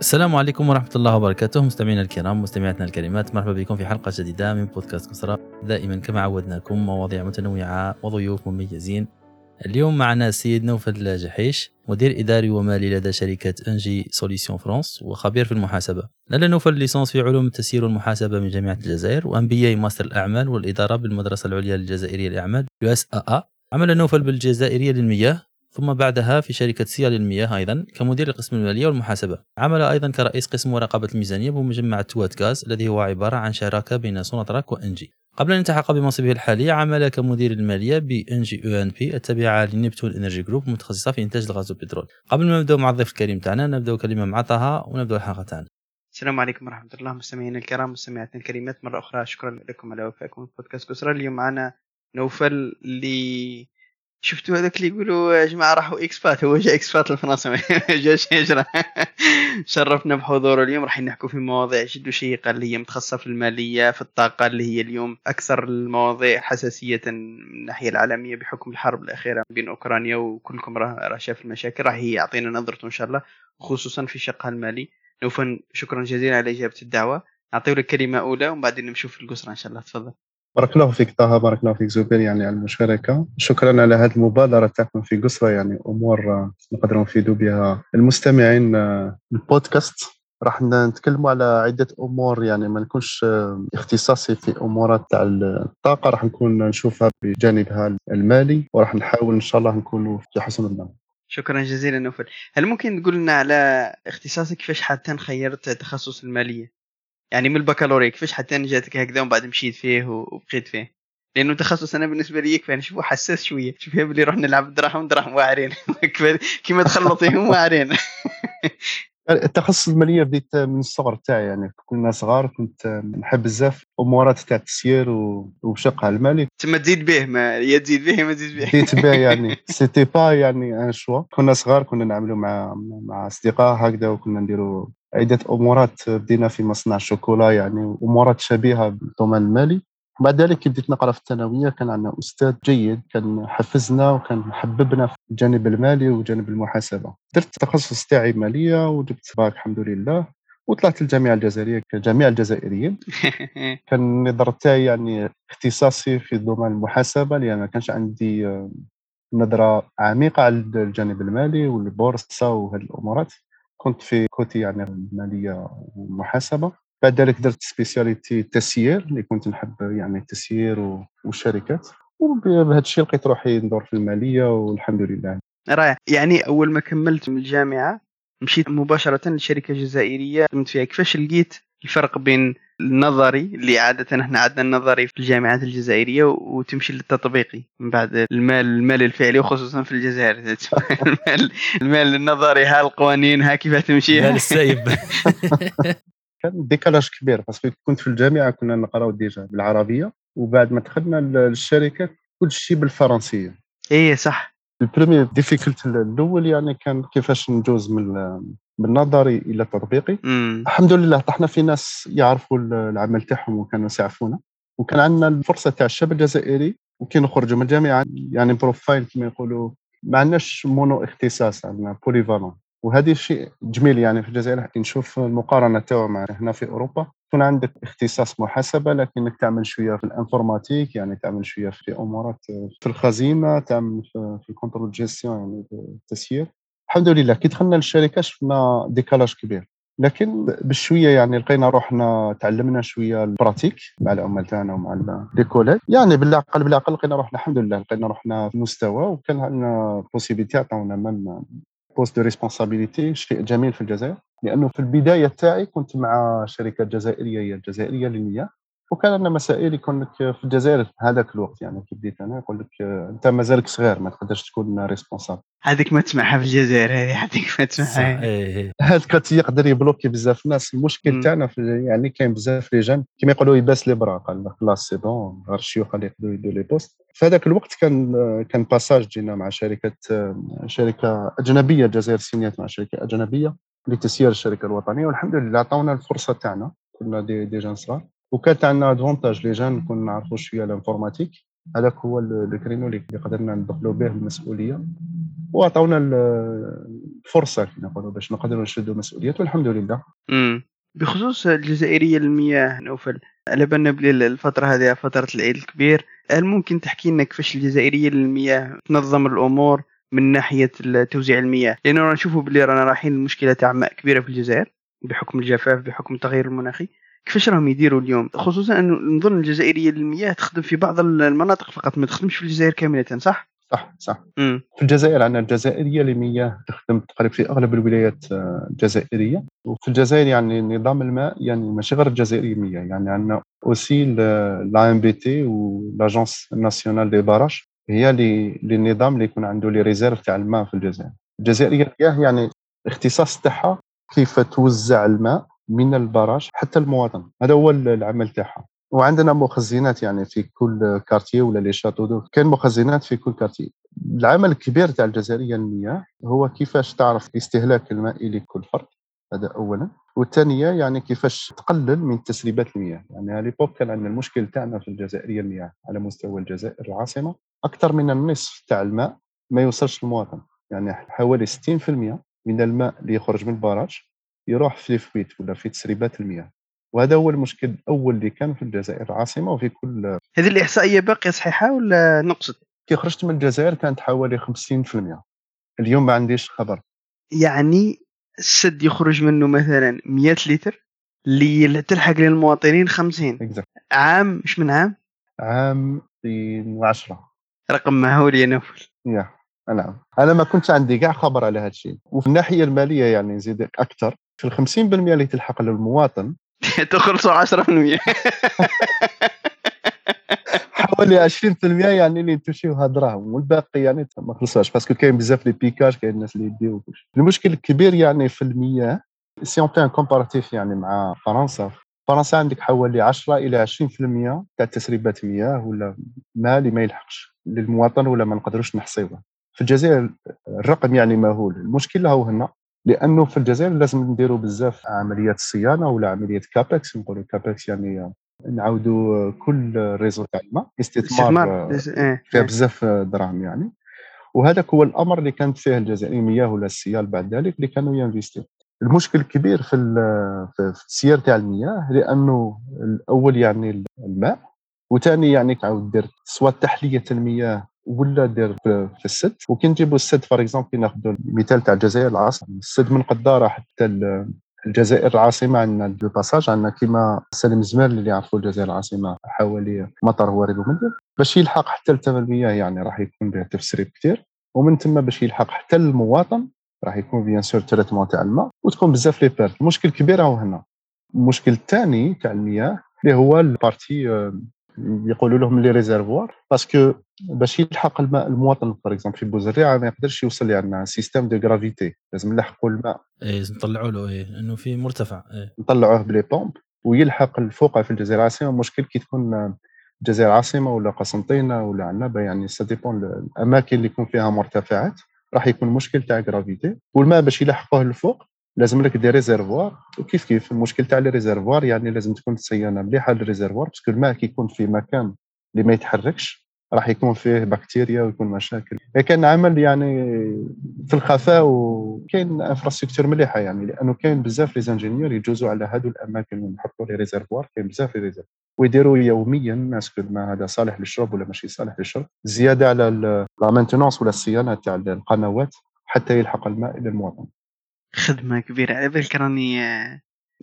السلام عليكم ورحمة الله وبركاته. مستمعينا الكرام مستمعاتنا الكريمات مرحبا بكم في حلقة جديدة من بودكاست كسرى. دائما كما عودناكم مواضيع متنوعة وضيوف مميزين. اليوم معنا السيد نوفل جحيش مدير إداري ومالي لدى شركة ENGIE Solutions France وخبير في المحاسبة. لدى نوفل ليسانس في علوم التسيير والمحاسبة من جامعة الجزائر و MBA ماستر الأعمال والإدارة بالمدرسة العليا للجزائرية للأعمال ESAA عمل نوفل بالجزائرية للمياه. ثم بعدها في شركة سيال للمياه أيضا كمدير القسم المالية والمحاسبة. عمل أيضا كرئيس قسم مراقبة الميزانية بمجمع توات غاز الذي هو عبارة عن شراكة بين سوناتراك و ENGIE قبل أن يلتحق بمنصبه الحالي عمل كمدير المالية ب ENGIE E&P التابعة ل Neptune Energy Group متخصصة في إنتاج الغاز والبترول. قبل ما نبدأ مع الضيف الكريم تاعنا نبدأ كلمة مع طه ونبدأ الحلقة تاعنا. السلام عليكم ورحمة الله مستمعينا الكرام مستمعاتنا الكريمات. مرة أخرى شكرا لكم على وفائكم في بودكاست كسرى اليوم معنا نوفل اللي شفتوا هذاك اللي يقولوا يا جماعة راحوا expat. هو جاء expat لفرنسا ما جاش هجرة. شرفنا بحضوره اليوم. راح نحكوا في مواضيع جد شيقة اللي هي متخصصة في المالية في الطاقة اللي هي اليوم أكثر المواضيع حساسية من الناحية العالمية بحكم الحرب الأخيرة بين أوكرانيا وكلكم راه شاف المشاكل. راح يعطينا نظرته إن شاء الله خصوصا في شقها المالي. نوفل شكرا جزيلا على إجابة الدعوة. نعطيو لك كلمة أولى ومن بعد نشوف القصرة إن شاء الله. تفضل. بارك الله فيك طه بارك الله فيك زبير يعني على المشاركة. شكرا على هذه المبادرة تاعكم في قصرة يعني أمور نقدروا نفيدوا بها. المستمعين البودكاست راح نتكلموا على عدة أمور يعني ما نكونش اختصاصي في أمورات تاع الطاقة. راح نكون نشوفها بجانبها المالي وراح نحاول إن شاء الله نكونوا في حسن الظن شكرا جزيلا نوفل. هل ممكن تقول لنا على اختصاصك كيفاش حتى خيرت تخصص المالية؟ يعني من البكالوريا كيفاش حتى أنا جاتك هكذا ومن بعد مشيت فيه وبقيت فيه. لأنه تخصص أنا بالنسبة لي كيف نشوفه حساس شوية. شوف بلي رحنا نلعب دراهم دراهم واعرين. كيما تخلطيهم واعرين. التخصص المالية بديت من الصغر تاعي يعني كنا صغار كنت نحب بزاف أمورات تاع التسيير وشقها المالي تما تزيد به ما يا تزيد به ما تزيد به. بديت به يعني. c'était pas يعني un choix كنا صغار كنا نعملوا مع مع أصدقاء هكذا وكنا نديروا عدة أمورات. بدينا في مصنع الشوكولا يعني أمورات شبيهة بال domaine المالي. بعد ذلك بديت نقرا في الثانوية كان عندنا أستاذ جيد كان حفزنا وكان حببنا في الجانب المالي وجانب المحاسبة. درت التخصص تاعي مالية وجبت باك الحمد لله وطلعت الجامعة الجزائرية كجامعة الجزائريين. كان النظر تاعي يعني اختصاصي في domaine المحاسبة لأن ما كانش عندي نظرة عميقة على الجانب المالي والبورصة وهذه الأمورات. كنت في côté يعني الماليه والمحاسبه بعد ذلك درت spécialité تسيير اللي كنت نحب يعني التسيير والشركات وبهذا الشيء لقيت روحي ندور في المالية والحمد لله. رائع. يعني أول ما كملت من الجامعة مشيت مباشرة لشركة جزائرية خدمت فيها. كيفاش لقيت الفرق بين النظري اللي عادة إحنا عندنا النظري في الجامعات الجزائرية وتمشي للتطبيقي من بعد المال المال الفعلي وخصوصا في الجزائر. المال, المال النظري ها القوانين ها كيف تمشي. المال السايب. كان décalage كبير parce que كنت في الجامعة كنا نقراو déjà بالعربية وبعد ما دخلنا للشركة كل شيء بالفرنسية. إيه صح. ال première difficulté الأول يعني كان كيفاش نجوز من من نظري إلى تطبيقي. مم. الحمد لله طحنا في ناس يعرفوا العمل تاعهم وكانوا يسعفونا وكان عندنا الفرصة تاع الشاب الجزائري وكي نخرجوا من الجامعة يعني profil كما يقولوا ما عندناش mono اختصاص عندنا polyvalent وهذا شيء جميل يعني في الجزائر حتى نشوف المقارنة تاعو مع هنا في أوروبا. يكون عندك اختصاص محاسبة لكنك تعمل شوية في ال informatique يعني تعمل شوية في أمورات في الخزينه تعمل في ال contrôle gestion يعني التسيير. الحمد لله كي دخلنا للشركة شفنا décalage كبير. لكن بشوية يعني لقينا روحنا تعلمنا شوية la pratique مع العمال تاعنا ومع les collègues يعني بالعقل بالعقل لقينا روحنا الحمد لله لقينا روحنا في مستوى وكان عندنا possibilité عطاونا poste de responsabilité شيء جميل في الجزائر لأنه في البداية تاعي كنت مع شركة جزائرية هي الجزائريه للمياه. وكان عندنا مسائل يكون لك في الجزائر في هذاك الوقت يعني كي بديت أنا يقول لك أنت مازالك صغير ما تقدرش تكون responsable هذيك ما تسمعها في الجزائر هذه هذيك ما تسمعها. هذاك يقدر يبلوكي بزاف الناس. المشكل تاعنا يعني كاين بزاف les gens كيما يقولوا يباس لي برا قال لك خلاص c'est bon غير الشيوخ اللي يقدروا يدوا les postes في هذاك الوقت كان كان passage جينا مع شركه شركة أجنبية الجزائر سينيات مع شركة أجنبية لتسيير الشركة الوطنية والحمد لله عطاونا الفرصة تاعنا. كنا des, des jeunes صغار وكانت عندنا avantage les jeunes كنا نعرفوا شوية ال informatique. هذاك هو ال créneau اللي قدرنا ندخلوا به المسؤولية. وعطاونا الفرصة كما نقولوا باش نقدروا نشدوا مسؤوليات والحمد لله. امم بخصوص الجزائرية للمياه نوفل على بالنا بلي الفترة هذه فترة العيد الكبير هل ممكن تحكي لنا كيفاش الجزائرية للمياه تنظم الأمور من ناحية توزيع المياه؟ لأنه نشوفوا بلي رانا رايحين لمشكلة تاع ماء كبيرة في الجزائر بحكم الجفاف بحكم التغير المناخي. كيفاش راهم يديروا اليوم؟ خصوصا أنه نظن الجزائرية للمياه تخدم في بعض المناطق فقط ما تخدمش في الجزائر كاملة صح؟ صح صح. مم. في الجزائر عندنا الجزائرية للمياه تخدم تقريبا في أغلب الولايات آه، الجزائرية. وفي الجزائر يعني نظام الماء يعني ماشي غير الجزائرية للمياه يعني عندنا aussi لا ام بي تي و l'Agence nationale des barrages هي اللي النظام اللي يكون عنده les réserves تاع الماء في الجزائر. الجزائرية للمياه يعني الاختصاص تاعها كيف توزع الماء من ال barrage حتى المواطن. هذا هو العمل تاعها. وعندنا مخزنات يعني في كل quartier ولا les châteaux d'eau كاين مخزنات في كل quartier العمل الكبير تاع الجزائرية للمياه هو كيفاش تعرف استهلاك الماء لكل فرد. هذا اولا. والثانية يعني كيفاش تقلل من تسريبات المياه. يعني l'époque كان عندنا المشكل تاعنا في الجزائرية المياه على مستوى الجزائر العاصمة. أكثر من النصف تاع الماء ما يوصلش للمواطن. يعني حوالي 60% من الماء اللي يخرج من البراج يروح في الفويت ولا في تسريبات المياه. وهذا هو المشكل الأول اللي كان في الجزائر العاصمة وفي كل هذه الإحصائية باقية صحيحة ولا نقصت؟ كي خرجت من الجزائر كانت حوالي 50% اليوم ما عنديش خبر. يعني السد يخرج منه مثلا 100 لتر اللي تلحق للمواطنين 50 exactly. عام؟ مش من عام؟ عام 2010 رقم مهول يا نوفل يا نعم. أنا ما كنت عندي كاع خبر على هذا الشيء. وفي الناحية المالية يعني نزيد أكثر. في ال 50% اللي تلحق للمواطن تخلصوا 10% حوالي 20% يعني اللي تمشيو دراهم والباقي يعني ما خلصوش parce que كاين بزاف les piquages كاين الناس اللي يديو المشكل الكبير يعني في المياه si on est en comparatif يعني مع فرنسا فرنسا عندك حوالي 10 إلى 20% تاع تسريبات المياه ولا ماء اللي ما يلحقش للمواطن ولا ما نقدروش نحصيوه. في الجزائر الرقم يعني مهول. المشكل هو هنا لأنه في الجزائر لازم نديروا بزاف عمليات الصيانه ولا عمليات Capex نقولوا Capex يعني نعاودوا كل réseau تاع الماء استثمار. إيه، فيها إيه. بزاف دراهم يعني. وهذاك هو الأمر اللي كانت فيه الجزائر المياه ولا السيال بعد ذلك اللي كانوا ينفيستيو المشكل الكبير في في السير تاع المياه لأنه الأول يعني الماء وثاني يعني تعاود دير سواء تحلية المياه ولا دير في السد وكي نجيبوا السد فار اكزومبل كي ناخذوا المثال تاع الجزائر العاصمة. السد من قدارة حتى الجزائر العاصمة عندنا دو باساج عندنا كيما سالم الزمال اللي يعرفوا الجزائر العاصمة حوالي مطر وارد ومندب باش يلحق حتى المياه يعني راح يكون به تفسير كثير ومن ثم باش يلحق حتى المواطن راح يكون bien sûr traitement تاع الماء. وتكون بزاف les pertes المشكل الكبير هو هنا. المشكل الثاني تاع المياه اللي هو la partie يقولوا لهم les réservoirs parce que باش يلحق الماء المواطن par exemple في بوزريعه ما يقدرش يوصل يعني système de gravité لازم نلحقوا الماء. اي نطلعوا له إيه انه في مرتفع إيه. نطلعوه ب les pompes ويلحق الفوق في الجزائر العاصمه المشكل كي تكون الجزائر العاصمه ولا قسنطينة ولا عنابة يعني ça dépend الأماكن اللي يكون فيها مرتفعات راح يكون مشكل تاع gravité والماء باش يلحقوه للفوق لازم لك des réservoirs وكيف كيف؟ المشكل تاع les réservoirs يعني لازم تكون صيانه مليحه لل réservoir parce que الماء كي يكون في مكان اللي ما يتحركش راح يكون فيه بكتيريا ويكون مشاكل. كان عمل يعني في الخفاء وكاين infrastructure مليحة يعني لأنه كاين بزاف les ingénieurs يجوزوا على هذو الأماكن ونحطوا les réservoirs كاين بزاف les réservoirs ويديروا يوميا الناس الماء هذا صالح للشرب ولا ماشي صالح للشرب زيادة على لا مينتونونس ولا الصيانة تاع القنوات حتى يلحق الماء إلى المواطن. خدمة كبيرة. على بالك راني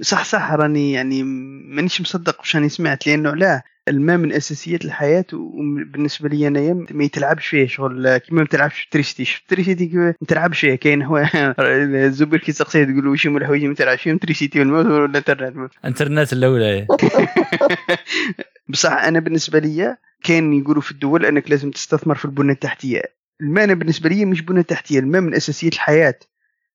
صح صح راني يعني مانيش مصدق واش راني سمعت لأنه لا الماء من أساسيات الحياة وبالنسبة لي أنايا ما يتلعبش فيه شغل كيما ما تلعبش في التريستي في التريستي ما تلعبش فيه كاين هو الزبير كي تسقسيه تقول له واش هما الحوايج ما تلعبش فيهم تريستي والموت ولا الانترنت الانترنت الأولى. بصح أنا بالنسبة لي كاين يقولوا في الدول أنك لازم تستثمر في البنى التحتية. الماء أنا بالنسبة لي مش بنى تحتية الماء من أساسيات الحياة.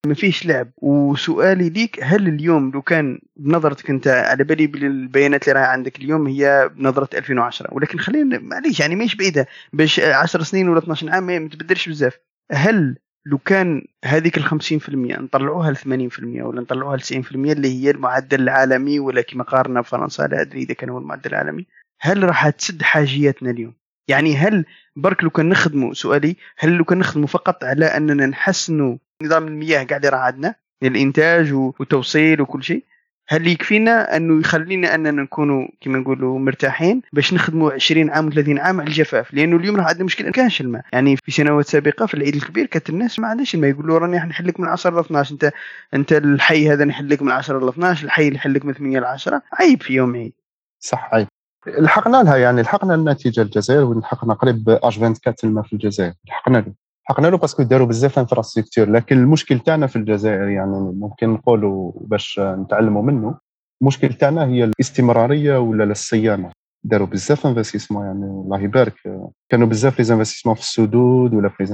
ما فيش لعب. وسؤالي ليك هل اليوم لو كان بنظرتك أنت على بالي بالبيانات اللي راهي عندك اليوم هي بنظرة 2010 ولكن خلينا معليش يعني ماهيش بعيدة باش 10 سنين ولا 12 عام ما تبدلش بزاف. هل لو كان هذيك ال 50% نطلعوها ل 80% ولا نطلعوها ل 90% اللي هي المعدل العالمي ولا كما قارنا بفرنسا لا أدري إذا كان هو المعدل العالمي. هل راح تسد حاجياتنا اليوم؟ يعني هل برك لو كان نخدموا سؤالي هل لو كان نخدموا فقط على أننا نحسنوا نظام المياه قاعد يرى عندنا الإنتاج وتوصيل وكل شيء هل يكفينا أنه يخلينا أننا نكونوا كما نقولوا مرتاحين باش نخدموا 20 عام و30 عام على الجفاف؟ لأنه اليوم راه عندنا مشكلة ما كانش الماء. يعني في سنوات سابقة في العيد الكبير كانت الناس ما عندهاش الماء. يقولوا راني نحل لك من 10 ل 12 أنت أنت الحي هذا نحل لك من 10 ل 12 الحي اللي يحل لك من 8 ل 10 عيب في يوم عيد. صح عيب. لحقنا لها يعني لحقنا النتيجة الجزائر ولحقنا قريب اش 24 الماء في الجزائر. لحقنا له. حقنا له parce que داروا بزاف infrastructures لكن المشكل تاعنا في الجزائر يعني ممكن نقولوا باش نتعلموا منه المشكل تاعنا هي الاستمرارية ولا الصيانة. داروا بزاف investissements يعني الله يبارك. كانوا بزاف les investissements في السدود ولا في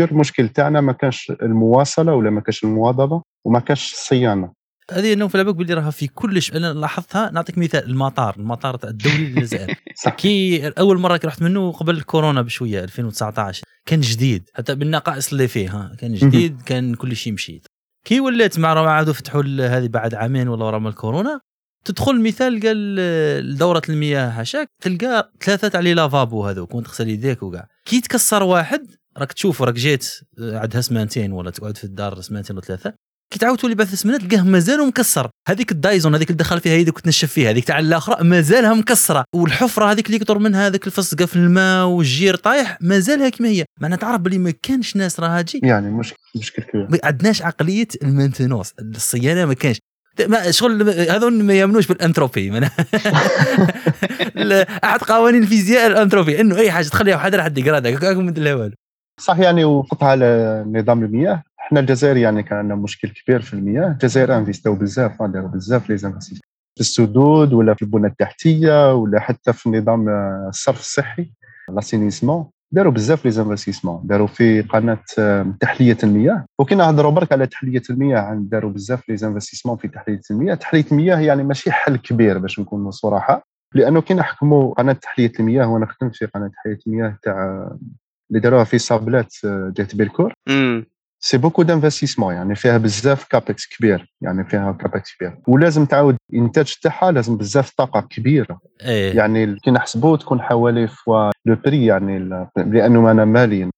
لي المشكل تاعنا ما كانش المواصلة ولا ما كانش المواظبة وما كانش الصيانة. هذه انه في بالك باللي راها في كلش أنا لاحظتها نعطيك مثال المطار. المطار الدولي للجزائر كي أول مرة كي رحت منه قبل الكورونا بشوية 2019 كان جديد. حتى بالنقائص اللي فيه ها كان جديد كان كل شيء مشي كي ولات مع ما عادوا فتحوا هذه بعد عامين ولا ورا الكورونا تدخل مثال قال دورة المياه هشاك تلقى ثلاثة تاع les lavabos هذوك وانت تغسل يديك وكاع كي تكسر واحد راك تشوف راك جيت عندها سمانتين ولا تقعد في الدار سمانتين ولا ثلاثة كي تعاود تولي بعد سمانات تلقاه مازال مكسر هذيك الدايزون هذيك اللي دخل فيها يدك وتنشف فيها هذيك تاع الاخرى مازالها مكسرة. والحفرة هذيك اللي يكثر منها هذاك الفصقه في الماء والجير طايح مازالها كما هي. معناتها تعرف بلي ما كانش ناس راها تجي يعني مشكل مشكل كبير. ما عندناش عقلية المانتينونس الصيانة ما كانش. ما شغل هذول ما يامنوش بالأنتروبي أحد قوانين الفيزياء ال entropie. إنه أي حاجة تخليها وحده راح كاكم من والو. صح يعني وقطع على نظام المياه. إحنا الجزائر يعني كان عندنا مشكل كبير في المياه. الجزائر investاو بزاف داروا بزاف لي في السدود ولا في البنى التحتية ولا حتى في نظام الصرف الصحي l'assainissement داروا بزاف les investissements داروا في قناة تحلية المياه. وكي نهضروا برك على تحلية المياه داروا بزاف les investissements في تحلية المياه. تحلية المياه يعني ماشي حل كبير باش نكونوا صراحة لأنه كي نحكموا قناة تحلية المياه وأنا خدمت في قناة تحلية المياه تاع اللي داروها في صابلات جهه بيلكور سي بوكو دانفستيسمون يعني فيها بزاف كابكس كبير يعني فيها كابكس كبير. ولازم تعاود الانتاج تاعها لازم بزاف طاقة كبيرة. إيه. يعني كي نحسبوا تكون حوالي فوا لو بري يعني لأنه أنا مالي.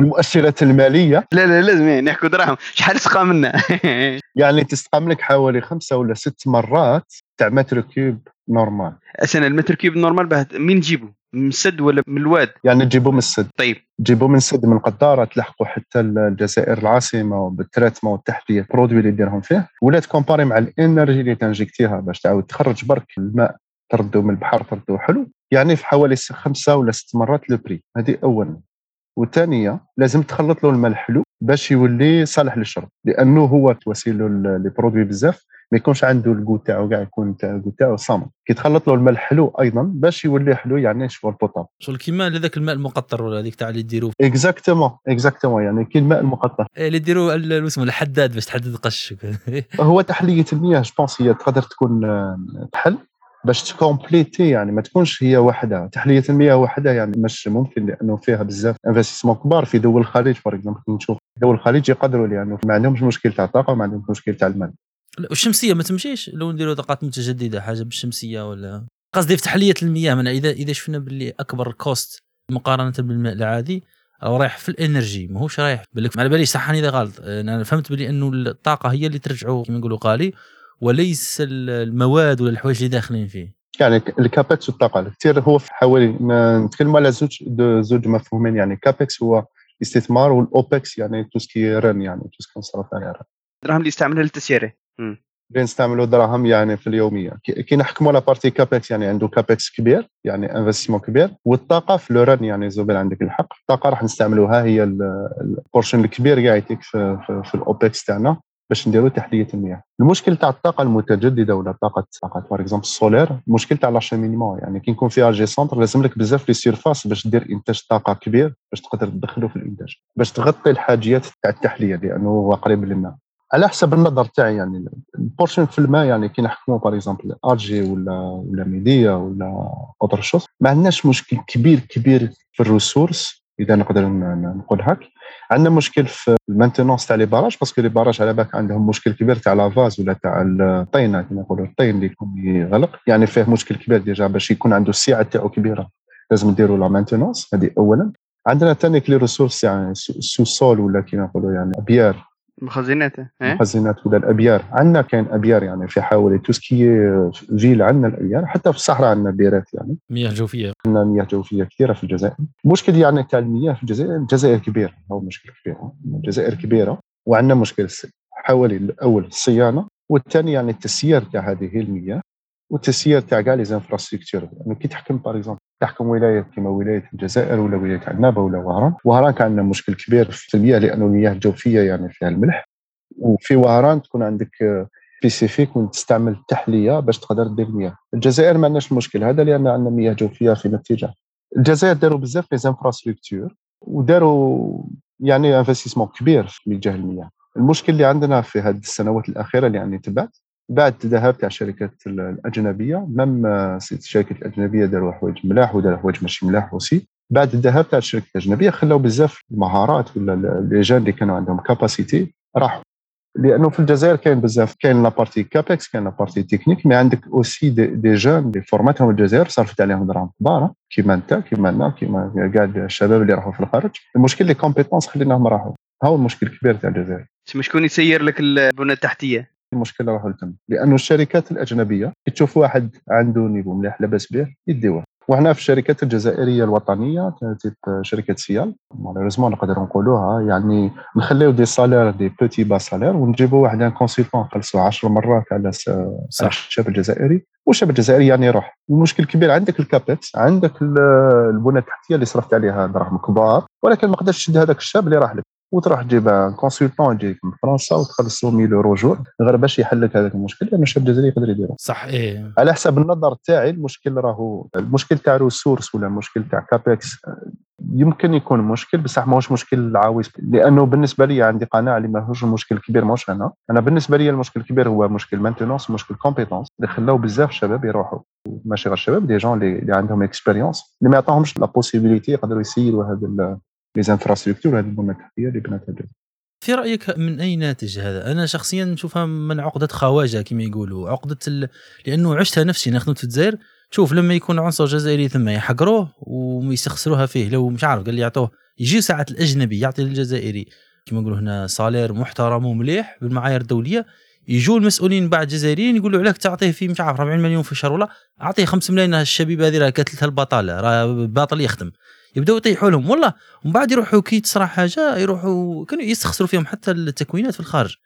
المؤشرات المالية. لا لا لازم نحكوا دراهم. شحال تسقى منا؟ يعني تستقام لك حوالي خمسة ولا ست مرات تاع mètre cube normal أساسا ال mètre cube normal مين نجيبه من السد ولا من الواد؟ يعني تجيبوه من السد. طيب. تجيبوه من السد من قداره تلحقوا حتى الجزائر العاصمة بال traitement والتحليه ال produits اللي ديرهم فيه. ولا تcomparer مع ال énergie اللي تinjectيها باش تعاود تخرج برك الماء تردو من البحر تردو حلو. يعني في حوالي خمسة ولا ست مرات le prix. هذه اولا والثانية لازم تخلط له الماء الحلو باش يولي صالح للشرب. لأنه هو تواسي له لي برودوي بزاف. ما يكونش عنده الكو تاعو كاع يكون تاع الكو تاعو صامت. كي تخلط له الماء الحلو أيضا باش يولي حلو يعني شغل بوطاب شغل كيما هذاك الماء المقطر ولا هذيك تاع اللي ديروا اكزاكتومون اكزاكتومون يعني كي الماء المقطر. إيه، اللي ديروا اسمه الحداد باش تحدد القش هو تحلية المياه جو بونس هي تقدر تكون تحل باش تكومبليتي يعني ما تكونش هي وحدها. تحلية المياه وحدها يعني مش ممكن لأنه فيها بزاف انفستيسمون كبار في دول الخليج فور اكزومبل نشوف دول الخليج يقدروا لأنه ما عندهمش مشكل تاع الطاقه ما عندهمش مشكل تاع المال والشمسية ما تمشيش. لو نديروا طاقات متجددة حاجة بالشمسية ولا؟ قصدي في تحليه المياه. من إذا إذا شفنا باللي أكبر كوست مقارنة بالماء العادي أو رايح في الإنرجي ماهوش رايح. بالك على بالي صحني إذا غلط. أنا فهمت بلي إنه الطاقة هي اللي ترجعوا كما نقولوا غالي وليس المواد ولا الحوايج اللي داخلين فيه. يعني الكابكس والطاقة كثير هو في حوالي نتكلم على زوج زوج مفهومين. يعني كابكس هو استثمار والأوبكس يعني توسكي رن يعني توسكي نصرف رن الدراهم اللي يستعملها للتسييرة. بنستعملوا دراهم يعني في اليومية. كي نحكموا على بارتي كابكس يعني عنده كابكس كبير يعني انفستيسمون كبير والطاقة في لوران يعني زوبل عندك الحق. الطاقه راح نستعملوها هي البورشن الكبير قاعد يتيك في, في, في الأوبكس تاعنا باش نديروا تحلية المياه. المشكل تاع الطاقة المتجددة ولا طاقه طاقة باغ اكزومبل السولير المشكل تاع لاشيمينمون يعني كي نكون فيها جي سونتر لازم لك بزاف لي سيرفاس باش دير إنتاج طاقة كبير باش تقدر تدخله في الإنتاج باش تغطي الحاجيات تاع التحلية لأنه هو قريب للماء على حسب النظر تاعي يعني البورشن في الماء يعني كي نحكموا باغ اكزومبل الجي ولا ولا ميديا ولا اوتر شوز ما عندناش مشكل كبير كبير في الريسورس إذا نقدر نقول هاك. عندنا مشكل في المانتينونس تاع لي باراج باسكو لي باراج على بالك عندهم مشكل كبير تاع لافاز ولا تاع الطينه كما نقولوا الطين اللي يكون يغلق. يعني فيه مشكل كبير ديجا باش يكون عنده السعه تاعو كبيرة. لازم نديروا لا مانتونونس هذه اولا. عندنا ثاني كلي ريسورس يعني سو سول ولا كيما نقولوا يعني أبيار. مخزناته إيه؟ المخزنات ولا الأبيار. عندنا كاين أبيار يعني في حوالي tout ce qui est ville عندنا الأبيار حتى في الصحراء عندنا بيرات يعني. مياه جوفية. عندنا مياه جوفية كثيرة في الجزائر. المشكل يعني تاع المياه في الجزائر الجزائر كبيرة هو مشكل كبير الجزائر كبيرة وعندنا مشكل حوالي الأول الصيانة والثاني يعني التسيير تاع هذه المياه. والتسيير تاع كاع les infrastructures. يعني كي تحكم par تحكم ولاية كما ولاية الجزائر ولا ولاية عنابة ولا وهران وهران كان عندنا مشكل كبير في المياه لأنه المياه الجوفية يعني فيها الملح. وفي وهران تكون عندك spécifique وين تستعمل التحلية باش تقدر دير المياه. الجزائر ما عندناش المشكل هذا لأن عندنا مياه جوفية في الاتجاه الجزائر داروا بزاف les infrastructures وداروا يعني investissement كبير في اتجاه المياه. المشكل اللي عندنا في هذه السنوات الأخيرة اللي يعني تبعت بعد الذهاب تاع الشركات الأجنبية. même الشركات الأجنبية داروا حوايج ملاح وداروا حوايج ماشي ملاح aussi. بعد الذهاب تاع الشركات الأجنبية خلاو بزاف المهارات ولا les gens اللي كانوا عندهم capacité راحوا. لأنه في الجزائر كاين بزاف كاين la partie CAPEX كاين la partie technique mais عندك aussi des, des gens اللي فورماتهم الجزائر صرفت عليهم دراهم كبار كيما انت كيما أنا كيما كاع الشباب اللي راحوا في الخارج. المشكل les compétences خليناهم راحوا. هو المشكل الكبير تاع الجزائر؟ شكون يسير لك البنى التحتية. المشكلة راهو تم لأنه الشركات الأجنبية تشوف واحد عنده niveau مليح لاباس به يديوه. وحنا في الشركات الجزائرية الوطنية type شركة سيال. malheureusement نقدروا نقولوها يعني نخليو des salaires des petits bas salaires ونجيبوا واحد un consultant نخلصوا 10 مرات على الشاب الجزائري. والشاب الجزائري يعني يروح. المشكل الكبير عندك ال CAPEX عندك البنى التحتية اللي صرفت عليها دراهم كبار ولكن ما قدرتش تشد هذاك الشاب اللي راح لك. وتروح تجيب consultant يجيك من فرنسا وتخلصوا 1000 يورو jour غير باش يحل لك هذاك المشكل لأن الشاب الجزائري يقدر يديره صح إيه. على حسب النظر تاعي المشكل راهو المشكل تاع ressources ولا المشكل تاع CAPEX يمكن يكون مشكل بصح ماهوش مشكل عاوز لأنه بالنسبة لي عندي قناعة اللي ماهوش المشكل الكبير ماهوش أنا. أنا بالنسبة لي المشكل الكبير هو مشكل maintenance مشكل compétences اللي خلاو بزاف شباب يروحوا ماشي غير شباب des gens اللي عندهم expérience اللي ما يعطوهمش la possibilité يقدروا يسيروا هذا لي هذه البنى التحتيه اللي بناتها في رأيك من أي ناتج هذا؟ أنا شخصيا نشوفها من عقدة خواجة كما يقولوا. عقدة ال... لأنه عشتها نفسي أنا خدمت في الجزائر. شوف لما يكون عنصر جزائري ثم يحقروه ويستخسروها فيه لو مش عارف قال لي يعطوه. يجي ساعة الأجنبي يعطي للجزائري. كما نقولوا هنا salaire محترم ومليح بالمعايير الدولية. يجوا المسؤولين بعد الجزائريين يقولوا عليك تعطيه في مش عارف 40 مليون في الشهر ولا أعطيه 5 ملايين الشبيبة هذه راه قتلتها البطالة راه باطل يخدم. يبداو يطيحوا لهم. والله ومن بعد يروحوا كي تصرى حاجة يروحوا كانوا يستخسروا فيهم حتى التكوينات في الخارج.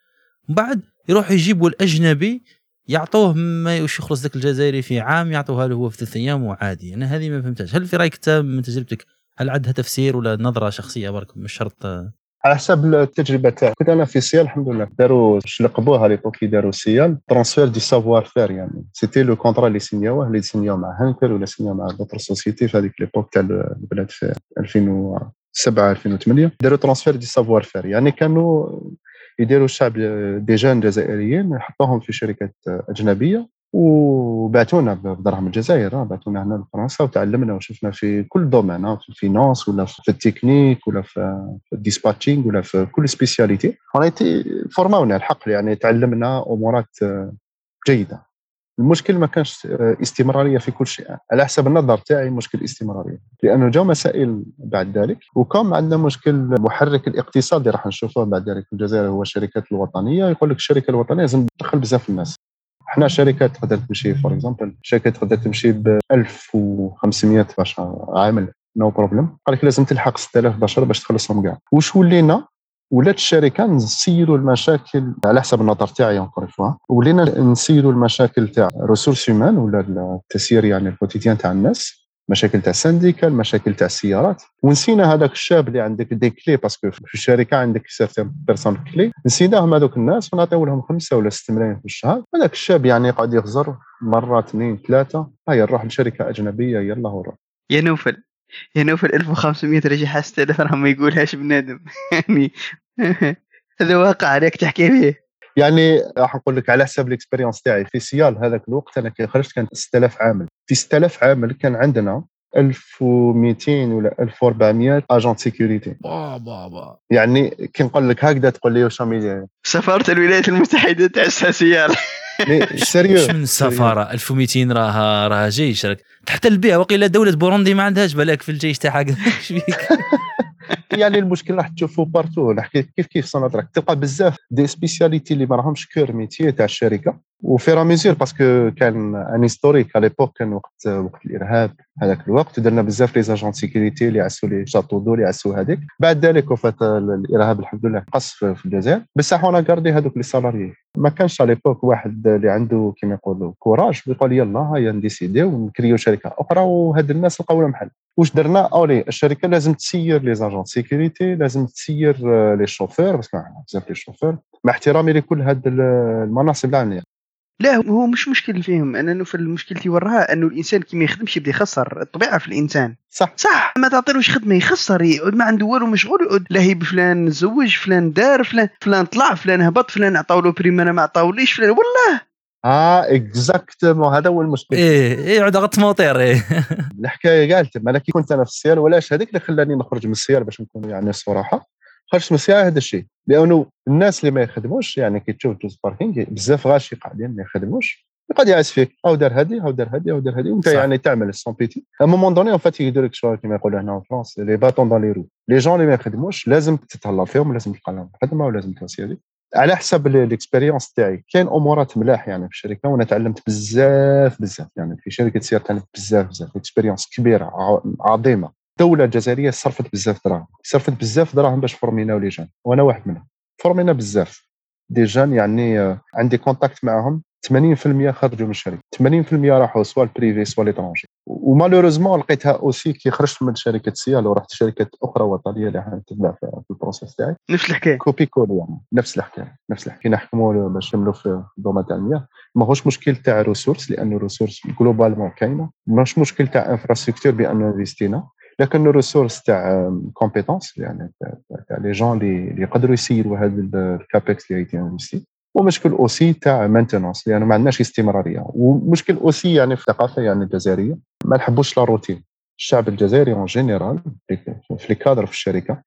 من بعد يروحوا يجيبوا الأجنبي يعطوه ما يخلص ذاك الجزائري في عام يعطوها له هو في ثلاث أيام وعادي. أنا هذه ما فهمتهاش. هل في رأيك من تجربتك هل عندها تفسير ولا نظرة شخصية؟ برك مش شرط على حسب التجربة تاعي. كنت أنا في سيال الحمد لله. داروا لقبوها l'époque كي داروا سيال. transfert de savoir-faire يعني c'était le contrat اللي سينيوه اللي سينيوه مع هانكر ولا سينيوه مع d'autres sociétés في هذيك l'époque تاع البلاد في 2007 2008 داروا transfert de savoir-faire يعني كانوا يديروا الشعب des gens جزائريين يحطوهم في شركات أجنبية. وبعثونا بدراهم الجزائر بعثونا هنا لفرنسا وتعلمنا وشفنا في كل domaine في ال finance ولا في التكنيك ولا في ال dispatching ولا في كل spécialité. فورماونا الحق يعني تعلمنا أمورات جيدة. المشكل ما كانش استمرارية في كل شيء. على حسب النظر تاعي مشكل استمرارية. لأنه جاء مسائل بعد ذلك وكم عندنا مشكل محرك الاقتصادي راح نشوفه بعد ذلك في الجزائر هو الشركات الوطنية. يقول لك الشركة الوطنية لازم تدخل بزاف الناس. إحنا شركة تقدر تمشي par exemple شركة تقدر تمشي ب 1500 بشر عامل no no problème قال لك لازم تلحق 6000 بشر باش تخلصهم كاع. واش ولينا؟ ولات الشركة نسيروا المشاكل على حسب النظر تاعي encore une fois ولينا نسيروا المشاكل تاع ressources humaines ولا التسيير يعني ال quotidien تاع الناس. مشاكل تاع ال syndical مشاكل تاع السيارات. ونسينا هذاك الشاب اللي عندك des clés parce que في الشركة عندك certaines personnes clés. نسيناهم هذوك الناس ونعطيو لهم خمسة ولا ست ملايين في الشهر. هذاك الشاب يعني قاعد يخزر مرة اثنين ثلاثة. هيا نروح لشركة أجنبية يلا ونروح يا نوفل يا نوفل 1500 رجع حاسس تلفون ما يقولهاش بنادم. يعني هذا واقع عليك تحكي فيه. يعني راح نقول لك على حسب الاكسبيريونس تاعي. في سيال هذاك الوقت أنا كي خرجت كان 6000 عامل. في 6000 عامل كان عندنا 1200 ولا 1400 اجون سيكوريتي. با با با. يعني كي نقول لك هكذا تقول لي واش سفاره الولايات المتحدة تاع سيال. سيريو. مش من السفاره 1200 راه راه جيش حتى البيع وقيلا دولة بوروندي ما عندهاش بالك في الجيش تاعها يعني المشكل راح تشوفوا partout نحكي كيف كيف سوناتراك تلقى بزاف دي spécialités اللي ما راهمش cœur métier تاع الشركة. وفي mesure parce que كان un historique على l'époque كان وقت وقت الإرهاب هذاك الوقت. درنا بزاف les agents sécurité اللي عسوا les châteaux d'eau اللي عسوا هذيك. بعد ذلك وفات الإرهاب الحمد لله قص في الجزائر. بصح on a gardé هذوك les salariés ما كانش على l'époque واحد اللي عنده كيما يقولوا courage يقول يلا هيا نديسيديو ونكريو شركة أخرى وهاد الناس لقاو لهم حل. واش درنا؟ اولي الشركة لازم تسير les agents sécurité لازم تسير les chauffeurs parce que بزاف les chauffeurs مع احترامي لكل هاد المناصب العامية. لا هو مش مشكل فيهم. أنه في المشكلتي وراها أنه الإنسان كي ما يخدمش يبدا يخسر الطبيعة في الإنسان. صح. صح. ما تعطيلوش خدمة يخسر يقعد ما عنده والو مشغول يقعد لاهي بفلان زوج فلان دار فلان فلان طلع فلان هبط فلان عطاو له prime أنا ما عطاوليش فلان والله. آه exactement هذا هو المشكل. إيه إيه يقعد غط موطير إيه. الحكاية قالت أنا كي كنت أنا في السياره ولاش؟ هذيك اللي خلاني نخرج من السياره باش نكون يعني الصراحه من السيارة هذا الشيء. لأنه الناس اللي ما يخدموش يعني كي تشوف جوز باركينغ بزاف غاشي قاعدين ما يخدموش. يقعد يعس فيك أو دار هذه أو دار هذه أو دار هذه. وأنت يعني تعمل سون بيتي. ا مومون دوني اون فات يدير لك شغل كما يقولوا هنا في فرنسا لي باتون دون لي رو لي جون اللي ما يخدموش لازم تتهلا فيهم ولازم تلقى لهم خدمة ولازم تسيري على حسب الاكسبيريونس تاعي. كاين أمورات ملاح يعني في الشركة وأنا تعلمت بزاف بزاف. يعني في شركة سير تعلمت بزاف بزاف. اكسبيريونس كبيرة عظيمة. الدولة الجزائريه صرفت بزاف دراهم صرفت بزاف دراهم باش فورميناو les gens وأنا واحد منهم فورمينا بزاف. des gens يعني عندي contact معاهم 80% خرجوا من الشركة 80% راحوا soit ال privé soit l'étranger و malheureusement لقيتها aussi كي خرجت من شركة SEAAL ورحت شركة أخرى وطنية اللي تبع في ال process تاعي. نفس الحكاية. copier-coller يعني نفس الحكاية نفس الحكاية. نحكموا باش نعملوا في ال domaine تاع المياه ماهوش مشكل تاع ressources لأنه ressources globalement كاينة. ماهوش مشكل تاع infrastructure bon انفستينا لكن ال ressources تاع compétence يعني تاع les gens اللي يقدروا يسيروا هذا ال CAPEX اللي été investi ومشكل aussi تاع maintenance لأنه يعني ما عندناش استمرارية. ومشكل aussi يعني في الثقافه يعني الجزائرية ما نحبوش la routine الشعب الجزائري en général في les cadres في الشركة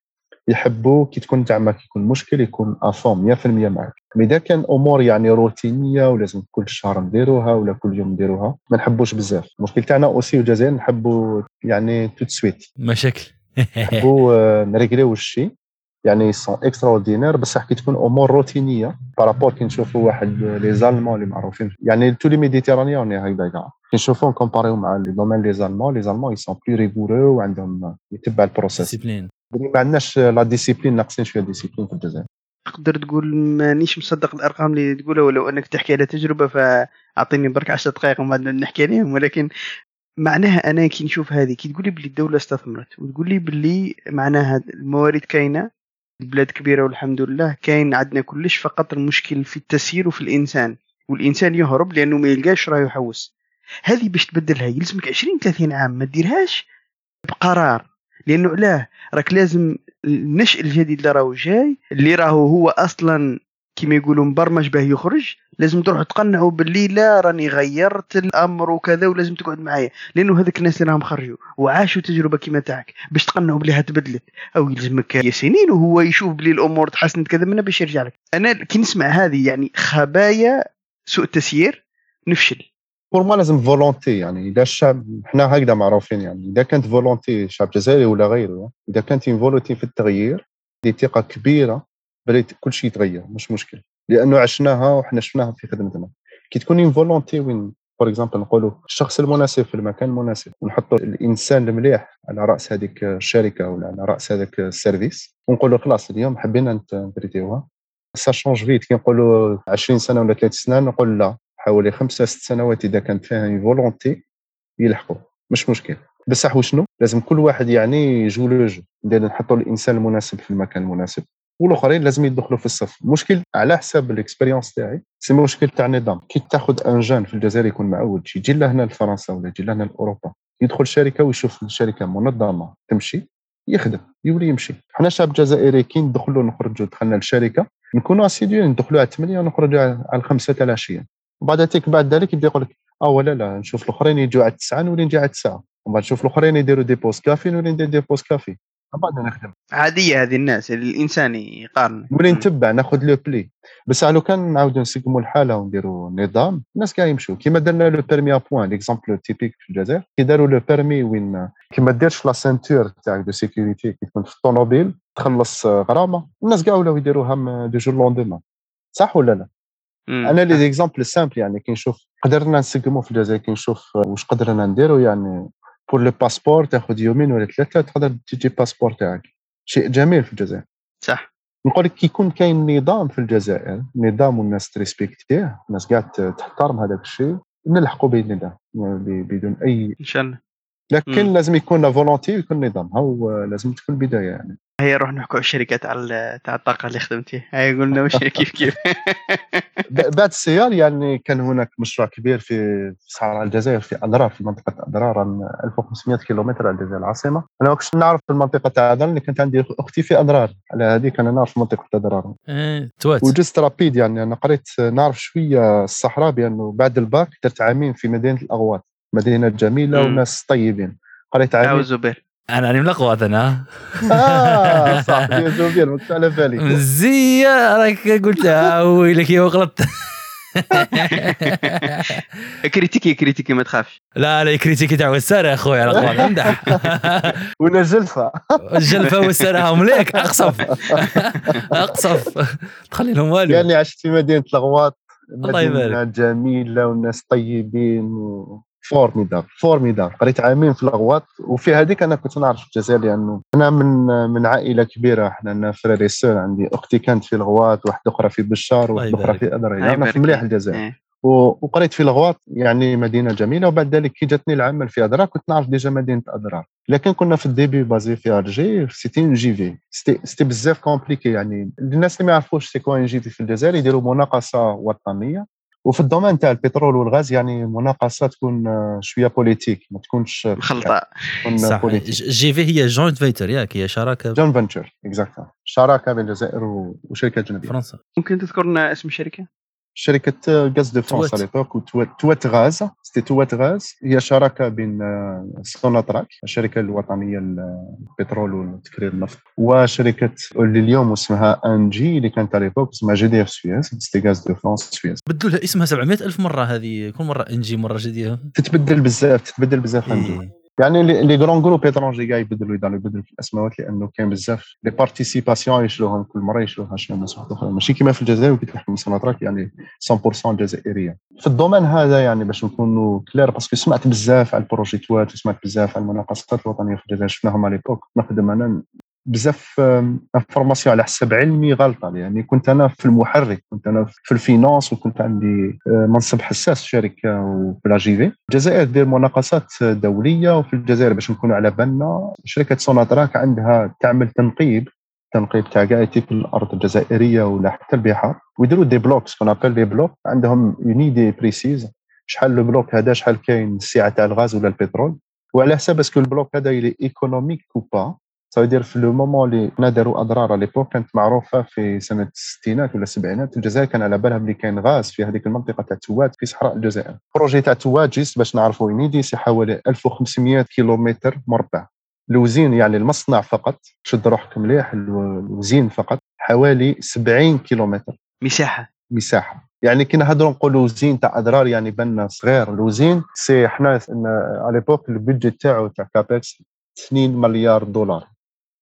يحبوا كي تكون تعمل يكون مشكل يكون à fond 100% معك إذا كان امور يعني روتينية ولازم كل شهر نديروها ولا كل يوم نديروها ما نحبوش بزاف. المشكل تاعنا aussi الجزائر نحبوا يعني tout de suite مشاكل. نحبوا نريغليو الشيء يعني sont extraordinaires بصح كي تكون أمور روتينية par rapport كي نشوفوا واحد les Allemands اللي معروفين. يعني tous les Méditerranéens هكذا كاع كي نشوفوهم كومباريو مع les domaines les Allemands les Allemands ils sont plus rigoureux وعندهم يتبع ال process. discipline ما عندناش la discipline ناقصين شوية discipline في الجزائر. تقدر تقول مانيش مصدق الأرقام اللي تقولها ولو أنك تحكي على تجربة فأعطيني برك 10 دقائق ومن بعد نحكي عليهم. ولكن معناها أنا كي نشوف هذه كي تقول لي باللي الدولة استثمرت وتقول لي باللي معناها الموارد كاينة البلاد كبيرة والحمد لله كاين عندنا كلش فقط المشكل في التسيير وفي الإنسان. والإنسان يهرب لأنه ما يلقاش راه يحوس. هذه باش تبدلها يلزمك 20 30 عام ما ديرهاش بقرار. لأنه لا راك لازم النشء الجديد اللي راهو جاي اللي راهو هو أصلا كما يقولوا مبرمج به يخرج لازم تروح تقنعوا باللي لا راني غيرت الأمر وكذا ولازم تقعد معايا. لأنه هذوك الناس اللي راهم خرجوا وعاشوا تجربة كما تاعك باش تقنعوا بلي تبدلت. أو يلزمك سنين وهو يشوف بلي الأمور تحسنت كذا منها باش يرجع لك. أنا كي نسمع هذه يعني خبايا سوء التسيير نفشل. pour لازم volonté يعني إذا الشعب إحنا هكذا معروفين يعني إذا كانت volonté شعب جزائري ولا غيره إذا كانت volonté في التغيير دي ثقة كبيرة. بلي كل شيء يتغير مش مشكل. لأنه عشناها وحنا شفناها في خدمتنا. كي تكون une volonté وين par exemple نقولوا الشخص المناسب في المكان المناسب ونحطوا الإنسان المليح على رأس هذيك الشركة ولا على رأس هذاك ال service ونقولوا خلاص اليوم حبينا نتريتيوها ça change vite كي نقولوا 20 سنة ولا 3 سنين نقول لا. حوالي خمسة ست سنوات إذا كانت فيها une volonté يلحقوا. مش مشكل. بصح وشنو؟ لازم كل واحد يعني يجو le jeu نحطوا الإنسان المناسب في المكان المناسب. والاخرين لازم يدخلوا في الصف. مشكل على حساب ال expérience تاعي c'est مشكل تاع النظام كي تاخذ un jeune في الجزائر يكون معود يجي لهنا لفرنسا ولا يجي لهنا لأوروبا يدخل شركة ويشوف الشركة منظمة تمشي يخدم يولي يمشي. حنا شعب جزائري كي ندخلوا نخرجوا دخلنا للشركه نكونوا اسيديين ندخلوا على 8 ونخرجوا على 5 تاع العشيه وبعد ذلك بعد ذلك يبدأ يقول لك آه ولا لا نشوف الأخرين يجوا على 9 نولي نجي على 9 ومن بعد نشوف الأخرين يديروا des pauses café نولي ندير des pauses café. بعد نخدم. عادية هذه الناس الإنسان يقارن. ولي مم. نتبع ناخذ لو بلي بس لو كان نعاودوا نسقموا الحالة ونديروا نظام الناس كاع يمشوا كيما درنا le permis à points l'exemple typique في الجزائر. كي داروا le permis وين؟ كي ما ديرش la ceinture تاعك de sécurité كي تكون في الطوموبيل تخلص غرامة. الناس كاع ولاو يديروها du jour au lendemain صح ولا لا؟ مم. أنا les exemples simples يعني كي نشوف قدرنا نسقموا في الجزائر كي نشوف واش قدرنا نديروا يعني pour le passeport تاخذ يومين ولا ثلاثة تقدر تجي passeport تاعك شيء جميل في الجزائر. صح. نقول لك كي يكون كاين نظام في الجزائر نظام والناس تريسبكتيه الناس قاعد تحترم هذاك الشيء نلحقوا به النظام بدون أي إن شاء الله. لكن مم. لازم يكون la volonté ويكون نظام. هو لازم تكون البدايه يعني. هيا نروح نحكوا على الشركات على ال- تاع الطاقة اللي خدمتي. هيا قلنا مش كيف كيف. بعد SEAAL يعني كان هناك مشروع كبير في صحراء الجزائر في ادرار في منطقة ادرار عن 1500 كيلومتر على الجزائر العاصمة. أنا ما كنتش نعرف في المنطقة تاع ادرار اللي كانت عندي أختي في ادرار على هذيك أنا نعرف منطقة ادرار توات. و juste rapide يعني أنا قريت نعرف شوية الصحراء بأنه بعد الباك درت عامين في مدينة الاغواط مدينة جميلة. وناس طيبين. قريت أو عامين زبير أنا راني من الاغواط أنا آه صح يا زبير ما كنتش على بالي مزيه راك قلتها ويلك يا غلطت critiquer critiquer ما تخافش. لا لا critiquer تاع وساره يا خويا الاغواط امدح. ولا جلفة. الجلفه وساره مليك أقصف. أقصف. تخلي لهم والو. يعني عشت في مدينة الأغواط الله يبارك. جميلة والناس طيبين و... فورميداب فورميداب قريت عامين في الاغواط وفي هذيك أنا كنت نعرف في الجزائر لأنه أنا من من عائلة كبيرة إحنا لنا فريري سور عندي. أختي كانت في الاغواط واحدة أخرى في بشار واحدة أخرى يبارك. في ادري الله أنا في مليح. الجزائر. إيه. وقريت في الغواط يعني مدينة جميلة وبعد ذلك كي جاتني العمل في اضرار كنت نعرف ديجا مدينة اضرار لكن كنا في الديبي بازي في أرجي سيتي جي في سيتي سيتي بزاف كومبليكي يعني الناس اللي ما يعرفوش سي كوا جي في في الجزائر يديروا مناقصة وطنية. وفي ال domaine تاع البترول والغاز يعني مناقصة تكون آه، شوية politique ما تكونش مخلطه تكون صح. politique ج- JV هي joint venture ياك هي شراكة. joint venture exactly شراكة بين الجزائر وشركة اجنبيه فرنسا. ممكن تذكر لنا اسم الشركة؟ شركة Gaz de France توات. على l'époque وتوات غاز c'était توات غاز هي شراكه بين سوناتراك الشركة الوطنيه للبترول وتكرير النفط وشركه اللي اليوم اسمها ENGIE اللي كانت على l'époque اسمها GDF Suez c'était Gaz de France Suez بدلوا لها اسمها 700 ألف مرة هذه. كل مرة انجي مرة جديده تتبدل بزاف تتبدل بزاف ان جي إيه. يعني les grands groupes étrangers كاع يبدلوا يداروا يبدلوا في الأسماوات لأنه كاين بزاف les participations يشروهم كل مرة يشروها شنو ناس أخرى. ماشي كيما في الجزائر وكي تلحق سوناتراك يعني 100% جزائريه في ال domaine هذا يعني باش نكونوا clairs parce que سمعت بزاف على البروجيتوات وسمعت بزاف على المناقصات الوطنية في الجزائر شفناهم على l'époque نخدم أنا بزاف information على حسب علمي غلطة يعني كنت أنا في المحرك كنت أنا في ال finance وكنت عندي آه، منصب حساس في شركة وفي la JV الجزائر دير مناقصات دولية وفي الجزائر باش نكونوا على بالنا شركة سوناتراك عندها تعمل تنقيب تنقيب تاع كاع الأرض الجزائرية ولا حتى البحار ويديروا des blocs qu'on appelle des blocs عندهم une idée précise شحال le bloc هذا شحال كاين السعه تاع الغاز ولا البترول. وعلى حسب est-ce que ال bloc هذا il est économique ou pas ça في le moment اللي حنا داروا أدرار. على l'époque كانت معروفة في سنة الستينات ولا السبعينات. الجزائر كان على بالها بلي كاين غاز في هذيك المنطقة تاع توات في صحراء الجزائر. projet تاع توات juste باش نعرفوا une idée c'est حوالي 1500 كيلومتر مربع. ال usine يعني المصنع فقط. شد روحك مليح ال- ال usine فقط. حوالي 70 كيلومتر. مساحة. مساحة. يعني كي نهضروا نقولوا usine تاع أدرار يعني بنا صغير. ال usine c'est حنا على l'époque ال budget تاعو تاع CAPEX 2 مليار دولار.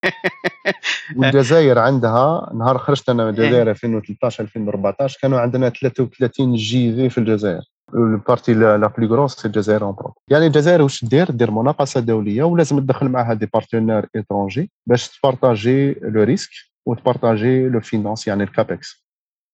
والجزائر عندها نهار خرجت أنا من الجزائر 2013 2014 كانوا عندنا 33 JV في الجزائر. la partie la plus grosse c'est الجزائر en propre يعني الجزائر واش دير؟ دير مناقصة دولية ولازم تدخل معها des partenaires étrangers باش تبارطاجي le risque وتبارطاجي le finance يعني ال CAPEX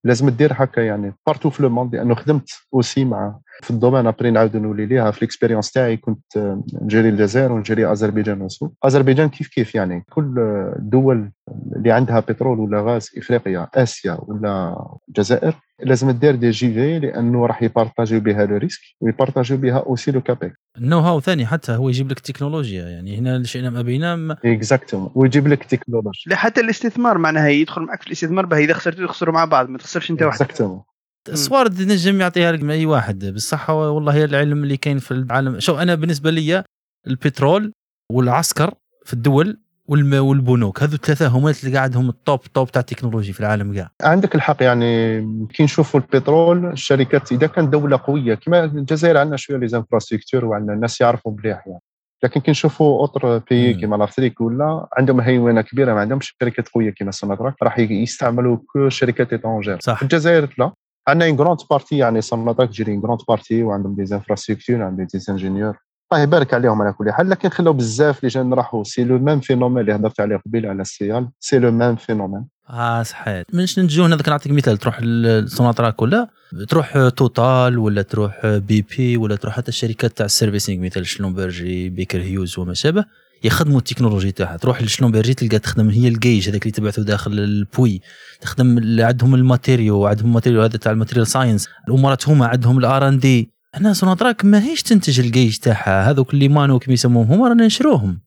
لازم دير هكا يعني partout في le monde لأنه خدمت aussi مع في ال domaine après نعاود نولي ليها في ال expérience تاعي كنت آه، نجري الجزائر ونجري اذربيجان وسو اذربيجان كيف كيف يعني؟ كل الدول اللي عندها بترول ولا غاز افريقيا آسيا ولا الجزائر لازم دير des JV لأنه راح يبارطاجيو بها le risque ويبارطاجيو بها aussi le CAPEX. ال know-how ثاني حتى هو يجيب لك تكنولوجيا يعني هنا شئنا أم أبينا ما- exactement ويجيب لك تكنولوجي لا حتى الاستثمار معناها يدخل معك في الاستثمار به إذا خسرتوا تخسروا مع بعض ما تخسرش أنت وحدك. exactement الصوارد نجم يعطيها لك من أي واحد. بالصحه والله هي العلم اللي كاين في العالم. شو أنا بالنسبة لي البترول والعسكر في الدول والبنوك. هذو الثلاثة هما اللي قاعدهم ال top top تاع التكنولوجي في العالم كاع. عندك الحق يعني كي نشوفوا البترول الشركات إذا كانت دولة قوية كما الجزائر عندنا شوية les infrastructures وعندنا الناس يعرفوا مليح يعني. لكن كي نشوفوا autres pays. كيما l'Afrique ولا عندهم هيمنه كبيرة ما عندهمش شركات قوية كيما سوناتراك راح يستعملوا que شركات étrangères صح. الجزائر لا. عندنا une grande partie يعني سوناتراك تجري une grande partie وعندهم des infrastructures عندهم des ingénieurs الله يبارك عليهم على كل حال. لكن خلاو بزاف اللي جايين راحوا. c'est le même phénomène اللي هضرت عليه قبيل على السيال c'est le même phénomène. آه صحيت منش نجيو هذاك نعطيك مثال. تروح لسوناتراك ولا تروح توتال ولا تروح بي بي ولا تروح حتى الشركات تاع ال servicing مثل شلومبرجي بيكر هيوز وما شابه يخدموا التكنولوجي تاعها. تروح لشلومبرجي تلقى تخدم هي الجيج هذاك اللي تبعثه داخل البوي. تخدم ال- عندهم ال matériaux عندهم matériaux هذا تاع ال material science. الأمارات هما عندهم ال R and D. هنا سوناتراك ماهيش تنتج الجيج تاعها. هذوك اللي mano كيما يسموهم هما رانا نشروهم.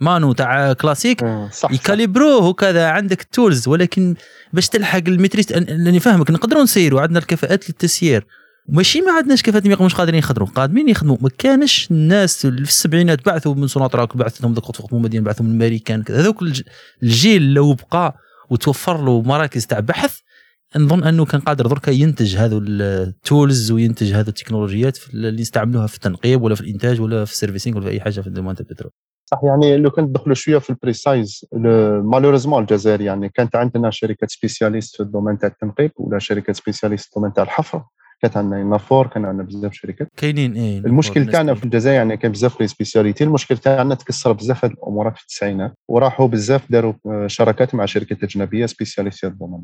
mano تاع كلاسيك صح يكاليبروه وكذا عندك ال tools ولكن باش تلحق ال maîtrise لأن- لاني فاهمك نقدروا نسيروا. عندنا الكفاءات للتسيير. ماشي ما عندناش كفاءات ما يقوموش قادرين يخدموا. قادمين يخدموا. ما كانش الناس اللي في السبعينات بعثوا من سوناتراك بعث لهم ذوك مدين بعثوا من الامريكان كذا. هذوك الج- الجيل لو بقى وتوفر له مراكز تاع بحث نظن أنه كان قادر دركا ينتج هذو ال tools وينتج هذو التكنولوجيات اللي يستعملوها في التنقيب ولا في الإنتاج ولا في ال servicing ولا في أي حاجة في ال domaine تاع البترول. صح يعني لو كنت ندخلوا شوية في ال précise malheureusement الجزائر يعني كانت عندنا شركات spécialistes في ال domaine تاع التنقيب ولا شركات spécialistes في ال domaine تاع الحفر. كانت عندنا نافور كان عندنا بزاف شركات. كاينين إيه المشكل تاعنا في الجزائر يعني كان بزاف les spécialités المشكل تاعنا تكسر بزاف هاد الأمورات في التسعينات وراحوا بزاف داروا آه، شراكات مع شركات أجنبية spécialistes في ال domaine.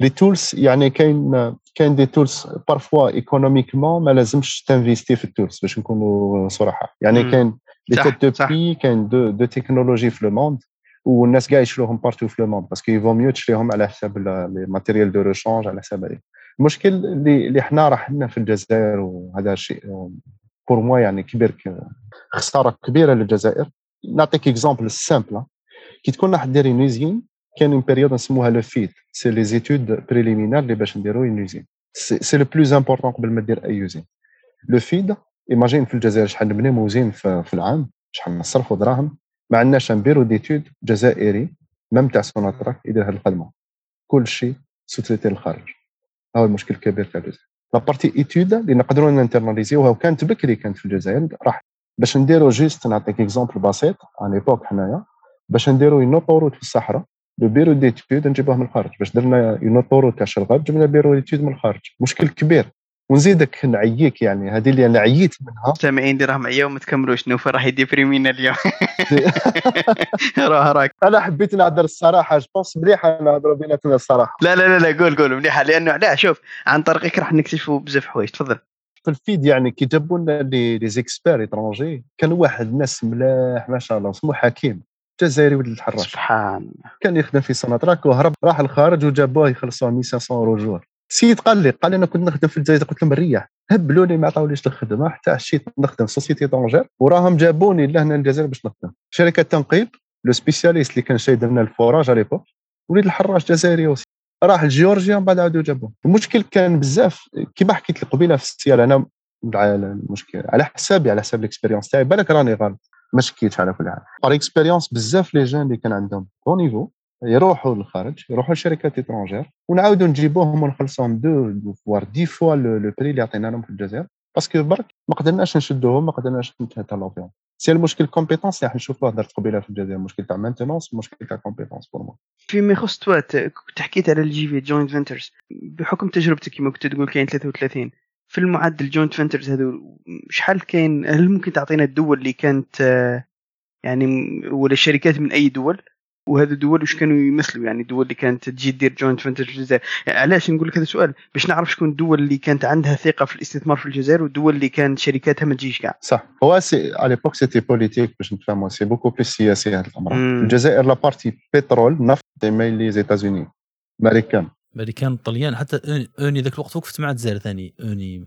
les tools يعني كاين كاين des tools parfois économiquement ما لازمش تنفيستي في ال tools باش نكونوا صراحة يعني. كاين les têtes de. بي كاين de de technologie في le monde والناس كاع يشروهم partout في le monde parce que il vaut mieux تشريهم على حساب les matériels de rechange على حساب هذه المشكل اللي اللي حنا راه لنا في الجزائر وهذا شيء pour moi يعني كبير خساره كبيره للجزائر نعطيك exemple simple كي تكون راح دير une usine كاين une période نسموها le FEED c'est les études préliminaires اللي باش نديرو une usine c'est le plus important قبل ما دير اي usine le FEED imagine في الجزائر شحال نبني من usine في, العام شحال نصرفوا دراهم ما عندناش un bureau d'études جزائري même تاع سوناتراك يدير هذه الخدمة. كل شيء sous-traité للخارج هذا المشكل الكبير تاع الجزائر. la partie études اللي نقدروا نانترناليزيوها وكانت بكري كانت في الجزائر راح باش نديرو juste نعطيك exemple بسيط عن époque حنايا باش نديرو une autoroute في الصحراء. le bureau d'études نجيبوه من الخارج باش درنا une autoroute تاع شرق غرب جبنا bureau d'études من الخارج. مشكل كبير. ونزيدك نعييك يعني هذه اللي أنا عييت منها. المستمعين اللي راهم معايا وما تكملوش. نوفل راح يديبريمينا اليوم. راه راك أنا حبيت نهضر الصراحة je pense مليحه نهضروا بيناتنا الصراحة. لا لا لا لا قول قول مليحه لأنه لا شوف عن طريقك راح نكتشفوا بزاف حوايج. تفضل. في الفيد يعني كي جابوا لنا les experts étrangers كان واحد ناس ملاح ما شاء الله اسمه حكيم. جزائري ولد الحراش سبحان الله. كان يخدم في سوناتراك وهرب راح الخارج وجابوه يخلصوه 1500 euro jour السيد قال لي قال لي أنا كنت نخدم في الجزائر قلت لهم مريح هبلوني ما عطاوليش الخدمة حتى عشيت نخدم société étrangère وراهم جابوني لهنا الجزائر باش نخدم. شركة تنقيب le spécialiste اللي كان شايد لنا ال forage à l'époque وليد الحراش جزائري aussi. راح لجيورجيا من بعد عاودوا جابوه المشكل كان بزاف كيما حكيت لك قبيلة في السيال أنا على المشكل على حسابي على حساب ال expérience تاعي بالك راني غلط. ما شكيتش على كل حال. par expérience بزاف les jeunes اللي كان عندهم. bon niveau يروحوا للخارج يروحوا لشركات étrangères ونعاودوا نجيبوهم ونخلصوهم deux fois dix fois le prix اللي عطينا لهم في الجزائر. parce que برك ما قدرناش نشدوهم ما قدرناش نتهلاو فيهم c'est المشكل compétence اللي نشوفوه هضرت قبيلة في الجزائر. المشكل تاع maintenance المشكل تاع compétence pour moi فيما يخص توات كنت حكيت على ال JV joint ventures بحكم تجربتك كما كنت تقول كاين 33 في المعدل joint ventures هذو شحال كاين هل ممكن تعطينا الدول اللي كانت آه، يعني ولا الشركات من أي دول؟ وهذو الدول وش كانوا يمثلوا؟ يعني الدول اللي كانت تجي دير joint ventures في الجزائر. يعني علاش نقول لك هذا السؤال؟ باش نعرف شكون الدول اللي كانت عندها ثقة في الاستثمار في الجزائر والدول اللي كانت شركاتها ما تجيش كاع. صح. هو c'est à l'époque c'était politique باش نتفاهموا. c'est beaucoup plus سياسي هذه الامر. الجزائر la partie بترول نفط مايل les États-Unis américains امريكان طليان. حتى اوني ذاك الوقت وقفت مع الجزائر ثاني. أوني.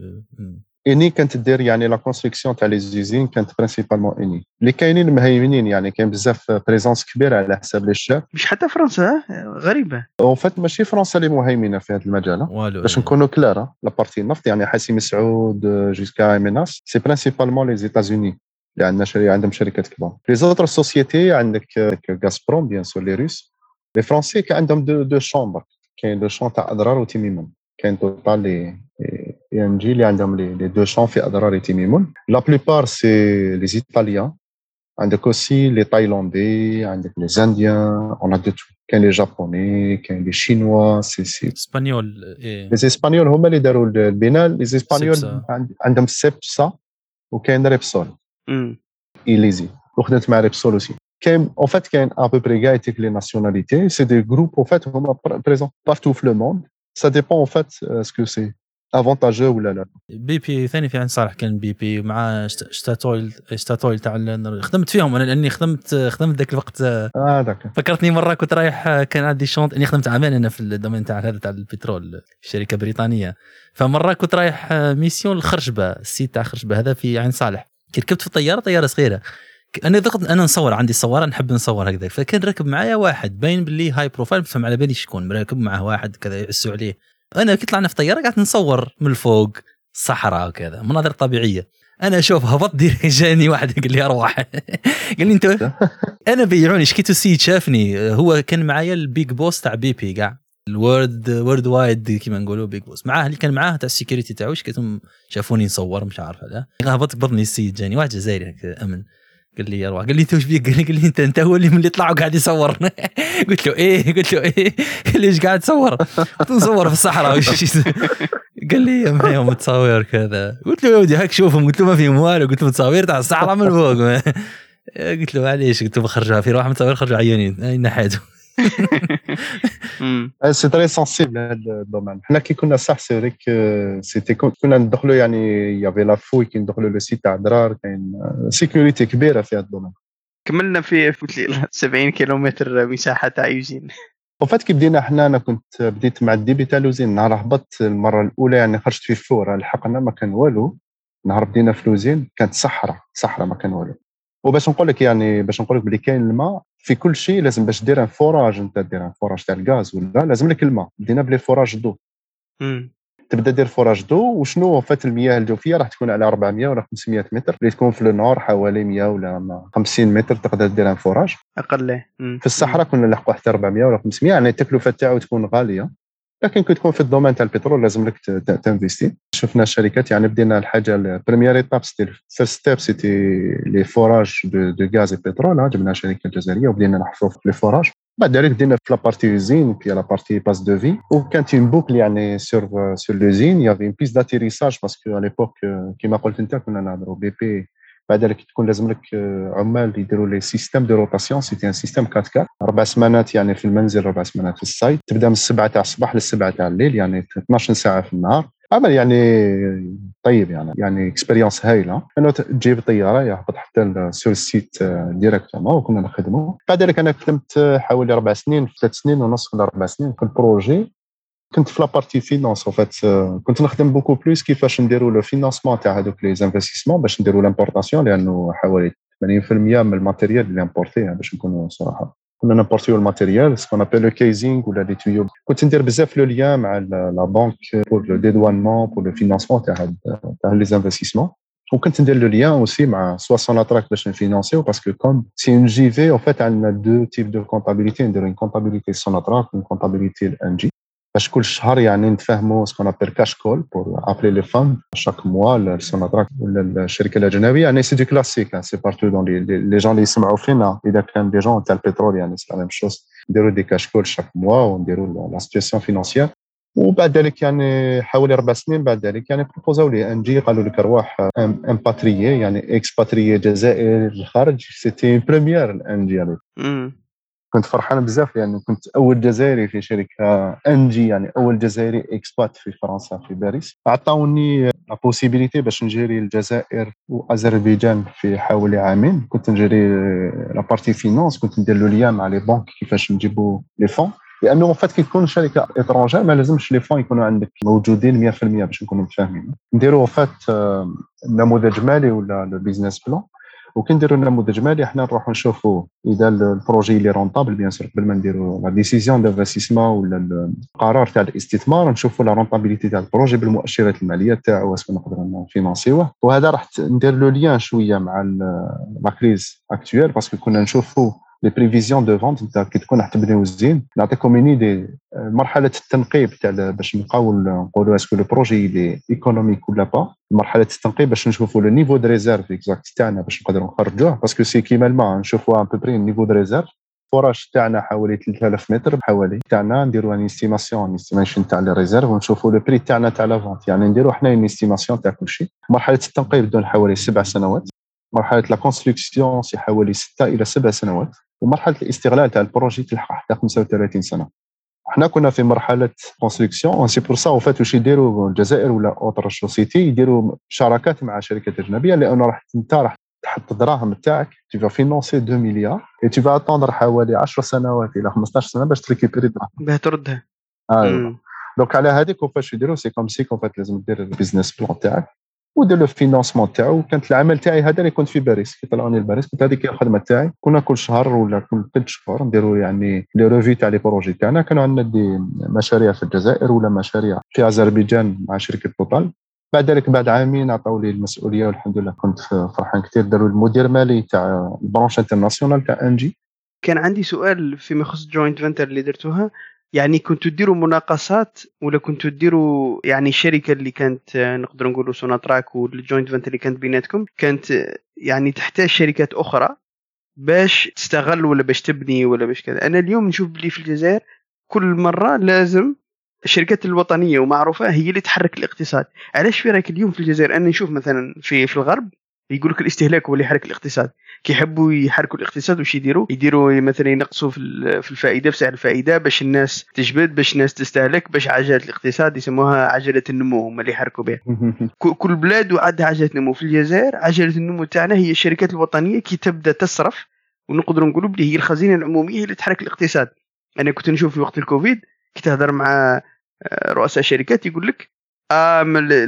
اني كانت دير يعني la construction تاع les usines كانت principalement اني اللي كاينين مهيمنين يعني كاين بزاف présence كبيرة على حساب لي شاب مش حتى فرنسا ها؟ غريبة. en fait ماشي فرنسا اللي مهيمنة في هذا المجال باش إيه. نكونوا clair la partie النفط يعني حسيم سعود jusqu'à ميناس c'est principalement les États-Unis اللي عندنا شركه عندهم شركات كبار. les autres sociétés عندك غازبروم bien sûr les Russes les Français كان عندهم deux, deux champs كاين le champ تاع أدرار وتيميمون كاين توتال les إنجي اللي عندهم les deux champs في أدرار وتيميمون la plupart c'est les Italiens عندك aussi les Thaïlandais عندك les Indiens on a de tout كاين les Japonais كاين les Chinois c'est c'est espagnols les Espagnols هما اللي داروا البناء les Espagnols عندهم سيبسا وكاين ريبسول ايليزي وخدمت مع ريبسول aussi كاين en fait كاين à peu près كاع toutes les nationalités c'est des groupes en fait هما présents partout في le monde ça dépend en fait est-ce que c'est avantageux ولا لا بي بي ثاني في عين صالح كان بي بي مع شتاتويل شتاتويل تاع خدمت فيهم أنا لأني خدمت خدمت ذاك الوقت. آه داك فكرتني مرة كنت رايح كان عندي شونط أني خدمت عامان أنا في ال domaine تاع هذا تاع البترول شركة بريطانية. فمرة كنت رايح mission لخرجبة ال site تاع خرجبة هذا في عين صالح. ركبت في الطيارة طيارة صغيرة. أنا ضغط أنا نصور عندي صورة نحب نصور هكذا. فكان راكب معايا واحد باين باللي high profile فما على بالي شكون. راكب معاه واحد كذا يعسوا عليه. أنا كي طلعنا في طيارة قعدت نصور من الفوق صحراء وكذا مناظر طبيعية. أنا أشوف هبط جاني واحد قال لي أروح. قال لي أنت أنا بيعوني شكيت السيد شافني. هو كان معايا ال big boss تاع بي بي كاع ال world worldwide كيما نقولوا big boss. معاه اللي كان معاه تاع ال sécurité تاعو شكيتهم شافوني نصور مش عارف هذا. هبط قبضني السيد جاني واحد جزائري أمن. قال لي أروح قال لي انت وش بيك؟ قال لي انت انت هو اللي من اللي طلع وقاعد يصور. قلت له إيه؟ قلت له إيه؟ قال لي قاعد تصور؟ قلت نصور في الصحراء قال لي يا معي متصور كذا. قلت له يا ودي هاك شوفهم. قلت له ما فيهم والو قلت له متصاوير تاع الصحراء من فوق. قلت له معليش. قلت له بخرجها في واحد متصور خرجوا عيانين اين نحيتهم c'est très sensible هذا ال domaine حنا كي كنا صح c'est vrai c'était كنا ندخلوا يعني il y avait la fouille كي ندخلوا le site تاع أدرار كاين sécurité كبيره في هذا ال domaine كملنا في 70 كيلومتر مساحة تاع usine en fait كي بدينا حنا أنا كنت بديت مع ال début تاع l'usine نهار هبطت المرة الأولى يعني خرجت في فور لحقنا ما كان والو. نهار بدينا في l'usine كانت صحراء صحراء ما كان والو. وباش نقول لك يعني باش نقول لك بلي كاين الماء في كل شيء لازم باش دير forage انت دير forage تاع الغاز ولا لازم لك الماء. بدينا ب les forages d'eau تبدا دير forage d'eau وشنو؟ en fait المياه الجوفية راح تكون على 400 ولا 500 متر. اللي تكون في ال nord حوالي 100 ولا 50 متر تقدر دير forage أقل في الصحراء كنا نلحقوا حتى 400 ولا 500 يعني التكلفة تاعو تكون غالية. لكن كي تكون في ال domaine تاع البترول لازم لك ت investi. شفنا الشركات يعني بدينا الحاجة ال première étape c'était first step c'était les forages de, de gaz بترول جبنا شركة جزائرية وبدينا نحفروا في les forages بعد ذلك بدينا في la partie usine في la partie base de vie وكانت en boucle يعني sur sur l'usine il y avait une piste d'atterrissage parce que à l'époque كيما قلت انت كنا نهضروا بي بي بعد ذلك تكون لازم لك عمال يديروا les systèmes de rotation c'était un système 4 4 أربع سمانات يعني في المنزل أربع سمانات في ال site. تبدأ من السبعة تاع الصباح للسبعة تاع الليل يعني 12 ساعة في النهار. عمل يعني طيب يعني يعني expérience هايلة. انه تجيب طيارة يهبط حتى sur ال site directement وكنا نخدموا بعد ذلك أنا خدمت حوالي أربع سنين ثلاث سنين ونص ولا أربع سنين في ال projet. كنت في la partie finance fait كنت نخدم beaucoup plus كيفاش نديروا le financement تاع هذوك les investissements باش نديروا l'importation لأنه حوالي 80% من ال matériel il est importé باش نكونوا صراحة. كنا نمبورتيو ال matériel ce qu'on appelle le casing ولا les tubes كنت ندير بزاف le lien مع la banque pour le dédouanement pour le financement تاع تاع les investissements وكنت ندير le lien aussi مع soit سوناتراك باش نفينونسيو parce que comme c'est en JV en fait عندنا deux types de comptabilité نديرو une comptabilité سوناتراك une comptabilité ENGIE باش كل شهر يعني نتفاهموا ce qu'on appelle cash call pour appeler les fonds chaque mois السوناتراك ولا الشركة الأجنبية. يعني c'est du classique c'est partout donc les gens اللي يسمعوا فينا اذا كان des gens تاع البترول يعني c'est la même chose نديروا des cash calls chaque mois ونديروا la situation financière وبعد ذلك يعني حوالي أربع سنين بعد ذلك يعني بروبوزاو لي ENGIE قالوا لك ارواح impatrié يعني expatrié جزائر للخارج c'était premier ENGIE كنت فرحان بزاف لأنه يعني كنت أول جزائري في شركة ENGIE يعني أول جزائري expat في فرنسا في باريس. عطاوني la possibilité باش ن gérer الجزائر واذربيجان في حوالي عامين. كنت نجري la partie finance كنت ندير le lien مع les banques كيفاش نجيبوا les fonds لأنه fait كي تكون شركة étrangère ما لازمش les fonds يكونوا عندك موجودين 100% باش نكونوا متفاهمين. نديروا fait نموذج مالي ولا le business plan وكي نديروا نموذج مالي حنا نروحوا نشوفوا إذا ال projet il est rentable bien sûr قبل ما نديروا la décision d'investissement ولا القرار تاع الاستثمار نشوفوا la rentabilité تاع ال projet بالمؤشرات المالية تاعو واش نقدروا نفينانسيوه وهذا راح ندير le lien شوية مع la crise actuelle parce que كنا نشوفوا les prévisions de vente كي تكون راح تبنيو usine نعطيكم une idée مرحله التنقيب تاع باش نبقاو نقولوا est-ce que le projet il est économique ولا pas مرحله التنقيب باش نشوفوا le niveau de réserve exact تاعنا باش نقدروا نخرجوه parce que c'est كيما الماء نشوفوا un à peu près niveau de réserve ال forage تاعنا حوالي 3000 متر حوالي تاعنا نديروا une estimation estimation تاع les réserves ونشوفوا le prix تاعنا تاع la vente يعني نديروا حنا une estimation تاع كل شيء مرحله التنقيب donc حوالي سبع سنوات مرحله la construction c'est حوالي ستة إلى سبع سنوات ومرحلة الاستغلال تاع ال projet تلحق حتى 35 سنة. إحنا كنا في مرحلة construction c'est pour ça fait واش يديروا الجزائر ولا autres sociétés يديروا شراكات مع شركات أجنبية لأنه راح أنت راح تحط الدراهم تاعك tu vas financer 2 مليار et tu vas attendre حوالي 10 سنوات إلى 15 سنة باش ت récupérer الدراهم باه تردها أيوه. donc على هذيك وفاش يديروا؟ c'est comme si fait لازم دير ال business plan تاعك. ودير le financement تاعو. كانت العمل تاعي هذا اللي كنت في باريس. كي طلعوني لباريس كنت هذيك الخدمة تاعي. كنا كل شهر ولا كل ثلاث شهور نديروا يعني les revues تاع les projets تاعنا. كانوا عندنا des مشاريع في الجزائر ولا مشاريع في أذربيجان مع شركة توتال بعد ذلك بعد عامين عطاو لي المسؤولية والحمد لله كنت فرحان كثير داروا المدير مالي تاع ال branche internationale تاع ENGIE كان عندي سؤال فيما يخص joint venture اللي درتوها. يعني كنتوا تديروا مناقصات ولا كنتوا تديروا يعني الشركة اللي كانت نقدر نقولوا سوناتراك وال joint venture اللي كانت بيناتكم؟ كانت يعني تحتاج شركات أخرى باش تستغل ولا باش تبني ولا باش كذا. أنا اليوم نشوف بلي في الجزائر كل مرة لازم الشركات الوطنية ومعروفة هي اللي تحرك الاقتصاد. علاش في رأيك اليوم في الجزائر؟ أنا نشوف مثلا في في الغرب يقول لك الاستهلاك هو اللي يحرك الاقتصاد. كيحبوا يحركوا الاقتصاد واش يديروا؟ يديروا مثلا ينقصوا في الفائدة في سعر الفائدة باش الناس تجبد باش الناس تستهلك باش عجلة الاقتصاد يسموها عجلة النمو هم اللي يحركوا بها. كل بلاد وعندها عجلة نمو في الجزائر عجلة النمو تاعنا هي الشركات الوطنية كي تبدأ تصرف ونقدروا نقولوا بلي هي الخزينة العمومية اللي تحرك الاقتصاد. أنا كنت نشوف في وقت الكوفيد كنت تهضر مع رؤساء شركات يقول لك آه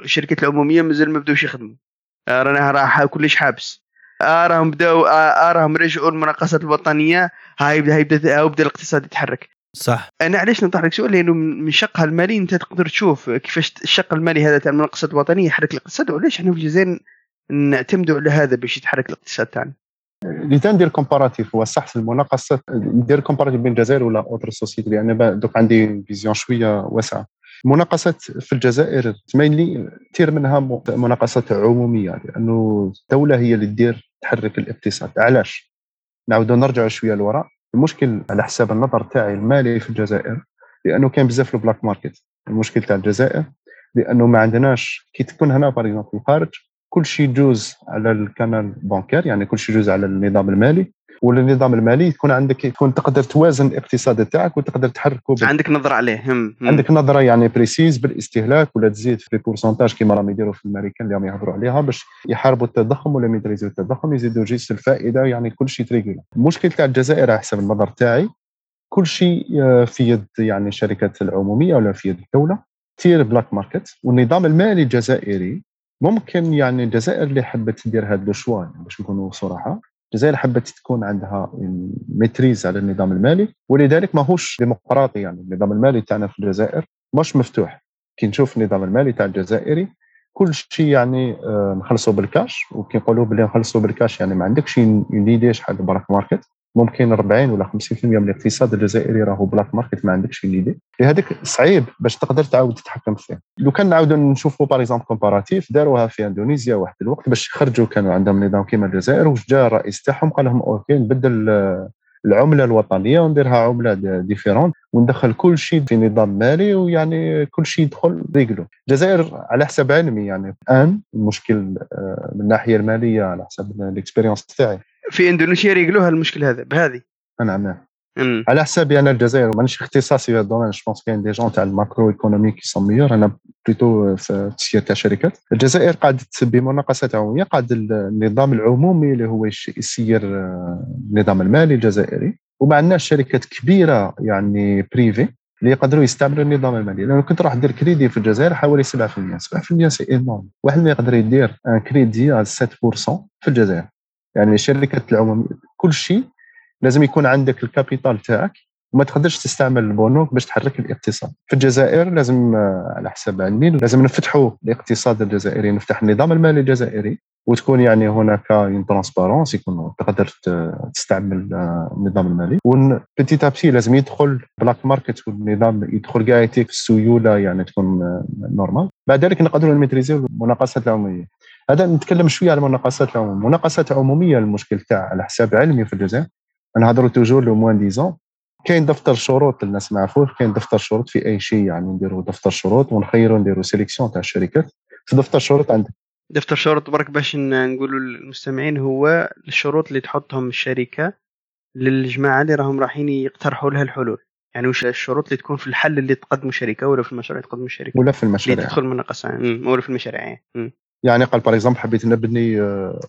الشركات العمومية مازال ما بدأوش يخدموا. آه رانا راح كلش حابس. راهم بداو راهم رجعوا المناقصات الوطنية. هاي بدا يبدا هاي بدا الاقتصاد يتحرك. صح. أنا علاش نطرح لك سؤال لأنه من شقها المالي أنت تقدر تشوف كيفاش الشق المالي هذا تاع المناقصات الوطنية يحرك الاقتصاد وعلاش إحنا في الجزائر نعتمدوا على هذا باش يتحرك الاقتصاد تاعنا؟ اللي ندير comparatif هو صح المناقصات ندير comparatif بين الجزائر ولا autres sociétés لأن دوك عندي vision شوية واسعة. المناقصات في الجزائر تميل لي كثير منها مناقصات عمومية لأنه الدولة هي اللي تدير تحرك الاقتصاد. علاش؟ نعاودوا نرجع شوية لوراء المشكل على حساب النظر تاعي المالي في الجزائر لأنه كان بزاف ال black market. المشكل تاع الجزائر لأنه ما عندناش كي تكون هنا par في الخارج كل شيء يجوز على ال canal bancaire يعني كل شيء يجوز على النظام المالي. والنظام المالي يكون عندك يكون تقدر توازن الاقتصاد تاعك وتقدر تحركه عندك نظرة عليه هم. هم. عندك نظرة يعني précise بالاستهلاك ولا تزيد في pourcentage كيما راهم يديروا في الأمريكان اللي راهم يهضروا عليها باش يحاربوا التضخم ولا يدريزوا التضخم يزيدوا جيس الفائدة يعني كل شيء تريجل المشكل تاع الجزائر على حسب النظر تاعي كل شيء آه، في يد يعني الشركات العمومية ولا في يد الدولة كثير black market والنظام المالي الجزائري ممكن يعني الجزائر اللي حبت تدير هذا ال choix يعني باش نكونوا صراحة الجزائر حبت تكون عندها maîtrise على النظام المالي ولذلك ماهوش ديمقراطي يعني. النظام المالي تاعنا في الجزائر مش مفتوح. كي نشوف النظام المالي تاع الجزائري كل شيء يعني آه، نخلصوا بالكاش وكي نقولوا بلي نخلصوا بالكاش يعني ما عندكش idée شحال black market. ممكن 40 ولا 50% من الاقتصاد الجزائري راهو black market ما عندكش idée لهذيك صعيب باش تقدر تعاود تتحكم فيه لو كان نعاودوا نشوفوا par comparatif داروها في اندونيسيا واحد الوقت باش يخرجوا كانوا عندهم نظام كيما الجزائر واش جا الرئيس تاعهم قال لهم OK نبدل العملة الوطنية ونديرها عملة différente وندخل كل شيء في نظام مالي ويعني كل شيء يدخل réglé الجزائر على حسب علمي يعني الآن المشكل آه، من الناحية المالية على حسب ال expérience تاعي. في إندونيسيا ريقلوها المشكل هذا بهذه. نعم نعم. على حسابي أنا الجزائر مانيش اختصاصي في ال domaine. je pense كاين des gens تاع ال macroéconomique sont meilleurs أنا plutôt في التسيير تاع شركات. الجزائر قعدت بمناقصات عموميه قعد النظام العمومي اللي هو يسير آه، النظام المالي الجزائري. وما عندناش شركات كبيرة يعني privées اللي يقدروا يستعملوا النظام المالي. لأنه كنت راح ندير كريدي في الجزائر حوالي 7% 7% c'est énorme واحد ما يقدر يدير un crédit 7% في الجزائر. يعني الشركات العموميه كل شيء لازم يكون عندك capital تاعك وما تقدرش تستعمل البنوك باش تحرك الاقتصاد. في الجزائر لازم آه، على حسب علمي لازم نفتحوا الاقتصاد الجزائري نفتح النظام المالي الجزائري وتكون يعني هناك transparence يكون تقدر تستعمل آه، النظام المالي. و petit à petit لازم يدخل black market والنظام يدخل كاع يعطيك السيولة يعني تكون normal آه، بعد ذلك نقدروا ن maîtrisi و المناقصات العمومية. هذا نتكلم شوية على المناقصات العموميه المناقصات العموميه المشكل تاع على حساب علمي في الجزائر. نهضروا toujours le moins-disant كاين دفتر شروط الناس ما يعرفوش كاين دفتر شروط في أي شيء يعني نديروا دفتر شروط ونخيروا نديروا sélection تاع الشركات. في دفتر شروط عندك؟ دفتر شروط برك باش نقولوا للمستمعين هو الشروط اللي تحطهم الشركة للجماعة اللي راهم رايحين يقترحوا لها الحلول. يعني وش الشروط اللي تكون في الحل اللي تقدمه الشركة ولا في المشروع اللي تقدمه الشركة؟ ولا في المشاريع. اللي تدخل مناقصة. ولا في المشاريع يعني قال par exemple حبيت نبني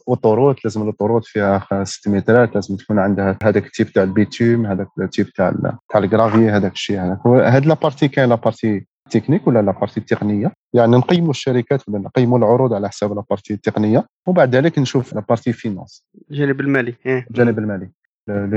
autoroute لازم ال autoroute فيها 6 مترات لازم تكون عندها هذاك ال type تاع ال bitume هذاك ال type تاع تاع ال gravier هذاك الشيء هذاك. هاد la partie كاين la partie technique ولا la partie التقنيه يعني نقيموا الشركات ولا نقيموا العروض على حساب la partie التقنيه وبعد ذلك نشوف la partie finance الجانب المالي إيه. الجانب المالي.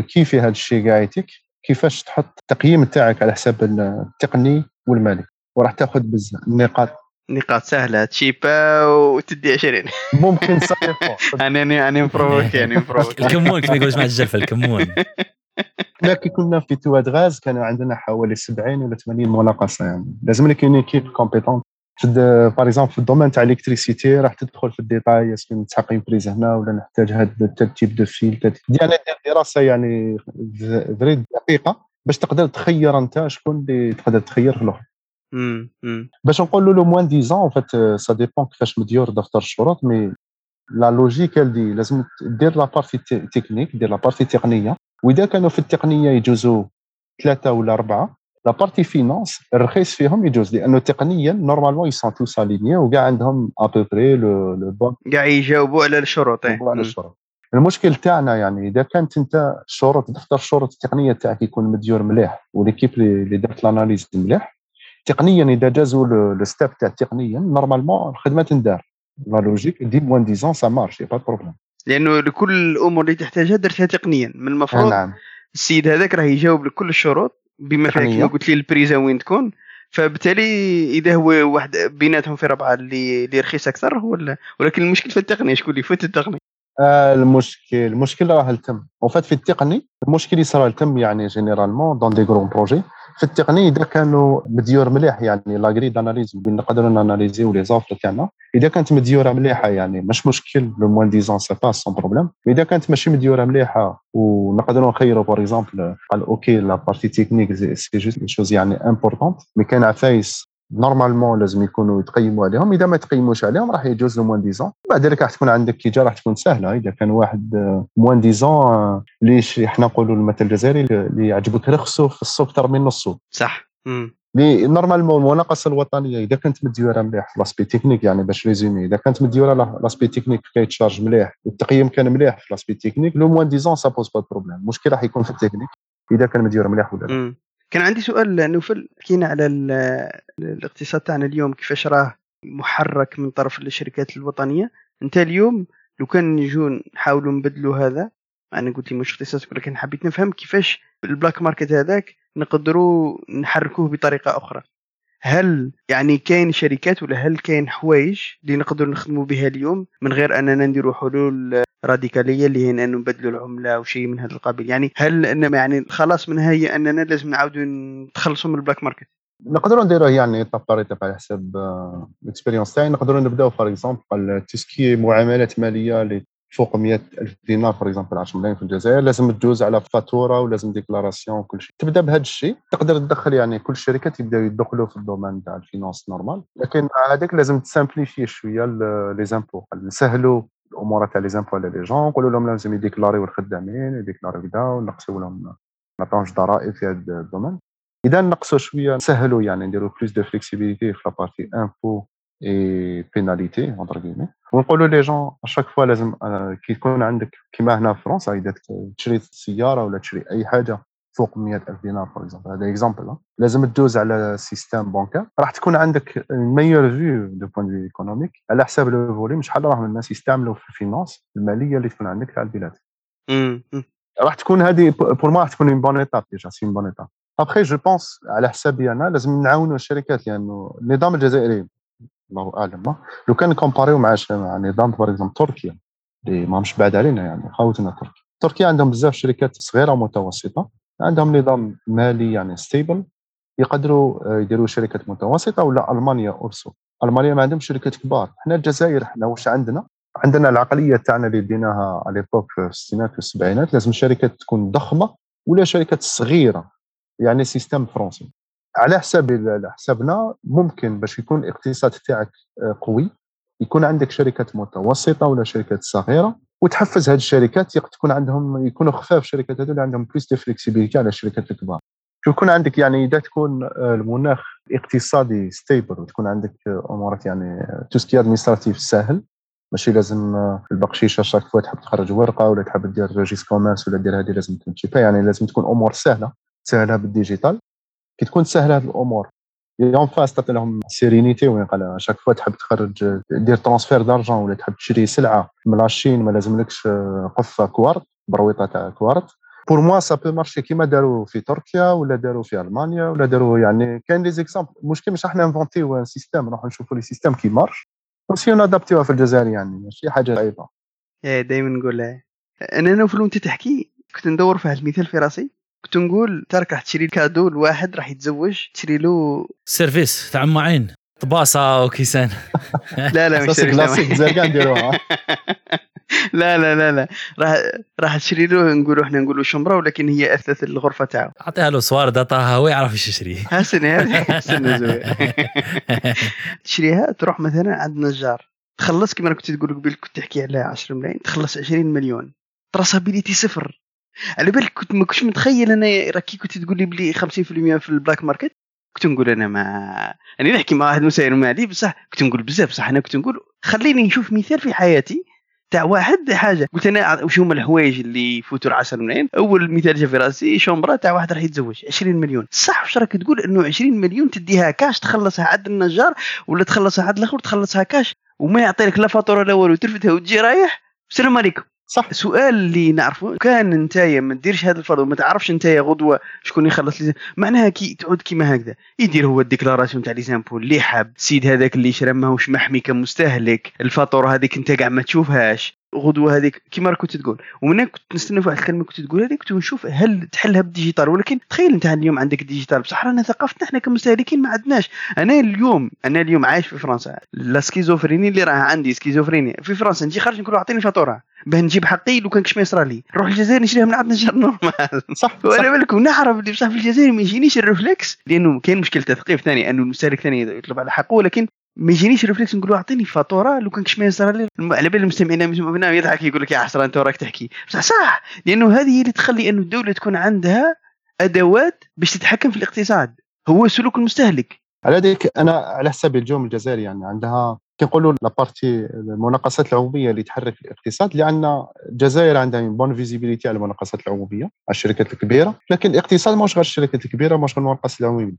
كيف هذا الشيء يتك كيفاش تحط التقييم تاعك على حساب التقني والمالي. وراح تاخذ بزاف النقاط نقاط سهلة تشيبا وتدي 20 ممكن صحيح. أنا أنا مبروك يعني مبروك. الكمون كما يقول جماعة الجلفه الكمون. إحنا كي كنا في تواد غاز كانوا عندنا حوالي 70 ولا 80 مناقصة يعني. لازم لك une équipe compétente par exemple في ال domaine تاع électricité راح تدخل في ال détail est-ce que نتحقق prise هنا ولا نحتاج هذا ال type de fil ديال دراسة يعني vraiment دقيقة باش تقدر تخير أنت شكون اللي تقدر تخير في الأخر. باش نقولوا le moins-disant في فات ça dépend كيفاش مديور دفتر الشروط mais la logique dit لازم دير la partie technique دير la partie تقنيه وإذا كانوا في التقنية يجوزوا ثلاثة ولا أربعة la partie finance الرخيص فيهم يجوز لأنه تقنيا normalement ils sont tous alignés وكاع عندهم à peu près le bon كاع يجاوبوا على الشروط يجاوبوا على الشروط. المشكل تاعنا يعني إذا كانت أنت الشروط دفتر الشروط التقنية تاعك يكون مديور مليح و l'équipe اللي دارت ال analyse مليح تقنيا إذا جازوا le step تاع تقنيا normalement الخدمة تندار. la logique des moins-disants ça marche pas de problème لأنه لكل الأمور اللي تحتاجها درتها تقنيا. من المفروض نعم. السيد هذاك راه يجاوب لكل الشروط بما فيها كما قلت لي ال prise وين تكون. فبالتالي إذا هو واحد بيناتهم في ربعة اللي اللي رخيص أكثر هو ولكن المشكل في التقنية شكون اللي يفوت التقنية؟ آه المشكل المشكل راه التم. وفات في التقني المشكل يصرى التم يعني généralement dans des grands projets في التقني إذا كانوا مديور مليح يعني la grille d'analyse نقدروا ن analysi و les offres تاعنا إذا كانت مديورة مليحة يعني مش مشكل le moins-disant c'est pas ça le problème إذا كانت ماشي مديورة مليحة ونقدروا نخيروا par exemple قال OK la partie technique c'est juste choses يعني importantes mais كان عفايس normalement لازم يكونوا يتقيموا عليهم. إذا ما تقيموش عليهم راح يجوز له moins-disant بعد ذلك راح تكون عندك كي راح تكون سهلة. إذا كان واحد moins-disant ليش إحنا نقولوا المثل الجزائري اللي يعجبك رخصه في أكثر من نصه صح. لي normalement المناقصة الوطنية. إذا كانت مديورة مليح في l'aspect technique يعني باش résumer إذا كانت مديورة l'aspect technique كيتشارج مليح. والتقييم كان مليح في l'aspect technique le moins-disant ça pose pas problème المشكل راح يكون في التكنيك إذا كان مديورة مليح ولا لا. كان عندي سؤال نوفل حكينا على الاقتصاد تاعنا اليوم كيفاش راه محرك من طرف الشركات الوطنية. أنت اليوم لو كان les gens نحاولوا نبدلوا هذا أنا قلت مش اختصاصك ولكن حبيت نفهم كيفاش ال black market هذاك نقدروا نحركوه بطريقة أخرى. هل يعني كاين شركات ولا هل كاين حوايج اللي نقدروا نخدموا بها اليوم من غير أننا نديروا حلول راديكالية اللي هي أنه نبدلوا العملة أو شيء من هذا القبيل. يعني هل انما يعني خلاص منها هي أننا لازم نعاودوا نتخلصوا من ال black market؟ نقدروا نديروه يعني étapes على حسب ال expérience تاعي. نقدروا نبداو for example تسكي معاملات مالية اللي فوق 100 ألف دينار for example 10 ملايين في الجزائر. لازم تجوز على فاتورة ولازم déclaration وكل شيء. تبدأ بهذا الشيء. تقدر تدخل يعني كل الشركات يبداو يدخلوا في ال domaine تاع ال finance normal لكن هذاك لازم ت simplifie شوية les impôts نسهلوا الأمور تاع les impôts على les gens نقولوا لهم لازم ي déclari و الخدامين ي déclari و كذا ونقصوا لهم نعطيهمش ضرائب في هذا ال domaine. إذا نقصوا شوية نسهلوا يعني نديروا بلوس دو فليكسيبيليتي في لابارتي امبو اي بيناليتي اونتر كيمي ونقولوا لي جون اشاك فوا لازم كي يكون عندك كيما هنا في فرنسا إذا تشري سيارة ولا تشري أي حاجة فوق 100000 دينار فور اكزومبل هذا اكزومبل لازم تدوز على سيستم بونكار راح تكون عندك ميور فيو دو بوان دو ايكونوميك على حساب لو فوليوم شحال راهم الناس يستعملوا في الفينانس المالية اللي تكون عندك تاع البلاد. راح تكون هذه pour moi راح تكون une bonne étape déjà c'est une bonne étape après je pense على حسابي أنا لازم نعاونوا الشركات لأنه النظام الجزائري الله أعلم لو كان ن compari و مع مع نظام par exemple تركيا اللي ماهمش بعاد علينا يعني خاوتنا تركيا. تركيا عندهم بزاف شركات صغيرة ومتوسطة. عندهم نظام مالي يعني stable يقدروا يديروا شركات متوسطة ولا ألمانيا aussi ألمانيا ما عندهم شركات كبار. إحنا الجزائر إحنا واش عندنا؟ عندنا العقلية تاعنا اللي ديناها على في الستينات والسبعينات لازم الشركات تكون ضخمة ولا شركات صغيرة يعني système فرنسي على حساب على حسابنا ممكن باش يكون الاقتصاد تاعك آه، قوي يكون عندك شركات متوسطة ولا شركات صغيرة. وتحفز هذه الشركات تكون عندهم يكونوا خفاف الشركات هذول عندهم plus de flexibilité على الشركات الكبار. يكون عندك يعني إذا تكون آه، المناخ اقتصادي stable وتكون عندك أمورك يعني tout ce qui administratif سهل ماشي لازم آه، البقشيشه chaque fois تحب تخرج ورقة ولا تحب دير registre commerce ولا دير هذه لازم تمشي. يعني لازم تكون أمور سهلة تسهلها بال digital. كي تكون سهلة هذه الأمور en face تعطي لهم sérénité وين قال chaque fois تحب تخرج دير transfert d'argent ولا تحب تشري سلعة من la Chine ما لازملكش آه، قفة كوارت برويطة تاع كوارت. pour moi ça peut marcher كيما داروا في تركيا ولا داروا في ألمانيا ولا داروا يعني كاين les exemples المشكل مش إحنا invent يو système نروحوا نشوفوا les systèmes qui marchent وسي نادابتيوها في الجزائر يعني ماشي حاجة صعيبه إيه دائما نقول أنا نوفل وأنت تحكي كنت ندور في هذا المثال في راسي. كنت نقول ترك راح تشري كادو لواحد راح يتزوج تشري له سيرفيس تاع معين طباسة وكيسان. لا لا مش كلاسيك زرقاء نديروها لا لا لا لا. راح راح تشري له نقولوا إحنا نقولوا شمرة ولكن هي اثاث الغرفة تاعو. أعطيها له سوارد عطاها هو يعرف إيش يشري. حسن حسن تشريها تروح مثلا عند نجار. تخلص كما كنت تقول قبل كنت تحكي على 10 ملايين تخلص 20 مليون. traçabilité صفر. على بالك كنت ما كنتش متخيل أنا راكي كنت تقول لي بلي 50% في ال black market كنت نقول أنا ما يعني نحكي مع واحد مسير مالي بصح كنت نقول بزاف بصح أنا كنت نقول خليني نشوف مثال في حياتي تاع واحد حاجة. قلت أنا وش هما الحوايج اللي يفوتوا 10 ملايين أول مثال جا في رأسي شومبرا تاع واحد راح يتزوج 20 مليون. صح واش راك تقول إنه 20 مليون تديها كاش تخلصها عند النجار ولا تخلصها عند الآخر تخلصها كاش وما يعطي لك لا فاتورة لا والو ترفدها وتجي رايح؟ السلام عليكم. صح. السؤال اللي نعرفه كان انت ما ديرش هذا الفرض وما تعرفش انت غدوة شكون يخلص لي معناها كي تعود كيما هكذا. يدير هو ال déclaration تاع les impôts اللي حاب السيد هذاك اللي شرا ماهوش محمي كمستهلك الفاتورة هذيك انت كاع ما تشوفهاش. غدوة هذيك كيما كنت تقول. ومن كنت نستنى في واحد الكلمة كنت تقول هذيك؟ كنت نشوف هل تحلها بال digital. ولكن تخيل أنت اليوم عندك ال digital بصح رانا ثقافتنا إحنا كمستهلكين ما عندناش. أنا اليوم أنا اليوم عايش في فرنسا. la schizophrénie اللي راه عندي schizophrénie. في فرنسا نجي خارج نقول أعطيني فاتورة. باه نجيب حقي لو كان كش ما يصرى لي نروح الجزائر نشريها من عندنا نشر normal. صح وأنا بالكم نعرف اللي بصح في الجزائر ما يجينيش ال réflexe لأنه كاين مشكلة تثقيف ثاني أنه المستهلك ثاني يطلب على حقه. ولكن ما يجينيش réflexe نقول له أعطيني فاتورة لو كان كش ما يصرى لي على بال المستمعين يضحك يقول لك يا حسره أنت وراك تحكي. بصح صح. لأنه هذه هي اللي تخلي انه الدولة تكون عندها أدوات باش تتحكم في الاقتصاد. هو سلوك المستهلك. على ذلك أنا على حساب الجوم الجزائري يعني عندها كنقولوا la partie المناقصات العمومية اللي تحرك الاقتصاد لأن الجزائر عندها bonne visibilité على المناقصات العمومية الشركات الكبيرة لكن الاقتصاد ماهوش غير الشركات الكبيرة ماهوش غير المناقصات العمومية.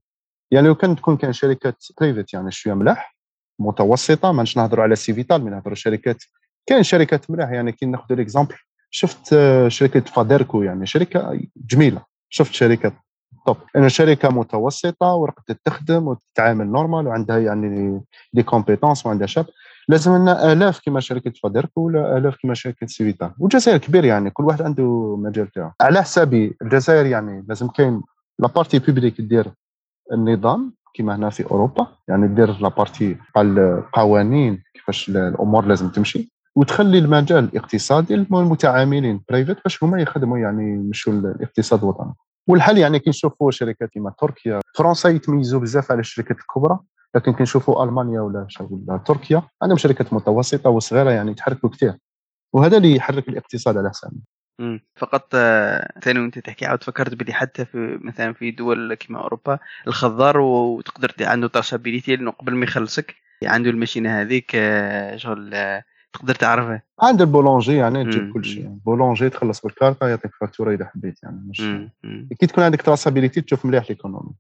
يعني لو كان تكون كان شركات privées يعني شوية ملاح متوسطة ماناش نهضروا على سيفيتال من نهضروا شركات. كاين شركات ملاح يعني كي ناخذ l'exemple شفت شركة فاديركو يعني شركة جميلة. شفت شركة top أنا شركة متوسطة ورقت تخدم وتتعامل normal وعندها يعني des compétences وعندها شاب. لازم لنا آلاف كما شركة فاديركو ولا آلاف كما شركة سيفيتال والجزائر كبير يعني كل واحد عنده مجال تاعو. على حسابي الجزائر يعني لازم كاين la partie publique دير النظام كما هنا في أوروبا يعني دير la partie القوانين كيفاش الأمور لازم تمشي وتخلي المجال الاقتصادي للمتعاملين private باش هما يخدموا يعني يمشوا الاقتصاد الوطني. والحل يعني كي نشوفوا شركات كيما تركيا فرنسا يتميزوا بزاف على الشركات الكبرى لكن كي نشوفوا ألمانيا ولا ولا تركيا عندهم شركات متوسطة وصغيرة يعني يتحركوا كثير وهذا اللي يحرك الاقتصاد على حسابنا. فقط آه، ثاني وانت تحكي عاود فكرت بلي حتى في مثلا في دول كيما أوروبا الخضار وتقدر عنده traçabilité لأنه قبل ما يخلصك عنده الماشينه هذيك آه، شغل آه، تقدر تعرفه عند ال boulanger يعني. تجيب كل شيء. يعني boulanger تخلص بالكارطة يعطيك فاتورة إذا حبيت يعني مش. كي تكون عندك traçabilité تشوف مليح l'économie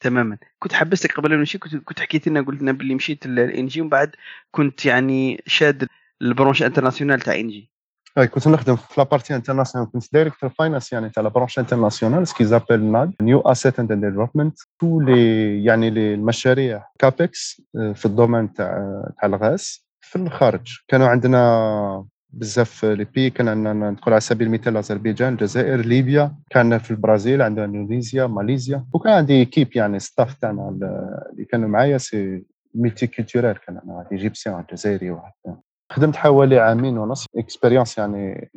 تماما. كنت حبستك قبل ما نمشي كنت كنت حكيت لنا قلت لنا باللي مشيت ل Engie ومن بعد كنت يعني شاد ال branche internationale تاع Engie كنت نخدم في la partie internationale كنت directeur finance يعني تاع la branche internationale ce qu'ils appellent new asset and development tous les يعني المشاريع CAPEX في ال domaine تاع تاع الغاز. في الخارج. كانوا عندنا بزاف les pays كان عندنا نقول على سبيل المثال اذربيجان الجزائر ليبيا. كان في البرازيل عندنا اندونيسيا ماليزيا. وكان عندي équipe يعني staff تاعنا اللي كانوا معايا. c'est multiculturel كان عندنا واحد Égyptien جزائري واحد خدمت حوالي عامين ونص expérience يعني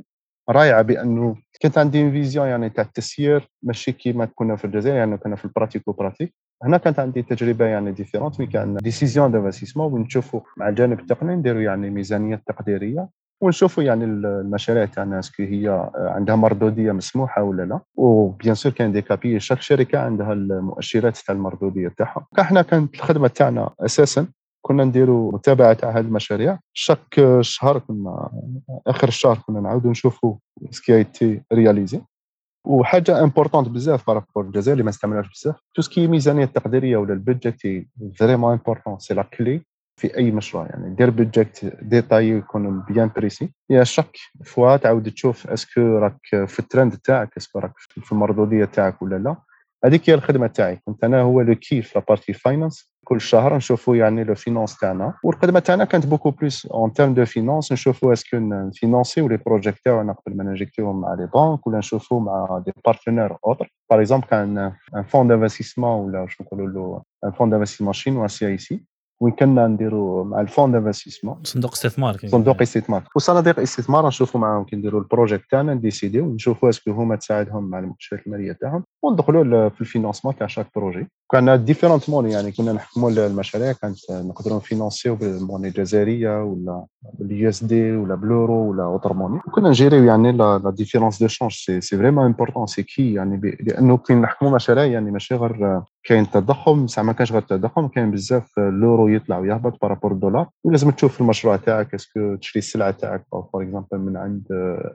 رائعة بأنه كانت عندي vision يعني تاع التسيير ماشي كيما كنا في الجزائر يعني كنا في ال pratico-pratique هنا كانت عندي تجربة يعني différente وين كان décision d'investissement وين نشوفوا مع الجانب التقني نديروا يعني ميزانية تقديرية ونشوفوا يعني المشاريع تاعنا est-ce que هي عندها مردودية مسموحة ولا لا. و bien sûr كاين des KPI chaque شركة عندها المؤشرات تاع المردودية تاعها. إحنا كانت الخدمة تاعنا أساسا كنا نديروا متابعة تاع هذه المشاريع. chaque شهر كنا آخر الشهر كنا نعاودوا نشوفوا ce qui était réalisé. وحاجة importante بزاف par rapport الجزائر اللي ما استعملهاش بزاف. tout ce qui ميزانية التقديريه ولا ال budget vraiment important c'est la clé في أي مشروع. يعني دير budget détaillé يكون bien précis. يا chaque fois تعاود تشوف est-ce que راك في الترند تاعك est-ce que راك في المردوديه تاعك ولا لا. هذيك هي الخدمة تاعي. كنت أنا هو لو كيف la partie finance. كل شهر نشوفوا يعني les finances تاعنا. والخدمة تاعنا كانت beaucoup plus. en termes de finance نشوفوا est-ce que نفينونسيو les projets تاعنا قبل ما نجيكتيهم مع les banques ولا نشوفوا مع des partenaires autres par exemple كان un fonds d'investissement ولا واش نقولوا له un fonds d'investissement chinois CIC وين كنا نديروا مع ال fonds d'investissement. صندوق استثمار صندوق استثمار. وصناديق استثمار نشوفوا معاهم كي نديروا ال projet تاعنا نديسيديو ونشوفوا est-ce que هما تساعدهم مع المؤشرات المالية تاعهم وندخلوا في ال financement تاع chaque projet. كان différentes monnaies يعني كنا نحكموا المشاريع كانت نقدروا نفينونسيو بال monnaie الجزائرية ولا بال USD ولا ب l'euro ولا autre monnaie وكنا نجيريو يعني la différence de change c'est c'est vraiment important c'est que يعني لأنه كي نحكموا مشاريع يعني ماشي غير كاين تضخم. ساعة ما كانش غير تضخم كاين بزاف l'euro يطلع ويهبط par rapport الدولار ولازم تشوف المشروع تاعك est-ce que تشري السلعة تاعك؟ par exemple من عند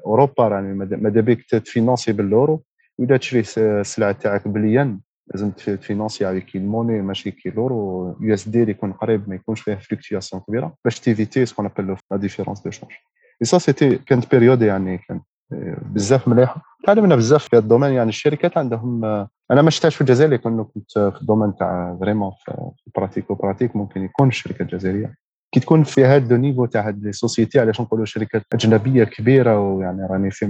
اوروبا يعني ماذا بيك تفينونسي ب l'euro. وإذا تشري السلعة تاعك بالين لازم تفينونسي افيك الموني ماشي كي لورو يو اس دي اللي يكون قريب ما يكونش فيه فلكتياسيون كبيره باش تيفيتي سكون ابل لا ديفيرونس دو شونج اي سا سيتي كانت بيريود يعني كانت بزاف مليحه تعلمنا بزاف في الدومين يعني الشركات عندهم أنا ما شفتهاش في الجزائر كنت كنت في الدومين تاع فريمون في براتيك وبراتيك ممكن يكون الشركة الجزائريه كي تكون في هذا النيفو تاع هاد لي سوسيتي علاش نقولوا شركات أجنبية كبيرة ويعني راني في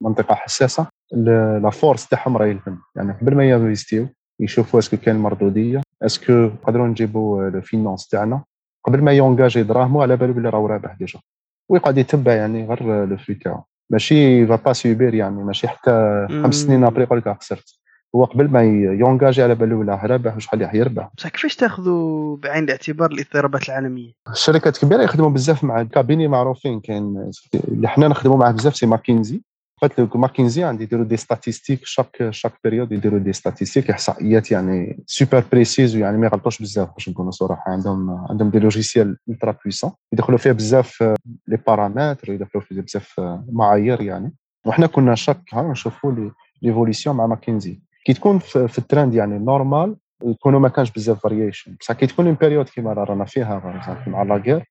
منطقة حساسة la force تاعهم راهي ال fin. يعني قبل ما ينفيستيو يشوفوا est-ce que كاين مردودية est-ce que نقدروا نجيبوا ال finance تاعنا. قبل ما يونجاجي دراهمو على بالو بلي راهو رابح déjà. ويقعد يتبع يعني غير le vrai تاعو ماشي va pas subir يعني ماشي حتى خمس سنين après يقول لك خسرت. هو قبل ما يونجاجي على بالو ولا رابح وشحال راح يربح؟ بصح كيفاش تاخذوا بعين الاعتبار الاضطرابات العالمية؟ الشركات الكبيرة يخدموا بزاف مع ال cabinets معروفين كاين اللي حنا نخدموا معاه بزاف c'est ماكينزي قلت لك ماكينزي عندي يديروا des statistiques chaque chaque période يديروا des statistiques إحصائيات يعني super précises ويعني ما يغلطوش بزاف باش نكونوا صراحة. عندهم عندهم des logiciels ultra puissants يدخلوا فيها بزاف les paramètres يدخلوا فيها بزاف معايير يعني. وحنا كنا chaque نشوفوا les l'évolution مع ماكينزي كي تكون في, الترند يعني normal يكونوا ما كانش بزاف variations بصح كي تكون en période كيما رانا فيها مع la guerre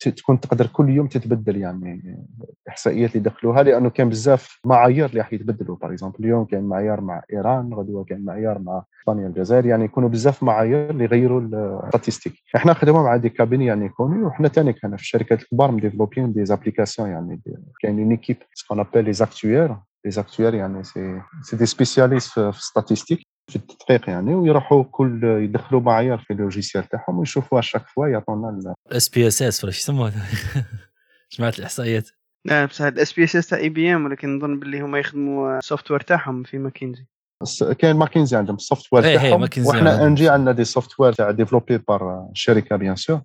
تكون تقدر كل يوم تتبدل يعني الاحصائيات اللي دخلوها لأنه كان بزاف معايير اللي راح يتبدلوا. par exemple اليوم كان معيار مع إيران غدوة كان معيار مع إسبانيا الجزائر يعني يكونوا بزاف معايير اللي يغيروا ال statistiques إحنا خدموا مع des cabinets يعني يكونوا وحنا ثاني كان في الشركات الكبار مديفلوبين des applications يعني كاين une équipe ce qu'on appelle les actuaires les actuaires يعني c'est c'est des spécialistes في ال statistiques في التدقيق يعني ويروحوا كل يدخلوا معايير في ال logiciel تاعهم ويشوفوها chaque fois يعطونا SPSS ولا شو يسموها؟ جماعة الإحصائيات. لا بصح ال SPSS تاع IBM ولكن نظن باللي هما يخدموا ال software تاعهم في ماكينزي كاين ماكينزي عندهم ال software تاعهم وحنا Engie عندنا des software تاع développés par الشركة bien sûr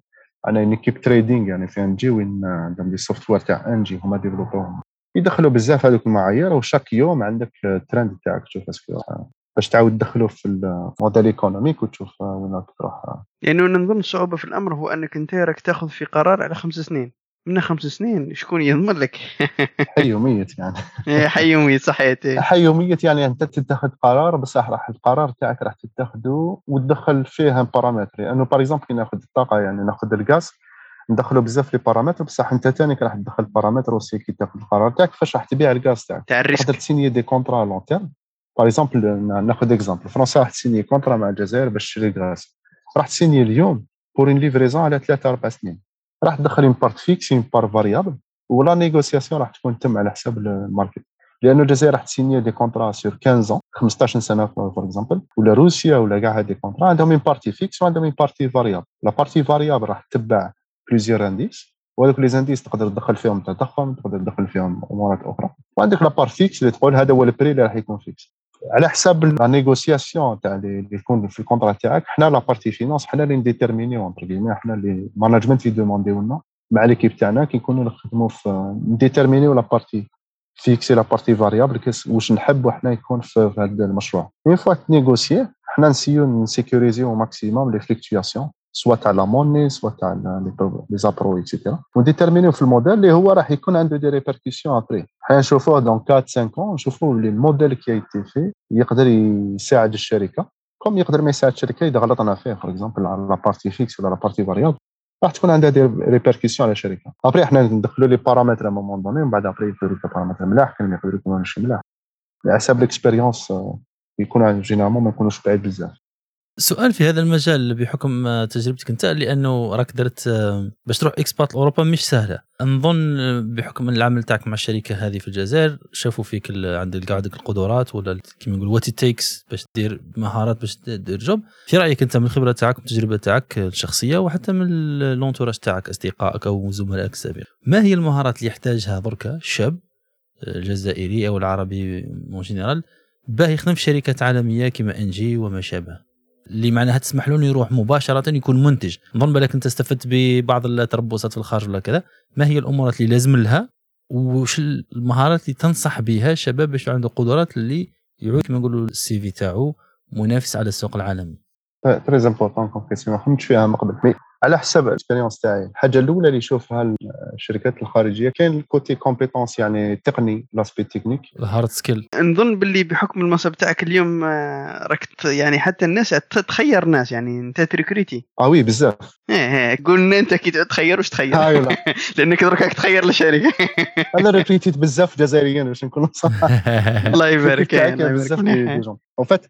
عندنا une équipe trading يعني في Engie وين عندهم des software تاع Engie هما ديفلوبوهم يدخلوا بزاف هذوك المعايير و chaque يوم عندك الترند تاعك تشوف est-ce que باش تعاود تدخله في ال modèle économique وتشوف وين راك تروح يعني نظن الصعوبة في الأمر هو أنك أنت راك تاخذ في قرار على خمس سنين. من خمس سنين شكون يضمن لك؟ حي وميت يعني. إيه، حي وميت صحيت. حي وميت يعني أنت تتخذ قرار بصح راح القرار تاعك راح تتخذه وتدخل فيه paramètres لأنه par exemple كي ناخذ الطاقة يعني ناخذ الغاز ندخلوا بزاف les paramètres بصح انت ثاني راح تدخل paramètre aussi كي تاخذ القرار تاعك فاش راح تبيع الغاز تاعك. تاع تقدر ال risque تسيني des contrats long terme par exemple ناخذ exemple فرنسا راح تسيني contrat مع الجزائر باش تشري الغاز. راح تسيني اليوم pour une livraison على ثلاثة أربع سنين. راح تدخل une part fixe une part variable ولا négociation راح تكون تم على حساب ال market لأنه الجزائر راح تسيني des contrats sur 15 15 سنة par exemple ولا روسيا ولا كاع هاد des contrats عندهم une partie fixe وعندهم une partie variable la partie variable راح تتبع plusieurs indices وهذوك les indices تقدر تدخل فيهم تضخم تقدر تدخل فيهم أمورات أخرى. وعندك la part fixe اللي تقول هذا هو ال prix اللي راح يكون fixe على حساب la négociation تاع اللي يكون في ال contrat تاعك حنا la partie finance حنا اللي نديتيرمينيو entre كيما حنا اللي management يدومونديو لنا مع l'équipe تاعنا كي نكونوا نخدموا في نديتيرمينيو la partie fixe et la partie variable واش نحبوا حنا يكون في هذا المشروع. une fois تنيغوسيي حنا n'essayiw نسيكوريزيو maximum les fluctuations soit تاع la monnaie soit تاع لي زابرو اكسيتيرا وديتيرمينيو في الموديل اللي هو راح يكون عنده دي ريبركسيون ابري حنا نشوفوه دون 4 5 اون نشوفوا اللي الموديل كي ايتي في يقدر يساعد الشركة كوم يقدر ما يساعد الشركة اذا غلطنا فيه فور اكزومبل على لا بارتي فيكس ولا لا بارتي فاريابل راح تكون عندها دي ريبركسيون على الشركة ابري إحنا ندخلوا لي بارامتر ا مومون دوني ومن بعد ابري يديروا بارامتر ملاح كاين يقدروا يكونوا ماشي ملاح على حساب الاكسبيريونس يكون جينيرالمون ما يكونوش بعيد بزاف سؤال في هذا المجال بحكم آه، تجربتك انت لأنه راك درت آه، باش تروح expat لأوروبا مش سهلة. نظن آه، بحكم العمل تاعك مع الشركة هذه في الجزائر شافوا فيك عندك عندك القدرات ولا كيما نقول what it takes باش دير مهارات باش دير job في رأيك انت من الخبره تاعك والتجربه تاعك الشخصية وحتى من l'entourage تاعك أصدقائك أو زملائك السابقين ما هي المهارات اللي يحتاجها دركا شاب الجزائري أو العربي en général باه يخدم في شركات عالمية كما Engie وما شابه؟ اللي معناها تسمح له يروح مباشرة يكون منتج. نظن بالك أنت استفدت ببعض التربصات في الخارج ولا كذا. ما هي الامورات اللي لازم لها؟ وش المهارات اللي تنصح بها الشباب باش عنده قدرات اللي يعود كما نقولوا ال CV تاعو منافس على السوق العالمي؟ très important comme question ما خممتش فيها من قبل على حسب ال expérience تاعي. الحاجة الأولى اللي يشوفها الشركات الخارجية كاين ال côté compétence يعني تقني l'aspect technique ال hard سكيل نظن باللي بحكم المنصب تاعك اليوم آه، راك يعني حتى الناس تتخير ناس يعني أنت ت recruter آه oui بزاف. إيه إيه قولنا أنت كي تخير واش تخير. لا. لأنك درك راك تخير الشركة أنا recruté ت بزاف جزائريين باش نكون صح الله يبارك الله يبارك. بزاف فيك. des gens en fait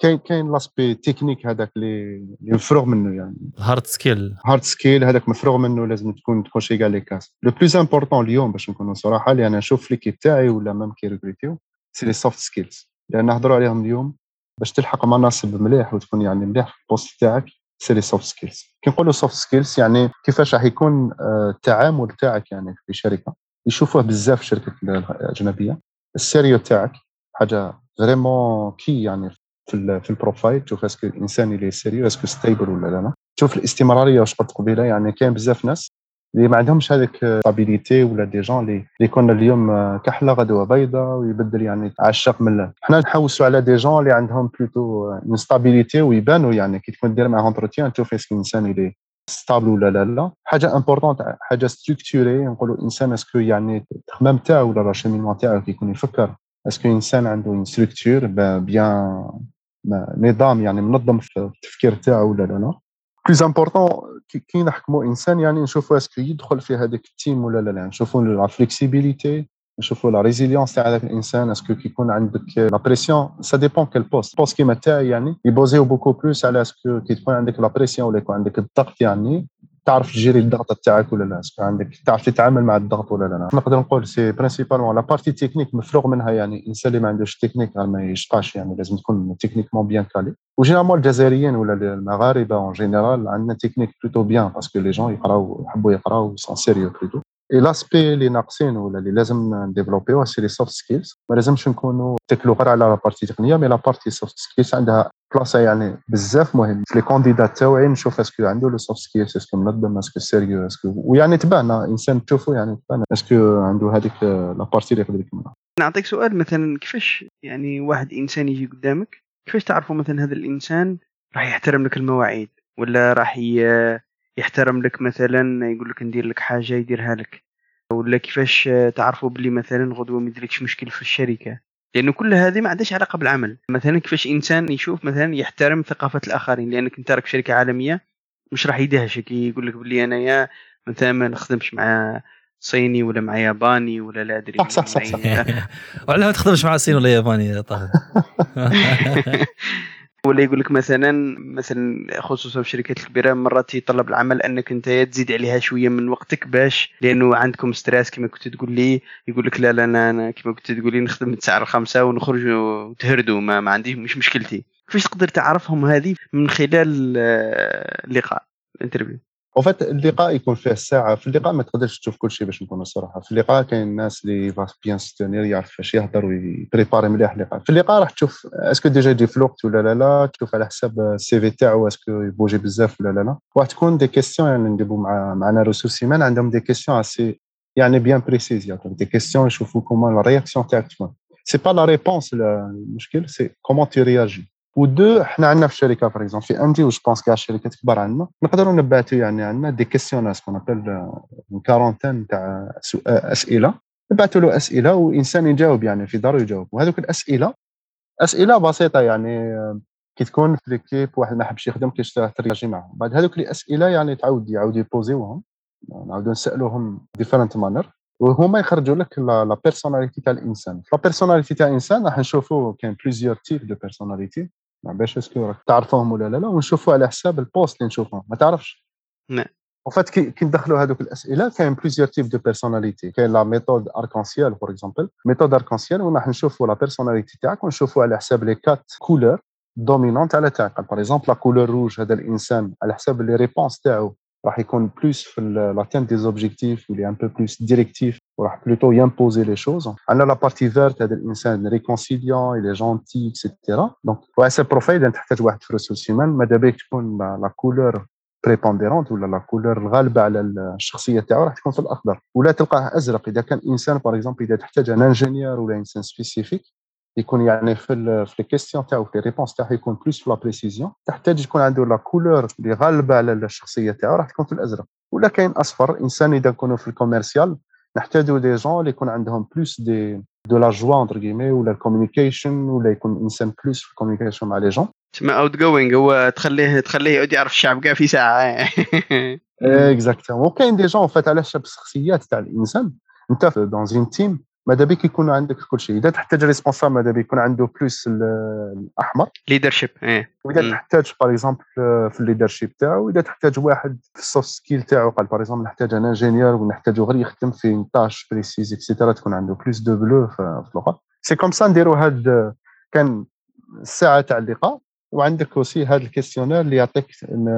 كاين كاين l'aspect technique هذاك اللي مفروغ منه يعني. ال hard skill hard skill هذاك مفروغ منه لازم تكون تكونشي كاع les cases le plus important اليوم باش نكونوا صراحة اللي أنا نشوف l'équipe تاعي ولا même كي recruter و c'est les soft skills لأن نهضروا عليهم اليوم باش تلحق مناصب مليح وتكون يعني مليح في ال poste تاعك c'est les soft skills كي نقولوا soft skills يعني كيفاش راح يكون آه، التعامل تاعك يعني في شركة. يشوفوه بزاف في الشركات الأجنبية. ال sérieux تاعك حاجة vraiment كي يعني في في ال profile تشوف est-ce que الإنسان اللي sérieux est-ce que stable ولا لا تشوف الاستمرارية واش قلت قبيلة يعني كاين بزاف ناس اللي ما عندهمش هذيك stabilité ولا des gens اللي اللي يكون اليوم آه، كحلة غدوة بيضاء ويبدل يعني عشاق من حنا نحوسوا على des gens اللي عندهم plutôt stabilité ويبانوا يعني كي تكون دير معاه entretien تشوف est-ce que الإنسان اللي stable ولا لا لا؟ حاجة importante حاجة structuré نقولوا الإنسان est-ce que يعني التخمام تاعو ولا ال raisonnement تاعو كي يكون يفكر. est-ce que انسان عنده une structure bien ما- نظام يعني منظم في التفكير تاعو ولا لا le plus important كي نحكموا انسان يعني نشوفوا est-ce que يدخل في هذاك ال team ولا لا لا. نشوفوا la flexibilité نشوفوا la résilience تاع هذاك الإنسان est-ce que كي يكون عندك la pression ça dépend quel poste poste كيما تاعي يعني ي poser و beaucoup plus على est-ce que كي تكون عندك la pression ولا يكون عندك الضغط يعني تعرف ت gérer الضغط تاعك ولا لا عندك؟ تعرف تتعامل مع الضغط ولا لا؟ نقدر نقول c'est principalement la partie technique مفروغ منها يعني الإنسان اللي ما عندوش تكنيك ما يشقاش يعني لازم تكون techniquement bien calé و généralement الجزائريين ولا المغاربة en général عندنا technique plutôt bien parce que les gens يقراو يحبوا يقراو sont sérieux plutôt et l'aspect اللي ناقصين ولا اللي لازم ن développer وه c'est les soft skills ما لازمش نكونوا نتكلوا غير على la partie تقنيه mais la partie soft skills عندها بلاصه يعني بزاف مهم les candidats تاعي نشوف est-ce que عنده les soft skills est-ce que منظم est-ce que sérieux est-ce que ويعني تبان انسان تشوفه يعني تبان est-ce que عنده هذيك la partie اللي يقدر يكملها نعطيك سؤال مثلا كيفاش يعني واحد إنسان يجي قدامك كيفاش تعرفوا مثلا هذا الإنسان راح يحترم لك المواعيد ولا راح. يحترم لك مثلا يقول لك ندير لك حاجة يديرها لك. ولا كيفاش تعرفوا باللي مثلا غدوة ما يديرلكش مشكل في الشركة؟ لأنه كل هذه ما عندهاش علاقة بالعمل. مثلا كيفاش إنسان يشوف مثلا يحترم ثقافة الآخرين؟ لأنك أنت راك شركة عالمية مش راح يدهشك يقول لك باللي انايا مثلا ما نخدمش مع صيني ولا مع ياباني ولا لا أدري صح صح صح, صح. وعلى ما تخدمش مع الصين ولا ياباني يا طه. ولا يقول لك مثلا مثلا خصوصا في الشركات الكبيره مرات يطلب العمل أنك أنت تزيد عليها شوية من وقتك باش لأنه عندكم ستريس كما كنت تقول لي. يقول لك لا لا أنا, كما كنت تقول لي نخدم من 9 ل 5 ونخرج وتهردوا. ما, ما عندي مش مشكلتي. كيفاش تقدر تعرفهم هذه من خلال اللقاء ال interview؟ و en fait اللقاء يكون فيه الساعة في اللقاء ما تقدرش تشوف كل شيء باش نكونوا صراحة. في اللقاء كاين الناس اللي bien se tenir يعرف فاش يهضر وي préparer مليح اللقاء. في اللقاء راح تشوف est-ce que déjà يجي في الوقت ولا لا لا تشوف على حساب ال CV تاعو est-ce que ي bouger بزاف ولا لا لا راح تكون des questions يعني نديرو مع معنا ressources humaines عندهم des questions assez يعني bien précises يعني des questions يشوفوا comment la تاعك تكون. c'est pas la réponse المشكل c'est comment tu réagis ودو حنا عندنا في الشركة par exemple في Engie je pense كاع الشركات كبار عندنا نقدروا نبعثوا يعني عندنا des questionnaires ce qu'on appelle quarantaine تاع اسئله نبعثوا له اسئله وانسان يجاوب يعني في دارو يجاوب وهذوك الاسئله اسئله بسيطه يعني كي تكون في l'équipe واحد ما حبش يخدم كيش ترياجي معهم بعد هذوك الاسئله يعني تعاود يعاود ي poser وهم نعاودوا نسالوهم différentes manières وهما يخرجوا لك la personnalité تاع الانسان la personnalité تاع الانسان راح نشوفوا كاين plusieurs types de personnalité ما باش est-ce que راك تعرفهم ولا لا لا ونشوفوا على حساب ال poste اللي نشوفهم ما تعرفش. نعم. و en fait كي ندخلوا هذوك الأسئلة كاين plusieurs types de personnalité كاين la méthode arc-en-ciel par exemple méthode arc-en-ciel وين راح نشوفوا la personnalité تاعك ونشوفوا على حساب les quatre couleurs dominantes على تاعك. par exemple la couleur rouge هذا الإنسان على حساب les réponses تاعو. راح يكون plus في l'atteinte des objectifs ولا un peu plus directif وراح plutôt ي imposer les choses عندنا la partie verte هذا الانسان réconciliant il est gentil et cetera donc واسا profile تحتاج واحد في ressources humaines ماذا بيك تكون la couleur prépondérante ولا la couleur الغالبه على الشخصيه تاعو راح تكون في الاخضر ولا تلقاه ازرق اذا كان انسان par exemple اذا تحتاج un ingénieur ولا انسان spécifique يكون يعني في في ال question تاعو في réponse تاعو يكون plus في la précision تحتاج يكون عنده la couleur اللي غالبة على الشخصية تاعو راح تكون في الأزرق. ولا كاين أصفر. إنسان إذا نكونوا في ال commercial نحتاجوا des gens اللي يكون عندهم plus de de la joie entre كيمي ولا ال communication ولا يكون إنسان plus في ال communication مع les gens تسمى outgoing هو تخليه تخليه يعود يعرف الشعب كاع في ساعة. exactement وكاين des gens en fait على حسب الشخصيات تاع الإنسان. أنت dans une team ماذا بك يكون عندك كل شيء. إذا تحتاج responsable ماذا بك يكون عنده plus الأحمر. leadership إيه. وإذا تحتاج par exemple في ال leadership تاعو إذا تحتاج واحد في ال soft skill تاعو قال par exemple نحتاج un ingénieur ونحتاجو غير يخدم في tâche précise et cetera تكون عنده plus de bleu في اللغة c'est comme ça نديرو هاد كان الساعة تاع اللقاء وعندك aussi هذا ال questionnaire اللي يعطيك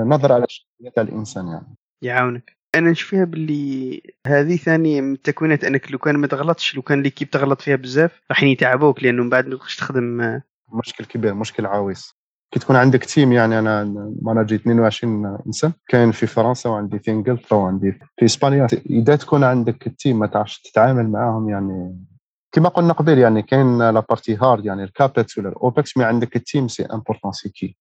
نظرة على الشخصيه تاع الإنسان يعني. يعاونك. أنا نشوف فيها باللي هذه ثاني من التكوينات أنك لو كان ما تغلطش لو كان l'équipe تغلط فيها بزاف راح يتعبوك لأنه من بعد ما تقدرش تخدم مشكل كبير مشكل عاويص كي تكون عندك team يعني أنا manager 22 إنسان كاين في فرنسا وعندي في إنجلترا وعندي في إسبانيا. إذا تكون عندك ال team ما تعرفش تتعامل معاهم يعني كما قلنا قبل يعني كاين la partie hard يعني ال CAPEX ولا ال OPEX mais عندك ال team c'est important c'est que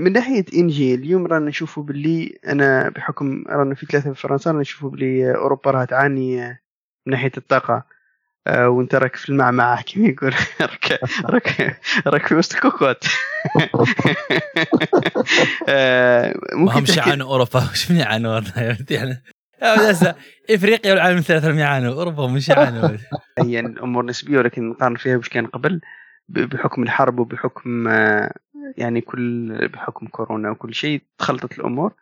من ناحية إنجي اليوم رانا نشوفوا باللي أنا بحكم رانا في ثلاثة في فرنسا رانا نشوفوا باللي أوروبا راها تعاني من ناحية الطاقة. آه وأنت راك في المعمعة كما يقول. راك راك راك في وسط الكوكوت آه ممكن مش يعانوا؟ اوروبا وش من يعانوا يعني إفريقيا والعالم الثالث لم يعانوا. أوروبا مش يعانوا هي الأمور نسبية ولكن نقارن فيها وش كان قبل بحكم الحرب وبحكم آه يعني كل بحكم كورونا وكل شيء تخلطت الأمور.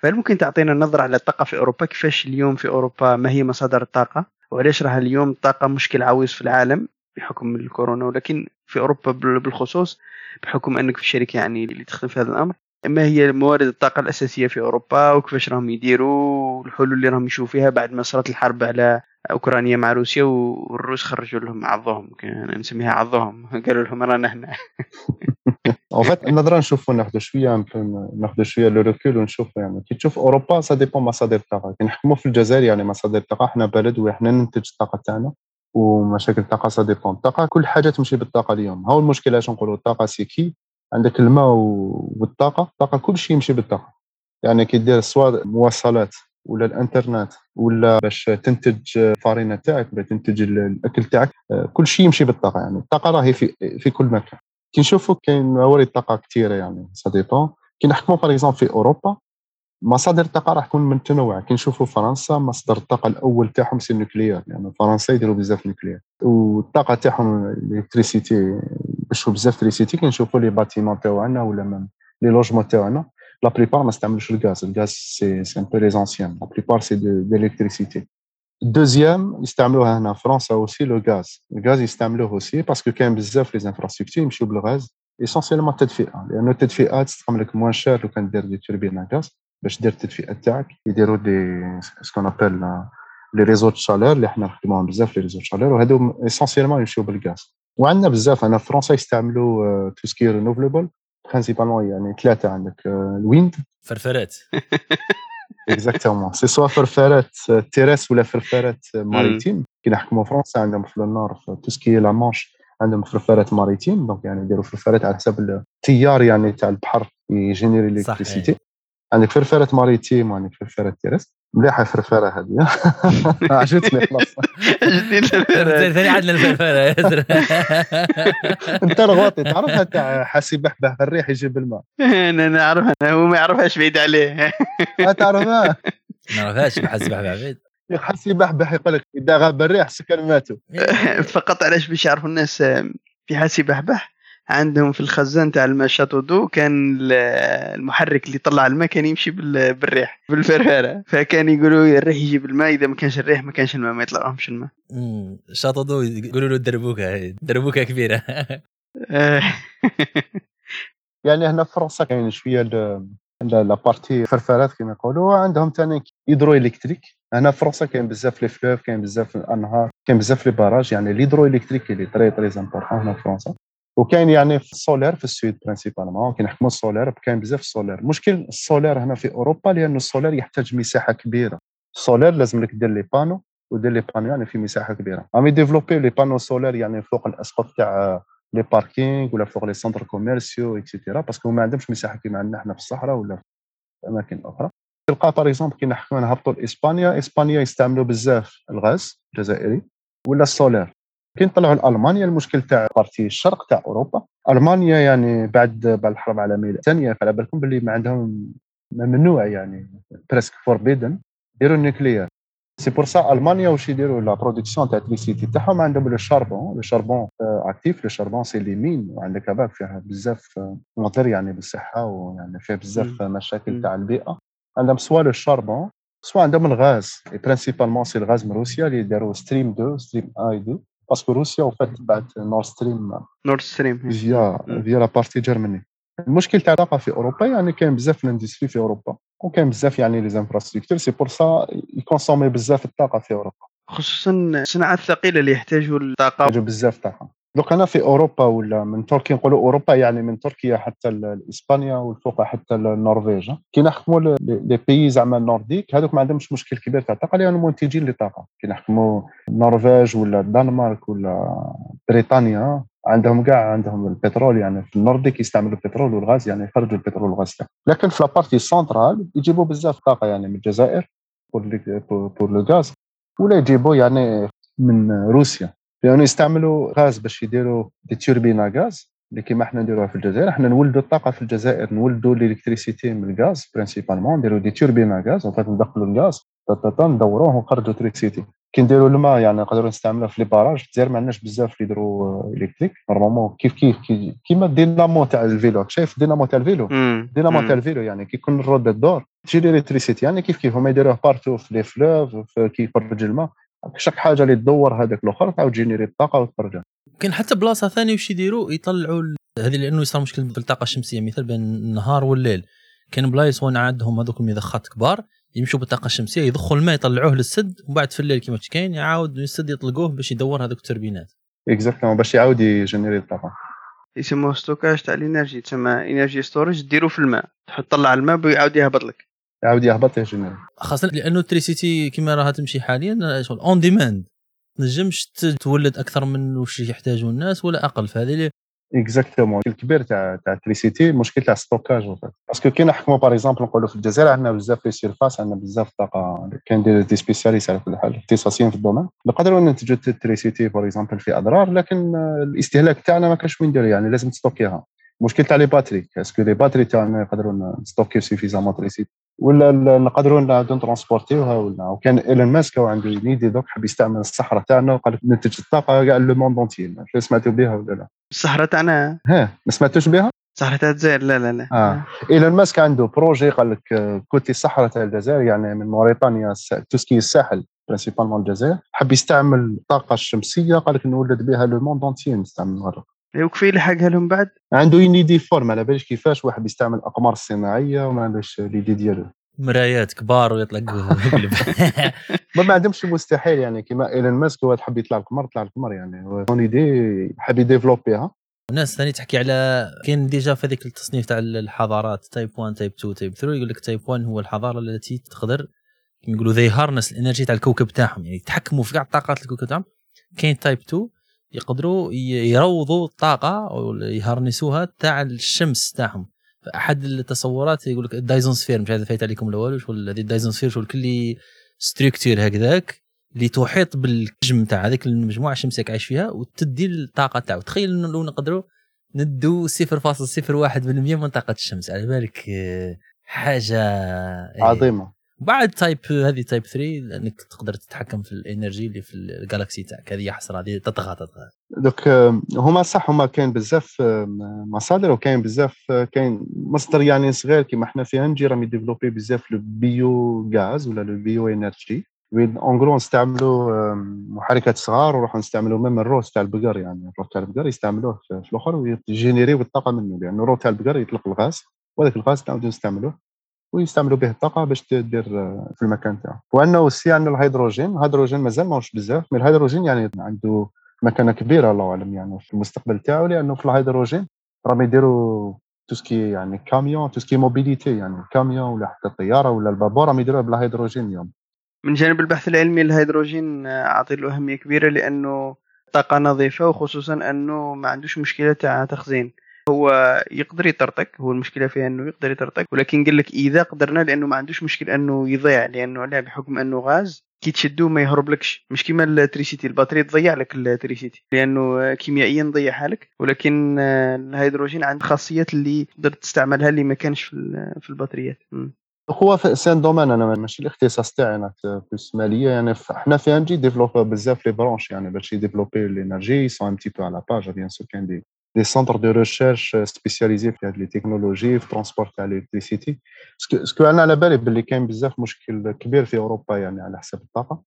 فهل ممكن تعطينا نظرة على الطاقة في أوروبا؟ كيفاش اليوم في أوروبا؟ ما هي مصادر الطاقة؟ وعلاش راه اليوم الطاقة مشكل عويص في العالم بحكم الكورونا؟ ولكن في أوروبا بالخصوص بحكم أنك في شركة يعني اللي تخدم في هذا الأمر ما هي موارد الطاقة الأساسية في أوروبا وكيفاش راهم يديروا والحلول اللي راهم يشوفوا فيها بعد ما صارت الحرب على أوكرانيا مع روسيا والروس خرجوا لهم عضهم نسميها عضهم قالوا لهم رانا هنا. en fait نظرا نشوفوا ناخذ شوية ناخذ شوية le recul ونشوف يعني كي تشوف أوروبا ça dépend مصادر الطاقة. كي نحكموا في الجزائر يعني مصادر الطاقة إحنا بلد وحنا ننتج الطاقة تاعنا ومشاكل الطاقة ça dépend الطاقة كل حاجة تمشي بالطاقة اليوم. هو المشكل علاش نقولوا؟ الطاقة c'est que عندك الماء والطاقة. الطاقه كل شيء يمشي بالطاقة. يعني كيدير سواء المواصلات ولا الإنترنت ولا باش تنتج الفارينة تاعك ولا تنتج الأكل تاعك آه، كل شيء يمشي بالطاقة. يعني الطاقة راهي في في كل مكان. كي نشوفوا كاين موارد طاقة كثيره يعني dépend كي نحكموا par exemple في أوروبا مصادر الطاقة راح تكون متنوعة. كي نشوفوا فرنسا مصدر الطاقة الأول تاعهم c'est ال nucléaire يعني فرنسا يديروا بزاف nucléaire والطاقة تاعهم électricité باش بزاف électricité كي نشوفوا les bâtiments تاعنا ولا les logements تاعنا la plupart ما استعملوش الغاز الغاز c'est c'est un peu les anciens la plupart c'est de l'électricité deuxième يستعملوها هنا فرنسا aussi le gaz الغاز يستعملوه aussi parce que كاين بزاف les infrastructures يمشيو بالغاز essentiellement التدفئه لأنه التدفئه تستعمل لك moins cher لو كان دير des turbines gaz باش دير التدفئه تاعك يديروا ce qu'on appelle les réseaux chaleur اللي حنا نخدموهم بزاف les réseaux chaleur وهذو essentiellement يمشيو بالغاز وعندنا بزاف أنا في فرنسا يستعملوا tout ce qui renouvelable principalement يعني ثلاثة عندك ال wind. فرفرات. exactement c'est soit فرفرات terrestres ولا فرفرات maritimes كي نحكموا فرنسا عندهم في ال nord في tout ce qui La Manche عندهم فرفرات maritimes donc يعني يديروا فرفرات على حسب التيار يعني تاع البحر ي générer électricité عندك فرفرة maritime وعندك فرفرة terrestre مليحة الفرفرة هذه. عجبتني خلاص. عجبتني الفرفرة. ثاني عندنا الفرفرة. انت رغوطي تعرفها؟ تاع حاسي بحبح الريح يجيب الماء. أنا نعرفها هو ما يعرفهاش بعيد عليه. ما تعرفها؟ ما نعرفهاش بحسب بعيد. حاسي بحبح يقول لك إذا غاب الريح سكان ماتوا. فقط علاش باش يعرفوا الناس آه، في حاسي بحبح عندهم في الخزان تاع الماء شاتو دو كان ال- المحرك اللي يطلع الماء كان يمشي بال- بالريح بالفرفره فكان يقولوا الريح يجيب الماء إذا ما كانش الريح ما كانش الماء ما يطلع لهمش الماء مم. château d'eau يقولوا له الدربوكة دربوكه كبيرة. يعني هنا في فرنسا كاين شوية ال- la la partie فرفرات كما يقولوا عندهم ثاني hydroélectrique هنا في فرنسا كاين بزاف les fleuves كاين بزاف الأنهار كاين بزاف les barrages يعني ال hydroélectrique اللي très très important هنا في فرنسا وكاين يعني في ال solaire في ال sud principalement كي نحكموا ال solaire كاين بزاف ال solaire. المشكل ال solaire هنا في أوروبا لأن ال solaire يحتاج مساحة كبيرة. ال solaire لازم لك دير les panneaux ودير les panneaux يعني في مساحة كبيرة. عم ي développer les panneaux solaires يعني فوق الأسقف تاع les parkings ولا فوق les centres commerciaux et cetera parce que ما عندهمش مساحة كيما عندنا حنا في الصحراء ولا في أماكن أخرى. تلقى par exemple كي نحكوا نهبطوا لإسبانيا إسبانيا يستعملوا بزاف الغاز الجزائري ولا ال solaire. كي نطلعوا لالمانيا المشكل تاع partie الشرق تاع أوروبا. ألمانيا يعني بعد بعد الحرب العالمية الثانية فعلى بالكم باللي ما عندهم ممنوع يعني presque forbidden يديروا ال nucléaire c'est pour ça ألمانيا واش يديروا la production تاع l'électricité تاعهم. عندهم le charbon le charbon actif le charbon c'est les mines وعندك هذاك فيها بزاف آه، مضر يعني بالصحة ويعني فيها بزاف مشاكل. تاع البيئة. عندهم soit le charbon soit عندهم الغاز. principalement c'est الغاز من روسيا اللي يديروا Stream 2 Stream 1 2 parce que روسيا وفات بعد Nord Stream Nord Stream via. via la partie Germany المشكل تاع الطاقه في اوروبا يعني كاين بزاف ال industrie في اوروبا وكاين بزاف يعني les infrastructures c'est pour ça ي consommer بزاف الطاقه في اوروبا خصوصا الصناعات الثقيله اللي يحتاجوا الطاقه يحتاجوا بزاف طاقه دوك أنا في أوروبا ولا من تركيا نقولوا أوروبا يعني من تركيا حتى لاسبانيا والفوق حتى النرويج. كي نحكموا les pays زعما ال nordiques هذوك ما عندهمش مشكل كبير تاع الطاقة لأنهم منتجين للطاقة. كي نحكموا النرويج ولا الدنمارك ولا بريطانيا عندهم كاع عندهم البترول يعني في ال nordique يستعملوا البترول والغاز يعني يخرجوا البترول والغاز لكن في la partie centrale يجيبوا بزاف طاقة يعني من الجزائر pour le gaz ولا يجيبوا يعني من روسيا. لأنه يستعملوا غاز باش يديروا des turbines à gaz اللي كيما إحنا نديروها في الجزائر. إحنا نولدوا الطاقة في الجزائر نولدوا l'électricité من الغاز principalement نديروا des turbines à gaz وفات ندخلوا الغاز ندوروه ونخرجوا électricité. كي نديروا الماء يعني نقدروا نستعملوه في les barrages في الجزائر ما عندناش بزاف اللي يديروا électrique. normalement كيف كيف كي- كيما الدينامو تاع ال vélo شايف الدينامو تاع ال vélo؟ مم. دينامو مم. تاع ال vélo يعني كي يكون ال roue الدور تجي l'électricité يعني كيف كيف؟ هما يديروه partout في les fleuves كي يخرج الماء. chaque حاجة اللي تدور هذاك الآخر تعاود générer الطاقه وتخرجها كاين حتى بلاصة ثانية واش يديروا؟ يطلعوا ال- هذه لأنه يصير مشكل في الطاقة الشمسية. مثال بين النهار والليل. كاين بلايص وين عندهم هذوك المضخات كبار يمشوا بالطاقة الشمسية يضخوا الماء يطلعوه للسد ومن بعد في الليل كيما كاين يعاود السد يطلقوه باش يدور هذوك التوربينات. exactement باش يعاود يجينيري الطاقه يسموه stockage تاع ال energy. تسمى energy storage ديروا في الماء. تحط طلع الماء ويعاود يهبط لك. يعاود يهبط يجينيري خاصة لأنه l'électricité كما راها تمشي حاليا on demand تنجمش تولد أكثر من واش يحتاجوا الناس ولا أقل. فهذه اللي exactement الكبير تاع تاع l'électricité المشكل تاع stockage parce que كي نحكموا par exemple نقولوا في الجزائر عندنا بزاف les surfaces عندنا بزاف طاقة. كاين des, des spécialistes على كل حال اختصاصيين في ال domaine. نقدروا ننتجوا l'électricité par exemple في أدرار لكن الاستهلاك تاعنا ما كاش وين نديروا يعني لازم تستوكيها. المشكل تاع les batteries. Est-ce que les batteries تاعنا يقدروا نستوكيو suffisamment d'électricité؟ ولا نقدروا نعاودوا ترونسبورتيوها ولا. وكان إيلون ماسك هو عنده une idée دوك حب يستعمل الصحراء تاعنا وقال ننتج الطاقة كاع le monde entier سمعتوا بها ولا لا؟ الصحراء تاعنا؟ ها ما سمعتوش بها؟ الصحراء تاع الجزائر لا لا لا. آه. إيلون ماسك عنده بروجي قال لك كوتي الصحراء تاع الجزائر يعني من موريتانيا توسكي الساحل برينسيبالمون الجزائر. حب يستعمل الطاقه الشمسيه قال لك نولد بها لو موند اونتي نستعمل المغرب وكفي لحقها لهم بعد. عنده ينيدي فورم على باليش كيفاش واحد يستعمل الاقمار الصناعيه وما عندوش ليدي ديالو. مرايات كبار ويطلق ما عندهمش المستحيل يعني كيما إيلون ماسك هو تحب يطلع القمر طلع القمر يعني. اون ايدي حاب يديفلوبيها. الناس ثاني تحكي على كاين déjà في هذيك التصنيف تاع الحضارات type 1 type 2 type 3 يقول لك type 1 هو الحضارة التي تقدر كيما يقولوا they harness ال energy تاع الكوكب تاعهم. يعني يتحكموا في كاع طاقات الكوكب تاعهم. كاين type 2 يقدروا يروضوا الطاقة أو يهرنسوها تاع الشمس تاعهم. فأحد التصورات يقول لك ال Dyson sphere مش عارف فايت عليكم الأول شغل هذه ال Dyson sphere شغل كل structure هكذاك اللي تحيط بالحجم تاع هذيك المجموعة الشمسية عايش فيها وتدي الطاقة تاعو. تخيل إنه لو نقدروا ندو 0.01% من طاقة الشمس. على بالك آه، حاجة عظيمة. بعد type هذه type 3 انك تقدر تتحكم في ال energy اللي في ال galaxy تاعك. هذه حسره هذه تطغى تطغى. دوك هما صح هما كاين بزاف مصادر وكاين بزاف كاين مصدر يعني صغير كيما إحنا في Engie راهم يديفلوبي بزاف le biogaz ولا le bioénergie. وين en gros نستعملوا محركات صغار ونروحوا نستعملوا même الروس تاع البقر يعني. الروس تاع البقر يستعملوه في الأخر ويجينيريو الطاقه منه لأنه الروس تاع البقر يطلق الغاز وهذاك الغاز نعاودوا نستعملوه. ويستعملوا به الطاقة باش تدير في المكان تاعو. وأنه aussi عندنا الهيدروجين. الهيدروجين مازال ماهوش بزاف mais الهيدروجين يعني عنده مكانة كبيرة الله أعلم يعني في المستقبل تاعو لأنه في الهيدروجين راهم يديروا توسكي يعني كاميون توسكي موبيليتي يعني كاميون ولا حتى الطيارة ولا البابور راهم يديروها بالهيدروجين اليوم. من جانب البحث العلمي الهيدروجين اعطي له أهمية كبيرة لأنه طاقة نظيفة وخصوصا أنه ما عندوش مشكلة تاع تخزين. هو يقدر يطرطق هو المشكلة فيها إنه يقدر يطرطق ولكن قال لك إذا قدرنا لأنه ما عندوش مشكل إنه يضيع لأنه علاه بحكم إنه غاز كي تشدوه ما يهربلكش. مش كيما l'électricité البطاريه تضيع لك l'électricité لأنه كيميائيا ضيعها لك ولكن الهيدروجين عنده خاصيات اللي تقدر تستعملها اللي ما كانش في البطاريات هو في سان دومان أنا ماشي الاختصاص تاعي أنا بلوس ماليه يعني إحنا في إنجي ديفلوب بزاف لي برونش يعني باش يديفلوبي لينرجي سون ان تي بو على باج بيان سور كاين دي دي سونتر دو ريشيرش سبيسياليزي في هذه لي تكنولوجي في ترونسبور تاع الالكتريسيتي سكو أنا على بالي باللي كاين بزاف مشكل كبير في اوروبا يعني على حساب الطاقه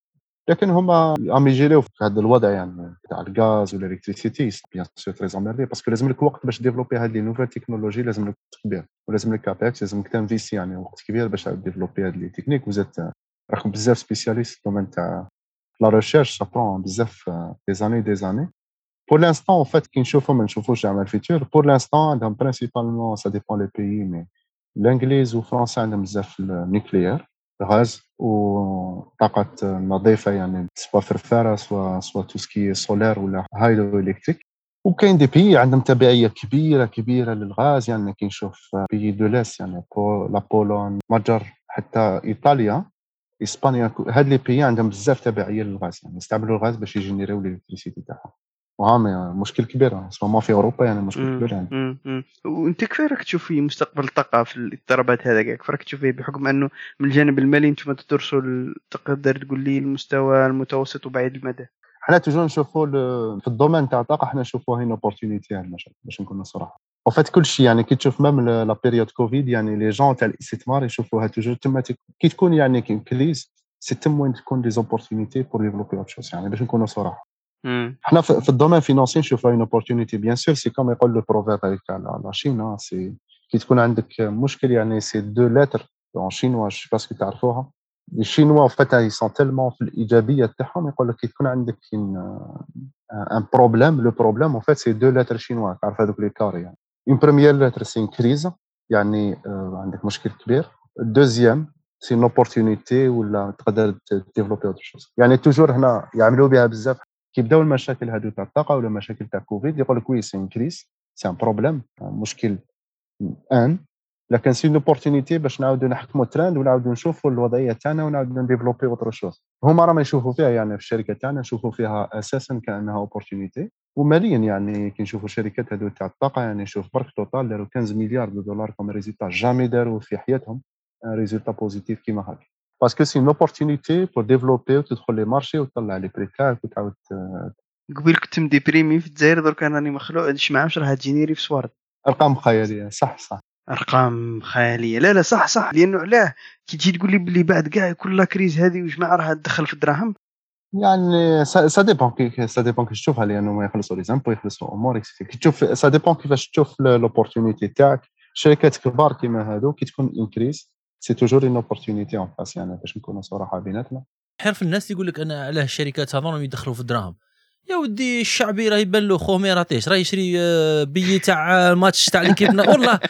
لكن هما عم يجريو في هذا الوضع يعني تاع الغاز والالكتريسيتي بيان سور تري زاميردي باسكو لازم لك وقت باش ديفلوبي هذه لي نوفيل تكنولوجي لازم لك وقت كبير ولازم لك كابيكس لازم لك تنفيستي يعني وقت كبير باش ديفلوبي هذه لي تكنيك وزاد راكم بزاف سبيسياليست في الدومين تاع لا ريشيرش سا برون بزاف دي زاني دي زاني بور لانستون en fait كي نشوفوا ما نشوفوش زعما الفيتور بور لانستون عندهم برينسيبالمون سا ديبون لي بيي مي الانجليز وفرنسا عندهم بزاف النيكليير غاز وطاقة نظيفة يعني سوا فرفارة سوا سوا توسكي سولار ولا هايدرو الكتريك وكاين دي بيي عندهم تبعية كبيرة كبيرة للغاز يعني كي نشوف بيي دو لاس يعني بو لا بولون مجر حتى ايطاليا اسبانيا هاد les pays عندهم بزاف تبعية للغاز يعني يستعملوا الغاز باش يجينيريو l'électricité تاعهم وها مشكل كبير. سما في أوروبا يعني مشكل كبير يعني. وانت كيف راك تشوف في مستقبل الطاقة في الاضطرابات هذا كيف راك تشوف بحكم أنه من الجانب المالي أنتم تدرسوا تقدر تقول لي المستوى المتوسط وبعيد المدى. حنا toujours نشوفوا في ال domaine تاع الطاقة حنا نشوفوها هنا opportunité عندنا باش نكونوا صراحة. وفات كل شيء يعني كي تشوف même la période Covid يعني les gens تاع الاستثمار يشوفوها toujours تما كي تكون يعني crise c'est تم وين تكون des opportunités pour développer autre chose يعني باش نكونوا صراحة. حنا في ال domaine financier نشوفها une opportunité bien sûr c'est comme يقول le proverbe هذيك تاع la Chine c'est كي تكون عندك مشكل يعني c'est deux lettres en chinois جو parce que تعرفوها. الشينوا en fait ils sont tellement في الإيجابية تاعهم يقول لك كي تكون عندك un problème le problème en fait c'est deux lettres chinois تعرف هذوك les carrés يعني. en première lettre c'est crise يعني عندك مشكل كبير. deuxième c'est une opportunité ولا تقدر développer autre chose يعني toujours هنا يعملوا بها بزاف. كيبداو المشاكل هذو تاع الطاقة ولا مشاكل تاع كوفيد يقول لك oui c'est crise c'est un problème مشكل ان لكن c'est opportunité باش نعاودوا نحكموا ترند ونعاودوا نشوفوا الوضعية تاعنا ونعاودوا ن développer autre chose. هما راهم يشوفوا فيها يعني في الشركة تاعنا نشوفوا فيها أساسا كأنها opportunité وماليا يعني كي نشوفوا الشركات هذو تاع الطاقة يعني شوف برك Total داروا 15 مليار دولار comme résultat jamais داروا في حياتهم résultat positif كيما هكا parce que c'est opportunité pour développer وتدخل les marchés وتطلع les prix تاعك وتعاود قبيل كنت م déprimé في الجزائر درك راني مخلوع نسمع واش راه تجيني في سوارد أرقام خيالية صح صح. أرقام خيالية. لا لا صح صح. لأنه علاه كي تجي تقول لي بلي بعد كاع كل la crise هذه وجماعه راه تدخل في الدراهم؟ يعني ça dépend كي ça dépend كيفاش تشوفها لأنه ما يخلصوا les impôts يخلصوا أمور كي تشوف ça dépend كيفاش تشوف l'opportunité تاعك. شركات كبار كيما هادو كي تكون ان كريز سي توجور اون اوبورتونيتي اون فاس يعني باش نكونوا صراحة بيناتنا. حرف الناس يقول لك أنا علاه الشركات هذول يدخلوا في الدراهم. يا ودي الشعبي راه يبان له خوه ما يراطيش راه يشري آه، بي تاع الماتش تاع ليكيب والله.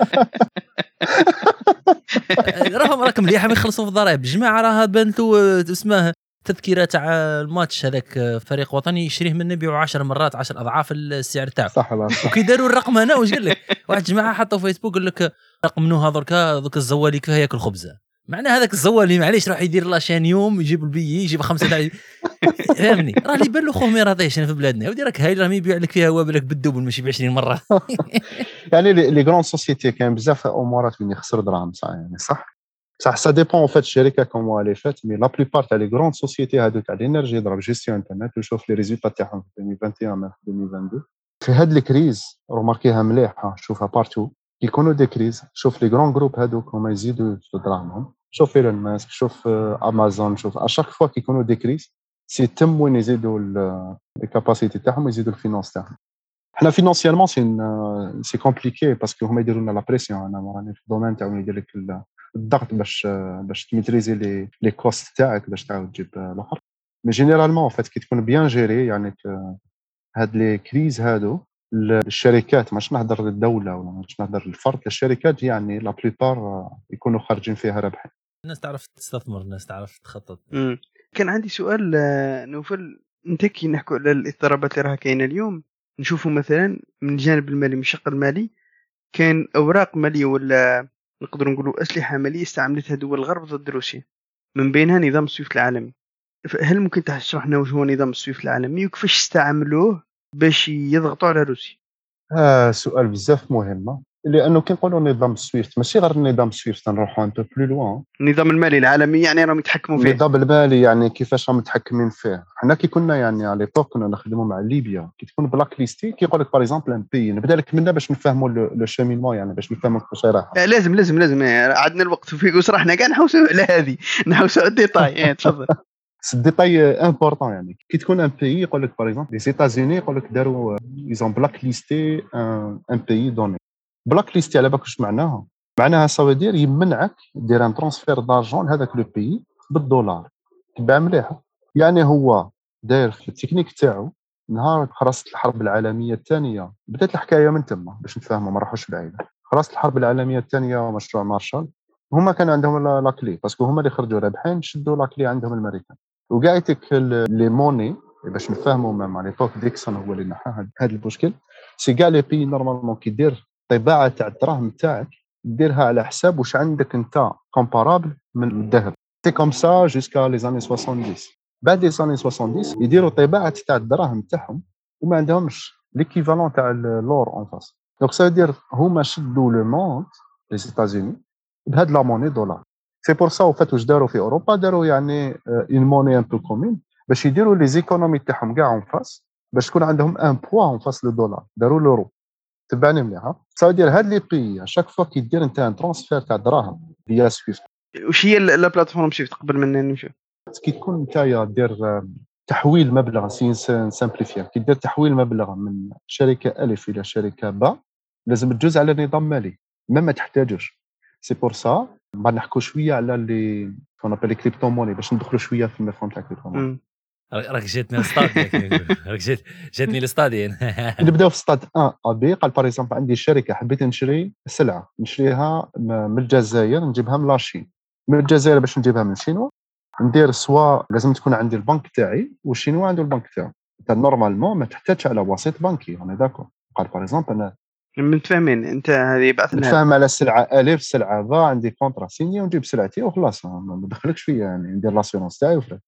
راهم راكم مليح ما يخلصوا في الضرائب. جماعة راه بانت له اسمه تذكره تاع الماتش هذاك آه، فريق وطني يشريه منه يبيعوا 10 مرات 10 أضعاف السعر تاعه صح وكي داروا الرقم هنا واش قال لك؟ واحد جماعة حطوا فيسبوك قال لك منو دركا دوك الزوالي كيف ياكل خبزه معنى هذاك الزوالي معليش راح يدير لاشين يوم يجيب البي يجيب خمسة فهمني؟ راه اللي يبان له خوه ما راضيش في بلادنا. ودي راك هاي راه يبيع لك فيها وابلك بالدوبل ماشي ب 20 مرة. يعني لي غرون سوسيتي كاين بزاف أمورات وين يخسر دراهم صح يعني صح؟ صح سا ديبون فات الشركة كومون لي فات مي لا بليبار تاع لي غرون سوسيتي هادو تاع الانرجي ضرب جيستيون انترنت وشوف لي ريزولتا تاعهم في 2021 في 2022 في هاد ال crise remarquer ها مليحه شوفها partout يكونوا des crises شوف les grands groupes هادوك هما يزيدوا دراهمهم شوف ايلون ماسك شوف امازون شوف ا chaque fois كي يكونوا des crises c'est تم وين يزيدوا les capacités تاعهم ويزيدوا ال finances تاعهم حنا financièrement c'est c'est compliqué parce que هما يديروا لنا la pression أنا راني في ال domaine تاع يدير لك الضغط باش باش ت maîtriser les les coûts تاعك باش تعاود تجيب الآخر mais généralement فات كي تكون bien géré يعني هاد les crises هادو الشركات ماش نهضر للدولة ولا ماش نهضر للفرد الشركات يعني la plupart يكونوا خارجين فيها رابحين الناس تعرف تستثمر الناس تعرف تخطط. مم. كان عندي سؤال آه، نوفل انت كي نحكوا على الاضطرابات اللي راها كاينة اليوم. نشوفوا مثلا من الجانب المالي من الشق المالي كان أوراق مالية ولا نقدر نقولوا أسلحة مالية استعملتها دول الغرب ضد روسيا. من بينها نظام السويفت العالمي. هل ممكن تشرح لنا وش هو نظام السويفت العالمي وكيفاش استعملوه؟ باش يضغطوا على روسيا. آه سؤال بزاف مهم لأنه كي نقولوا نظام سويفت ماشي غير نظام سويفت نروحوا un peu plus loin النظام المالي العالمي يعني راهم يتحكموا فيه. النظام المالي يعني كيفاش راهم متحكمين فيه. حنا كي كنا يعني على l'époque كنا نخدموا مع ليبيا. كي تكون blacklisté كيقول لك par exemple un pays نبدأ لك منا باش نفهموا le cheminement يعني باش نفهموا كيفاش رايح آه لازم لازم لازم عندنا الوقت في قصر إحنا كاع نحوسوا على هذه نحوسوا على الديتاي. تفضل. c'est détail important يعني. كي تكون un pays يقول لك par exemple les États-Unis يقول لك داروا ils ont blacklisté un pays donné blacklisté على بالك واش معناها معناها سا دير يمنعك دير un transfert d'argent لهذاك le pays بالدولار تبع مليح يعني هو داير في التكنيك تاعو نهار خرست الحرب العالميه الثانية بدات الحكاية من تما باش نتفاهموا ما نروحوش بعيد خرست الحرب العالميه الثانية ومشروع مارشال هما كان عندهم la clé parce que هما اللي خرجوا رابحين شدوا la clé عندهم الامريكان وقاعدتك les monnaies باش نفهموا مع l'époque نيكسون هو اللي نحى هذا المشكل. c'est كاع les pays normalement كي دير طباعة تاع الدراهم تاعك ديرها على حساب واش عندك انت comparable من الذهب. c'est comme ça jusqu'à les années 70 بعد les années 70 يديروا طباعة تاع الدراهم تاعهم وما عندهمش l'équivalent تاع ال l'or en face donc سا دير هما شدوا le monde les États-Unis بهاد la monnaie دولار. c'est pour ça وفات واش داروا في اوروبا داروا يعني une monnaie un peu commune باش يديروا les économies تاعهم كاع اون فاس باش تكون عندهم un poids en face le دولار داروا l'euro تبعني مليح سا دير هاد les pays chaque fois كي دير انت un transfert تاع دراهم via سويفت وش هي la plateforme سويفت قبل ما نمشي كي تكون انت دير تحويل مبلغ سي سامبليفير كي دير تحويل مبلغ من شركة الف إلى شركة باء لازم تجوز على نظام مالي ما ما تحتاجوش. سي بور سا بعد نحكوا شوية على لي كون ابل كريبتو موني باش ندخلوا شوية في المفهوم تاع كريبتو موني راك جاتني الستاد راك جات جاتني الستاد نبداو في ستاد 1 ا بي. قال باغ اكزومبل عندي شركة حبيت نشري سلعة. نشريها من الجزائر نجيبها من لاشين. من الجزائر باش نجيبها من شينوا؟ ندير سوا لازم تكون عندي البنك تاعي والشينوا عنده البنك تاعو. انت نورمالمون ما تحتاجش على وسيط بنكي أنا داكور قال باغ اكزومبل أنا متفاهمين. انت هذه يبعث لنا نتفاهم على سلعه الف سلعه با عندي كونترا سيني ونجيب سلعتي وخلاص. ما دخلكش فيا يعني ندير لاسيونس تاعي وفري.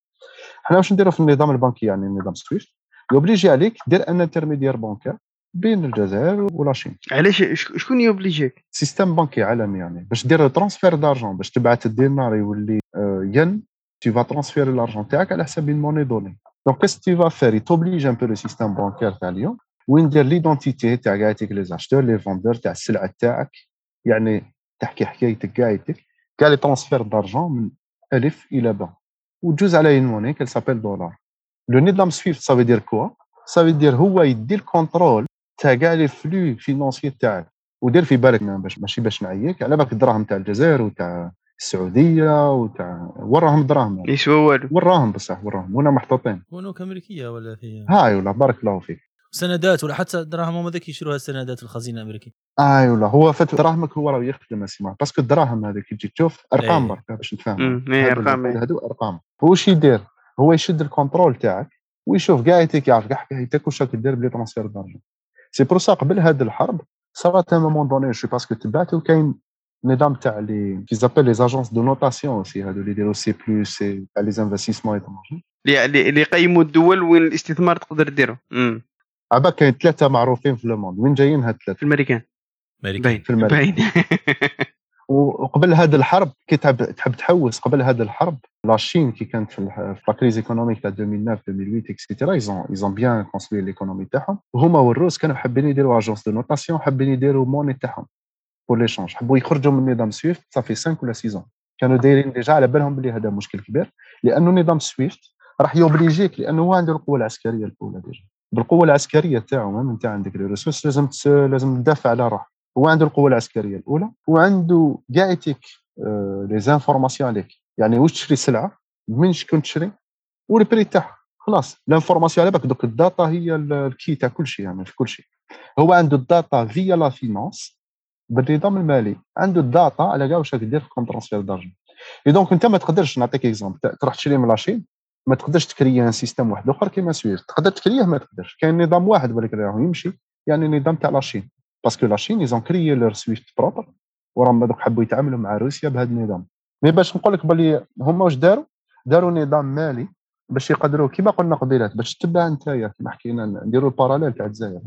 حنا واش نديرو في النظام البنكي؟ يعني النظام سويفت. يوبليجي عليك دير ان انترميديير بانكير بين الجزائر والاشين علاش؟ شك- شكون يوبليجيك؟ سيستم بنكي عالمي يعني. باش دير ترانسفير دارجون باش تبعث الدينار يولي آه، ين tu vas transférer l'argent تاعك على حساب une monnaie donnée. Donc qu'est-ce que tu vas faire? Il t'oblige un peu le système bancaire تاع اليوم وين دير l'identité تاع كاعتك les acheteurs, les vendeurs تاع السلعة تاعك؟ يعني تحكي حكايتك كاعتك كاع les transferts d'argent من ألف إلى باء وتجوز على une monnaie qu'elle s'appelle dollar. لو نظام SWIFT ça veut dire quoi? Ça veut dire هو يدي ال contrôle تاع كاع les flux financiers تاعك. ودير في بالك باش ماشي باش نعيك على بالك الدراهم تاع الجزائر وتاع السعودية وتاع وراهم دراهم. يسوى والو؟ وراهم بصح وراهم. ونا محطوطين. بنوك أمريكية ولا في هاي ولا بارك الله فيك. سندات ولا حتى دراهم هما ذاك يشروها السندات في الخزينة الأمريكية. et voilà هو en fait دراهمك هو راه يخدم اسمع parce que الدراهم هذيك تجي تشوف أرقام إيه. برك باش نتفاهم إيه، أرقام، إيه. هادو أرقام. هو واش يدير؟ هو يشد ال contrôle تاعك ويشوف كاع يتيك يعرف كاع حكايتك واش راك دير بلي transfert d'argent c'est pour ça قبل هاد الحرب صارت un moment donné chaud parce que تبعت وكاين نظام تاع les qui s'appellent les agences de notation aussi هادو اللي يديروا c'est plus c'est تاع les investissements étrangers اللي اللي- اللي يقيموا الدول وين الاستثمار تقدر ديرو عباك كاين ثلاثة معروفين في le monde. وين جايين هاد في الثلاثه الماريكان أمريكي باين. في الماريكان. باين. وقبل هذه الحرب كي تحب تحب تحوس قبل هذه الحرب la Chine كي كانت في في la crise économique تاع 2009 2008 et cetera ils ont ils ont bien construit l'économie تاعهم. وهما والروس كانوا حابين يديروا agence de notation حابين يديروا monnaie تاعهم pour l'échange حبوا يخرجوا من نظام SWIFT ça fait 5 ولا 6 كانوا دايرين déjà على بالهم بلي هذا مشكل كبير لأنه نظام SWIFT راح يوبليجيك لأنه هو عنده القوة العسكرية الأولى déjà بالقوة العسكرية تاعو même انت عندك les ressources لازم لازم تدافع على روحك. هو عنده القوة العسكرية الأولى وعنده كاع يتيك les informations عليك. يعني واش تشري سلعة من شكون تشري وال prix تاعها. خلاص l'information على بالك. دوك ال data هي ال- ال clé تاع كل شيء يعني في كل شيء. هو عنده ال data via la finance بالنظام المالي. عنده ال data على كاع واش راك دير في comme transfert d'argent et donc انت ما تقدرش نعطيك exemple تروح تشري من la Chine ما تقدرش تكري un système واحد أخر كيما SWIFT تقدر تكريه ما تقدرش. كاين نظام واحد بالك راهو يمشي يعني النظام تاع لاشين باسكو لاشين ايزون كريي لور سويفت بروبر وراهم هذوك حبوا يتعاملوا مع روسيا بهذا النظام. mais باش نقول لك بلي هما واش داروا؟ داروا نظام مالي باش يقدروا كيما قلنا قبيلات باش تتبع نتايا كيما حكينا نديروا ال parallèle تاع الجزائر.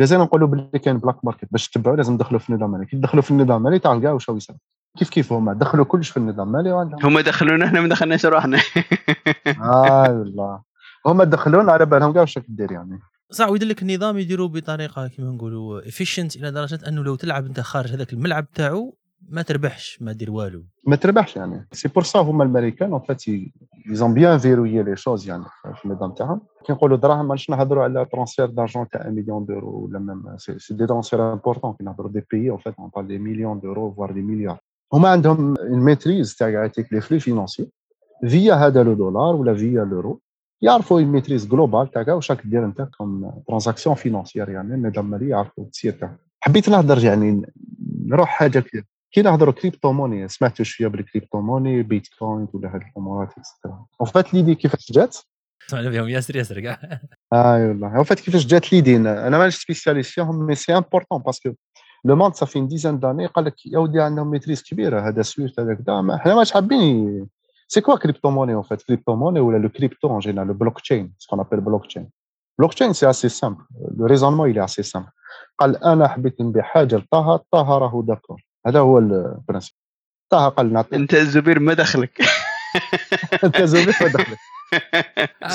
الجزائر نقولوا باللي كاين black market باش تتبعوا لازم تدخلوا في النظام المالي كي تدخلوا في النظام المالي تعرف كاع واش يصير كيف كيف هما؟ دخلوا كلش في النظام. المالي وعندهم هم دخلونا إحنا ما دخلناش روحنا. آه والله هما دخلونا على بالهم كاع واش راك دير يعني. صح ويدير لك النظام يديروا بطريقة كما نقولوا efficient إلى درجة أنه لو تلعب أنت خارج هذاك الملعب تاعو ما تربحش ما دير والو. ما تربحش يعني. c'est pour ça هما الأمريكان en fait ils ont bien verrouillé les choses يعني في النظام تاعهم. كي نقولوا دراهم ماناش نهضروا على transfert d'argent تاع 1 مليون d'euros ولا même si des transferts importants كي نهضروا des pays en fait on parle des millions d'euros voire des milliards هما عندهم ال maîtrise تاع كاع les flux financiers via هذا le dollar ولا via l'euro. يعرفوا ال maîtrise globale تاع كاع واش راك دير انت comme transaction financière يعني النظام المالي يعرفوا التسيير تاعهم حبيت نهضر يعني نروح حاجة كده كي نهضروا crypto-monnaie سمعتوا شوية بال crypto-monnaie Bitcoin ولا هاد الامورات et cetera en fait l'idée كيفاش جات؟ سمعنا بهم ياسر ياسر كاع. اي والله en fait كيفاش جات l'idée أنا مانيش spécialiste فيهم mais c'est important parce que le monde ça fait dizaine d'années قال لك يا ودي عندهم maîtrise كبيرة هذا SWIFT هذا كذا. ما- حنا ماش حابين c'est quoi crypto-monnaie en fait crypto-monnaie ولا le crypto en général le blockchain ce qu'on appelle blockchain blockchain c'est assez simple le raisonnement il est assez simple قال أنا حبيت نبيع حاجة لطه طه راهو d'accord هذا هو ال principe طه قال نعطيك أنت الزبير ما دخلك. انت زوجك ما دخلك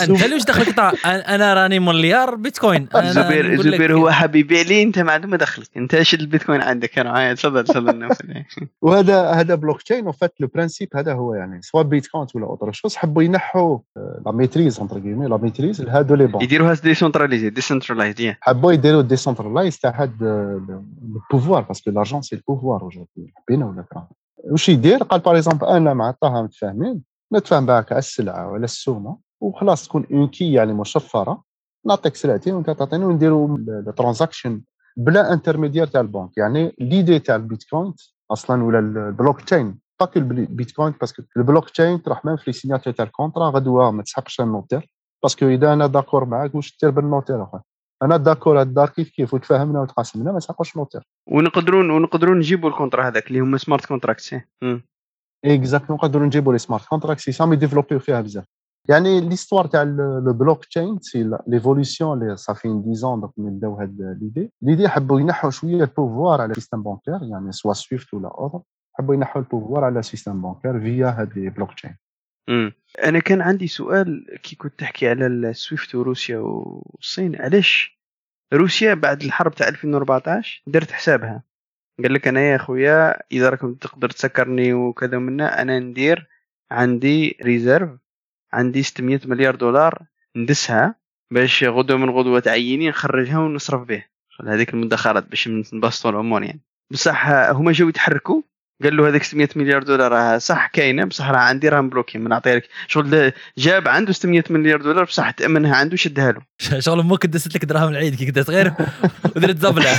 انت ليش دخلك أنا أنا راني مليار بيتكوين. لك- الزبير هو حاب يبيع لي انت ما ما دخلك انت شد البيتكوين عندك؟ أنا تفضل تفضل نوفل. وهذا هذا blockchain en fait le principe هذا هو يعني. سواء بيتكوين ولا autre chose حبوا ينحوا la maîtrise entre كيمي la maîtrise لهادو les banques يديروها décentralisée decentralized حبوا يديروا décentralise تاع هاد ال pouvoir parce que l'argent c'est ال pouvoir حبينا ولا كرهنا واش يدير؟ قال par exemple أنا مع طه متفاهمين. نتفاهم معك على السلعة ولا السومة وخلاص تكون en clé يعني مشفرة. نعطيك سلعتين وانت تعطيني ونديروا ال transaction بلا intermédiaire تاع البنك. يعني l'idée تاع البيتكوين أصلا ولا ال blockchain parce que ال Bitcoin parce que ال blockchain تروح même في les signatures تاع ال contrat غدوة ما تسحقش ال notaire. parce que إذا أنا d'accord معاك واش دير بال notaire اخويا أنا d'accord الدار كيف كيف وتفاهمنا وتقاسمنا ما نسحقوش notaire ونقدرون ونقدرون نجيبوا ال contrat هذاك اللي هما smart contracts exactement نقدروا نجيبوا les smart contracts ça a développé فيها بزاف يعني l'histoire تاع le blockchain c'est l'évolution اللي صافي 10 دوك من بداو هاد l'idée l'idée حبوا ينحوا شوية ال pouvoir على ال système bancaire يعني soit SWIFT ولا autre حبوا ينحوا ال pouvoir على ال système bancaire via هاد les blockchain أنا كان عندي سؤال كي كنت تحكي على ال SWIFT وروسيا والصين. علاش؟ روسيا بعد الحرب تاع 2014 درت حسابها. قال لك أنا يا خويا إذا راكم تقدر تسكرني وكذا منا أنا ندير عندي réserve عندي 600 مليار دولار ندسها باش غدوة من غدوة تعيني نخرجها ونصرف به. هذيك المدخرات باش نبسطوا الأمور يعني. بصح هما جاو يتحركوا قال له هذيك 600 مليار دولار راه صح كاينة بصح راه عندي راهم bloqués ما نعطيها لك. شغل جاب عنده 600 مليار دولار بصح تأمنها عنده شدها له. شغل أمك دست لك دراهم العيد كي كدست غير ودرت زبلة.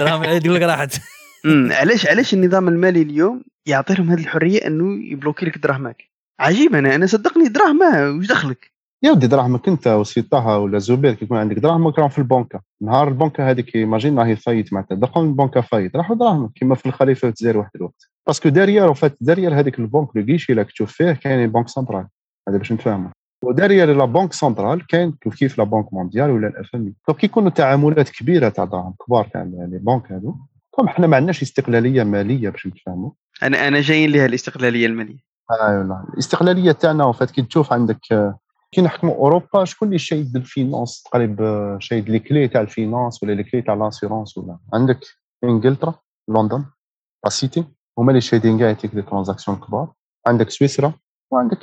دراهم العيد يقول لك راحت. علاش علاش النظام المالي اليوم يعطي لهم هذه الحرية إنه يبلوكي لك دراهمك عجيب أنا. أنا صدقني دراهمه وش دخلك؟ يا ودي دراهمك أنت وسيطها ولا زبير كي يكون عندك دراهمك راهم في البنكة. نهار البنكة هذيك ايماجين راهي فايت معناتها. دخل البنكة فايت راحوا دراهمك كيما في الخليفة في الجزائر واحد الوقت. باسكو داريير فات داريير هذيك البنك لو كيشي اللي تشوف فيه كاين بنك سنترال. هذا باش نتفاهموا و derrière la banque centrale كاين كيف كيف la banque mondiale ولا ال FMI donc كي يكونوا تعاملات كبيرة تاع دراهم كبار تاع les banques هذو كم حنا ما عندناش استقلالية مالية باش نتفاهموا. أنا أنا جايين لها الاستقلالية المالية. ايوا الاستقلالية تاعنا وفات كي تشوف عندك كي نحكموا أوروبا شكون اللي شايد ال finance تقريبا شايد les clés تاع ال finance ولا les clés تاع l'assurance ولا؟ عندك إنجلترا لندن la City هما اللي شايدين كاع يعطيك les transactions كبار. عندك سويسرا وعندك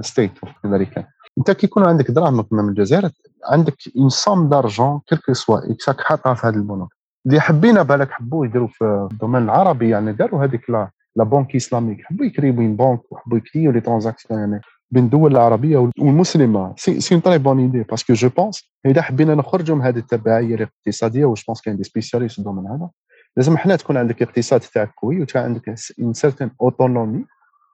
States كذلك أنت كي يكون عندك دراهم من الجزائر عندك une somme d'argent quelque soit exact حاطها في هذا البنوك اللي حبينا بالك حبوا يديروا في ال domaine العربي يعني داروا هذيك la la banque islamique. حبوا يكريو بين banques وحبوا يكريو les transactions يعني بين الدول العربية والمسلمة. c'est c'est très bonne idée parce que je pense إذا حبينا نخرجوا من هذه التبعية الاقتصادية واش pense كاين des spécialistes في ال domaine هذا لازم حنا تكون عندك اقتصاد تاعك قوي وتكون عندك une certaine autonomie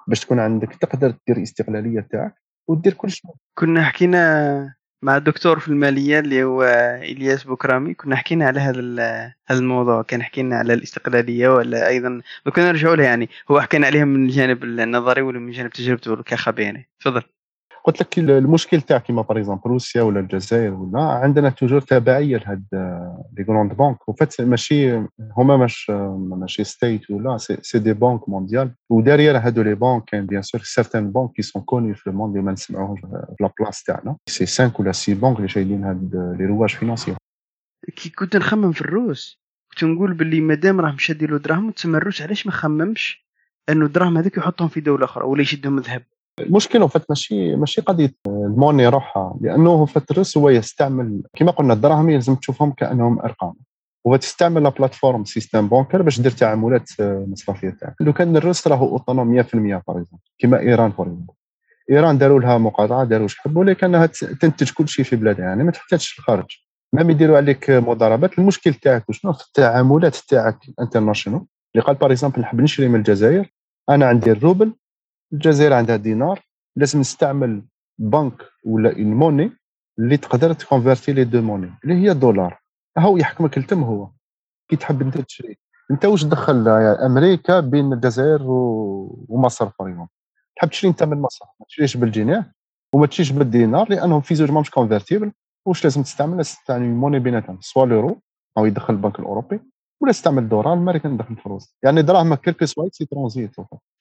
باش تكون عندك تقدر دير الاستقلالية تاعك ودير كل شيء. كنا حكينا مع الدكتور في المالية اللي هو إلياس بوكرامي كنا حكينا على هذا هذا الموضوع. كان حكينا على الاستقلالية ولا أيضا كنا نرجعوا لها يعني. هو حكينا عليها من الجانب النظري ولا من جانب تجربته كخبير يعني تفضل. قلت لك المشكل تاع كيما par exemple روسيا ولا الجزائر ولا عندنا toujours تبعيه لهاد les grandes banques وفات ماشي هما مش ماشي States ولا c'est des banques mondiales و derrière هادو les banques كاين bien sûr certaines banques qui sont connues في ال monde اللي ما نسمعوهمش في la place تاعنا. c'est 5 ولا 6 banques اللي شايلين هاد les rouages financiers كي كنت نخمم في الروس كنت نقول باللي مادام راهم شادين دراهم تسمى الروس علاش ما خممش؟ انه الدراهم هذوك يحطهم في دولة أخرى ولا يشدهم ذهب. المشكلة فات ماشي ماشي قضية ال monnaie روحها لأنه فات الرس هو يستعمل كما قلنا الدراهم لازم تشوفهم كأنهم أرقام. وتستعمل la plateforme système bancaire باش دير تعاملات المصرفيه تاعك. لو كان الرس راهو autonome 100% par كيما إيران par إيران داروا لها مقاطعة داروا حبوا لكنها تنتج كل شيء في بلادها يعني ما تحتاجش الخارج. ما يديروا عليك مضاربات. المشكل تاعك شنو في التعاملات تاعك internationales اللي قال par exemple نحب نشري من الجزائر أنا عندي الروبل الجزائر عندها دينار لازم نستعمل بنك ولا une monnaie اللي تقدر تكونفرتي les deux monnaies اللي هي دولار. هو يحكمك التم هو. كي تحب انت تشري. انت واش دخل أمريكا بين الجزائر ومصر vraiment تحب تشري انت من مصر ما تشريش بالجنيه وما تشريش بالدينار لأنهم في زوج ماهمش convertibles واش لازم تستعمل؟ تستعمل monnaie بيناتهم soit l'euro أو يدخل البنك الأوروبي. ولا استعمل دولار الامريكان دخل الفلوس يعني دراهم quelque soit ça transite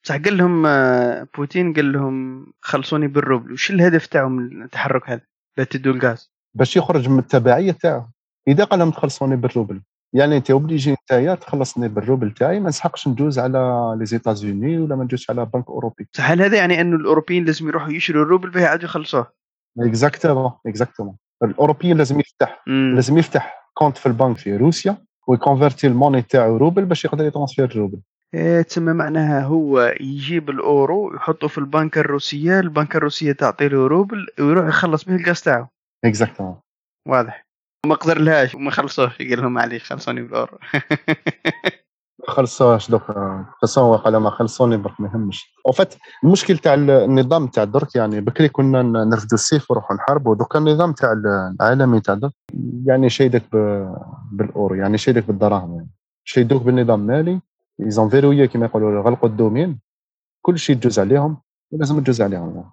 بصح قال لهم آه، بوتين قال لهم خلصوني بالروبل. وش الهدف تاعهم من التحرك هذا؟ لا تدوا الغاز. باش يخرج من التبعية تاعه إذا قال لهم تخلصوني بالروبل. يعني أنت obligé أنت تخلصني بالروبل تاعي ما نسحقش ندوز على les États-Unis ولا ما ندوزش على بنك اوروبي صح هل هذا يعني انه الأوروبيين لازم يروحوا يشروا الروبل باه يعاودوا يخلصوه؟ exactement exactement الأوروبيين لازم يفتح مم. لازم يفتح compte في البنك في روسيا. ويكونفرتي ال monnaie تاعو روبل باش يقدر ي transférer الروبل إيه تسمى معناها هو يجيب الأورو يحطه في البنكه الروسية البنكه الروسية تعطي له روبل ويروح يخلص به الغاز تاعو. exactement واضح. ما قدر لهاش وما خلصوش قال لهم معليش خلصوني بالأورو. خلصوهاش دوك خلصوه وقال ما خلصوني برك ما يهمش. وفات المشكل تاع النظام تاع درك يعني بكري كنا نرفدوا السيف ونروحوا نحاربوا دوكا النظام تاع العالمي تاع درك يعني شيدك بالأورو يعني شيدك بالدراهم يعني. شيدوك بالنظام المالي ils ont verrouillé كيما يقولوا غلقوا ال domaine. كل شيء تجوز عليهم ولازم تجوز عليهم.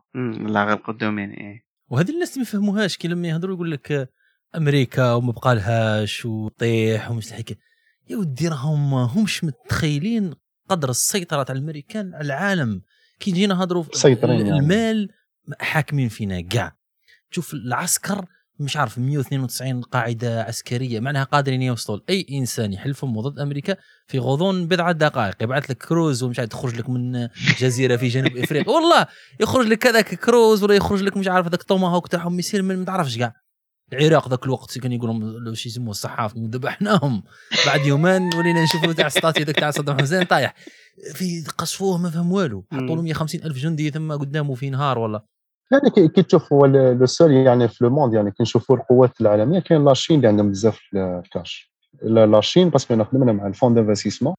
لا غلقوا ال domaine إيه. وهذه الناس ما يفهموهاش كي لما يهضروا يقول لك أمريكا وما بقى لهاش وطيح ومش الحكاية يا ودي راهم همش متخيلين قدر السيطرة تاع الأمريكان على العالم. كي جينا نهضروا يعني. المال حاكمين فينا كاع. تشوف العسكر مش عارف 192 قاعدة عسكرية معناها قادرين يوصلوا اي إنسان يحلفهم ضد أمريكا في غضون بضعة دقائق. يبعث لك كروز ومش عارف تخرج لك من جزيرة في جنوب إفريقيا. والله يخرج لك هذاك كروز ولا يخرج لك مش عارف هذاك توماهوك تاعهم يصير ما تعرفش كاع. العراق ذاك الوقت كان يقول لهم شو يسموه الصحاف ذبحناهم بعد يومين ولينا نشوفوا تاع ستاتي ذاك تاع صدام حسين طايح. في قصفوه ما فهم والو. حطوا له 150 ألف جندي ثم قدامه في نهار والله. يعني كي تشوف هو le seul يعني في le monde يعني كي نشوفوا القوات العالمية كاين la Chine اللي عندهم بزاف ال cash la Chine parce que انا خدمنا مع ال fonds d'investissement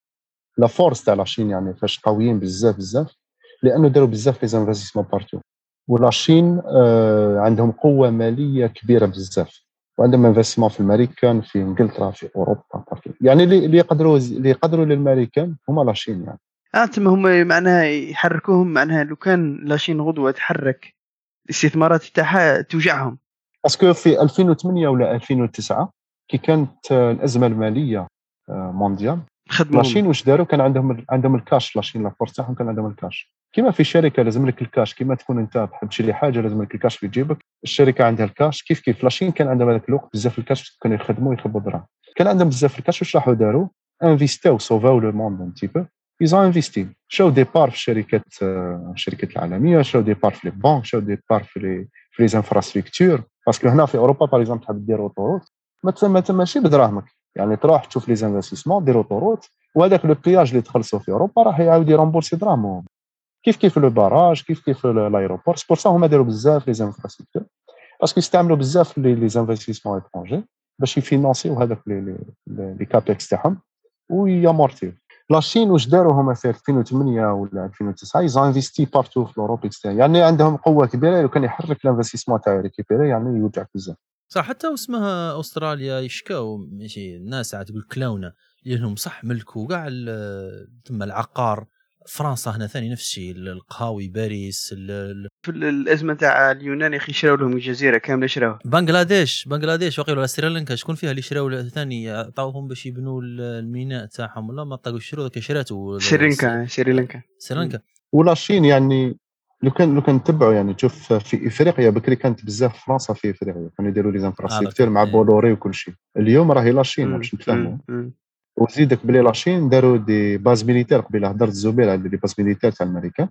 la force تاع la Chine يعني فاش قويين بزاف بزاف لأنه داروا بزاف les investissements partout. و la Chine آه عندهم قوة مالية كبيرة بزاف. وعندهم investissements في الامريكان في إنجلترا في أوروبا يعني اللي يقدروا اللي يقدروا للامريكان هما la Chine يعني. آه تما هما معناها يحركوهم معناها لو كان لاشين غدوة تحرك الاستثمارات تاعها توجعهم. parce que في 2008 ولا 2009 كي كانت الأزمة المالية mondiale خدموا la Chine واش داروا؟ كان عندهم عندهم ال cash la Chine l'apport تاعهم كان عندهم الكاش كيما في شركة لازم لك الكاش كيما تكون أنت تحب تشري حاجة لازم لك الكاش في جيبك الشركة عندها الكاش كيف كيف؟ la Chine كان عندهم هذاك الوقت بزاف الكاش كانوا يخدموا يخبوا دراهم كان عندهم بزاف الكاش واش راحوا داروا؟ investاو سوفاو le monde un petit peu ils ont investi شراو des parts في الشركات الشركات العالمية شراو des parts في les banques شراو des parts في les في les infrastructures parce que هنا في أوروبا par exemple تحب دير autoroute ما تسمى ماشي بدراهمك يعني تروح تشوف les investissements دير autoroute وهذاك le péage اللي تخلصوا في أوروبا راح يعاود ي rembourser دراهمهم. كيف كيف le barrage كيف كيف l'aéroport c'est pour ça هما داروا بزاف les infrastructures parce que يستعملوا بزاف les les investissements étrangers باش ي financer يو هذاك les capex تاعهم و ي amortir يو. la Chine واش داروا هما في 2008 ولا 2009 ils ont investi partout في ال Europe يعني عندهم قوة كبيرة لو كان يحرك ال investissement تاعو récupérer يعني يوجعك بزاف. صح حتى واسمها أستراليا يشكاو ماشي الناس عاد تقول كلاونا لانهم صح ملكوا كاع ثم العقار. فرنسا هنا ثاني نفس الشيء القهاوي باريس في الأزمة تاع اليونان يا أخي شراو لهم الجزيرة كاملة شراوها بنغلاديش بنغلاديش وقيلا سريلانكا شكون فيها اللي شراو ثاني؟ عطاوهم باش يبنوا الميناء تاعهم ولا ما طاقوا ذاك شراتوا سريلانكا سريلانكا سريلانكا ولا الصين يعني لو كان لو كان نتبعوا يعني تشوف في إفريقيا بكري كانت بزاف فرنسا في إفريقيا كانوا يديروا les infrastructures مع Bolloré وكل شيء. اليوم راهي la Chine باش نتفاهموا وزيدك بلي la Chine داروا des bases militaires قبيلة هضرت زبير على des bases militaires تاع الامريكان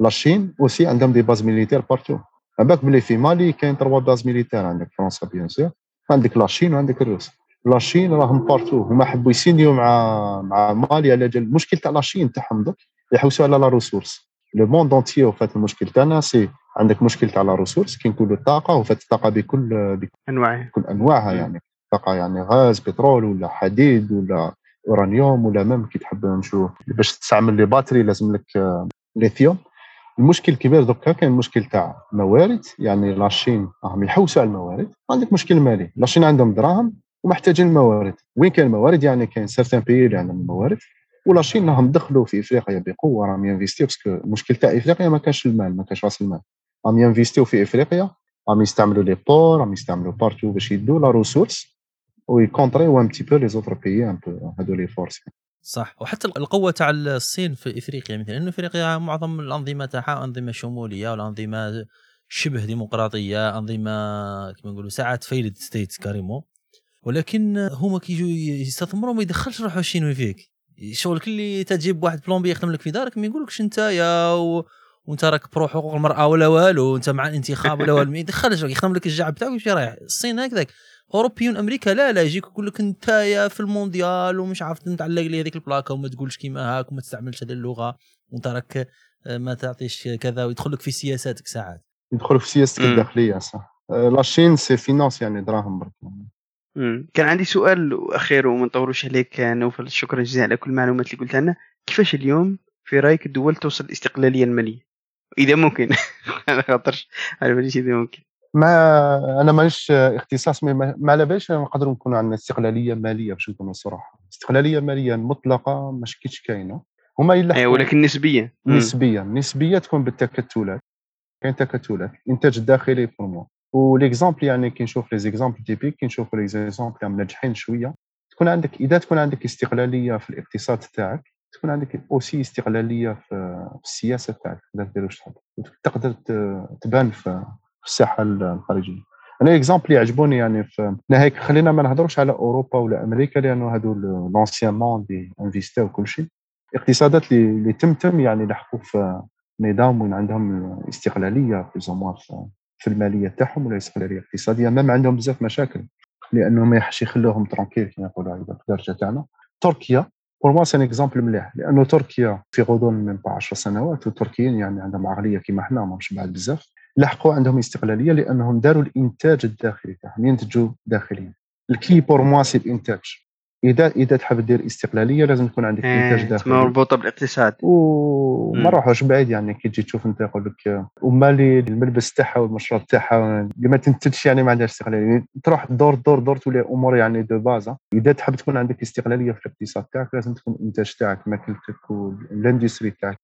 la Chine aussi عندهم des bases militaires partout بالك بلي في مالي كاين trois bases militaires عندك فرنسا bien sûr. عندك la Chine وعندك الروس. la Chine راهم partout هما حبوا ي signer يو مع مع مالي على جال المشكل تاع la Chine تاعهم دوك يحوسوا على la ressource le monde entier وفات المشكل تاعنا c'est عندك مشكل تاع la ressource كي نقولوا الطاقة وفات الطاقة بكل بكل أنواعها. بكل أنواعها يعني طاقة يعني غاز بترول ولا حديد ولا أورانيوم ولا même كي تحب نشوف باش تستعمل les batteries لازم لك ليثيوم. المشكل الكبير دوكا كاين مشكل تاع موارد يعني la Chine راهم يحوسوا على الموارد. عندك مشكل مالي la Chine عندهم دراهم ومحتاجين الموارد. وين كاين الموارد؟ يعني كاين certains pays اللي عندهم الموارد. و la Chine راهم دخلوا في إفريقيا بقوة راهم ي investir يو parce que المشكل تاع إفريقيا ما كانش المال ما كانش راس المال. راهم ي investir يو في إفريقيا راهم يستعملوا les ports راهم يستعملوا partout باش يدوا la ressource و ي contrer يو un petit peu les autres pays un peu هادو les forces صح. وحتى القوة تاع الصين في إفريقيا مثلا لأنه إفريقيا معظم الأنظمة تاعها أنظمة شمولية والأنظمة شبه ديمقراطية أنظمة كما نقولوا ساعات failed states كاريمو ولكن هما كيجوا يستثمروا ما يدخلش روحه الشينوي فيك شغل كل تجيب واحد plombier يخدم لك في دارك ما يقولكش أنت يا و... وأنت راك pro حقوق المرأة ولا والو وأنت مع الانتخاب ولا والو ما يدخلش يخدم لك الجعب بتاعك ويمشي رايح. الصين هكذاك. أوروبيون أمريكا لا لا يجيك يقول لك أنت يا في المونديال ومش عارف نتعلق لي هذيك ال plaque وما تقولش كيما هاك وما تستعملش هذه اللغة وأنت راك ما تعطيش كذا ويدخل لك في سياساتك ساعات. يدخل في سياستك الداخلية صح. la Chine c'est finance يعني دراهم برك. مم. كان عندي سؤال أخير وما نطولوش عليك نوفل شكرا جزيلا على كل المعلومات اللي قلتها لنا. كيفاش اليوم في رأيك الدول توصل الاستقلاليه الماليه إذا ممكن. أنا خاطرش على باليش إذا ممكن. ما أنا مانيش اختصاص ما, ما على باليش نقدروا نكونوا عندنا استقلالية مالية باش نكونوا صراحة. استقلالية مالية مطلقة ما شكيتش كاينة. هما إلا ولكن نسبيا. نسبيا. نسبيا تكون بالتكتلات. كاين تكتلات. الإنتاج الداخلي moi l'exemple يعني كي نشوف les exemples typiques كي نشوف les exemples ناجحين شوية تكون عندك إذا تكون عندك استقلالية في الاقتصاد تاعك تكون عندك aussi استقلالية في السياسة تاعك تقدر دير واش تحب تقدر تبان في الساحة الخارجية. أنا exemple يعجبوني يعني في هيك خلينا ما نهضروش على أوروبا ولا أمريكا لأنه هادو l'ancien monde اللي investاو كل شيء. الاقتصادات اللي اللي تمتم يعني لحقوا في نظام وين عندهم استقلالية في في المالية تاعهم ولا استقلاليه اقتصاديه même عندهم بزاف مشاكل لأنه ما يحبوش يخلوهم tranquilles كما يقولوا هكذا في الدارجة تاعنا. تركيا pour moi c'est un exemple مليح لأنه تركيا في غضون من 10 سنوات والتركيين يعني عندهم عقلية كيما حنا ماهمش بعد بزاف لحقوا عندهم استقلالية لأنهم داروا الإنتاج الداخلي تاعهم ينتجوا داخليا. la clé pour moi c'est الانتاج اذا إذا تحب دير استقلالية لازم يكون عندك انتاج إيه، تسمى داخلي. مربوطة بالاقتصاد. وما. نروحوش بعيد يعني كي تجي تشوف أنت يقول لك وما اللي الملبس تاعها والمشروب تاعها اللي ما تنتجش يعني ما عندهاش استقلالية. يعني تروح دور دور دور تولي أمور يعني de base إذا تحب تكون عندك استقلالية في الاقتصاد تاعك لازم تكون الانتاج تاعك ماكلتك وال industrie تاعك.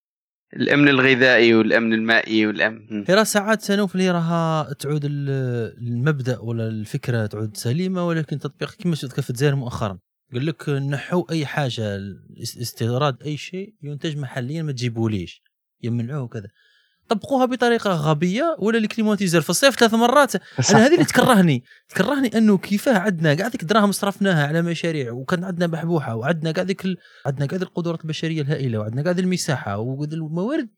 الأمن الغذائي والأمن المائي والأمن. راه ساعات سنوف اللي راها تعود ال- المبدأ ولا الفكرة تعود سليمة ولكن تطبيق كما شفت في الجزائر مؤخرا. قال لك نحوا أي حاجة است- استيراد أي شيء ينتج محليا ما تجيبوليش يمنعوه وكذا. طبقوها بطريقة غبية ولا ال climatiseur في الصيف ثلاث مرات. أنا هذه اللي تكرهني تكرهني أنه كيفاه عندنا كاع ذيك الدراهم صرفناها على مشاريع وكان عندنا بحبوحة وعندنا كاع ذيك ال... عندنا كاع القدرات البشرية الهائلة وعندنا كاع المساحة وذي الموارد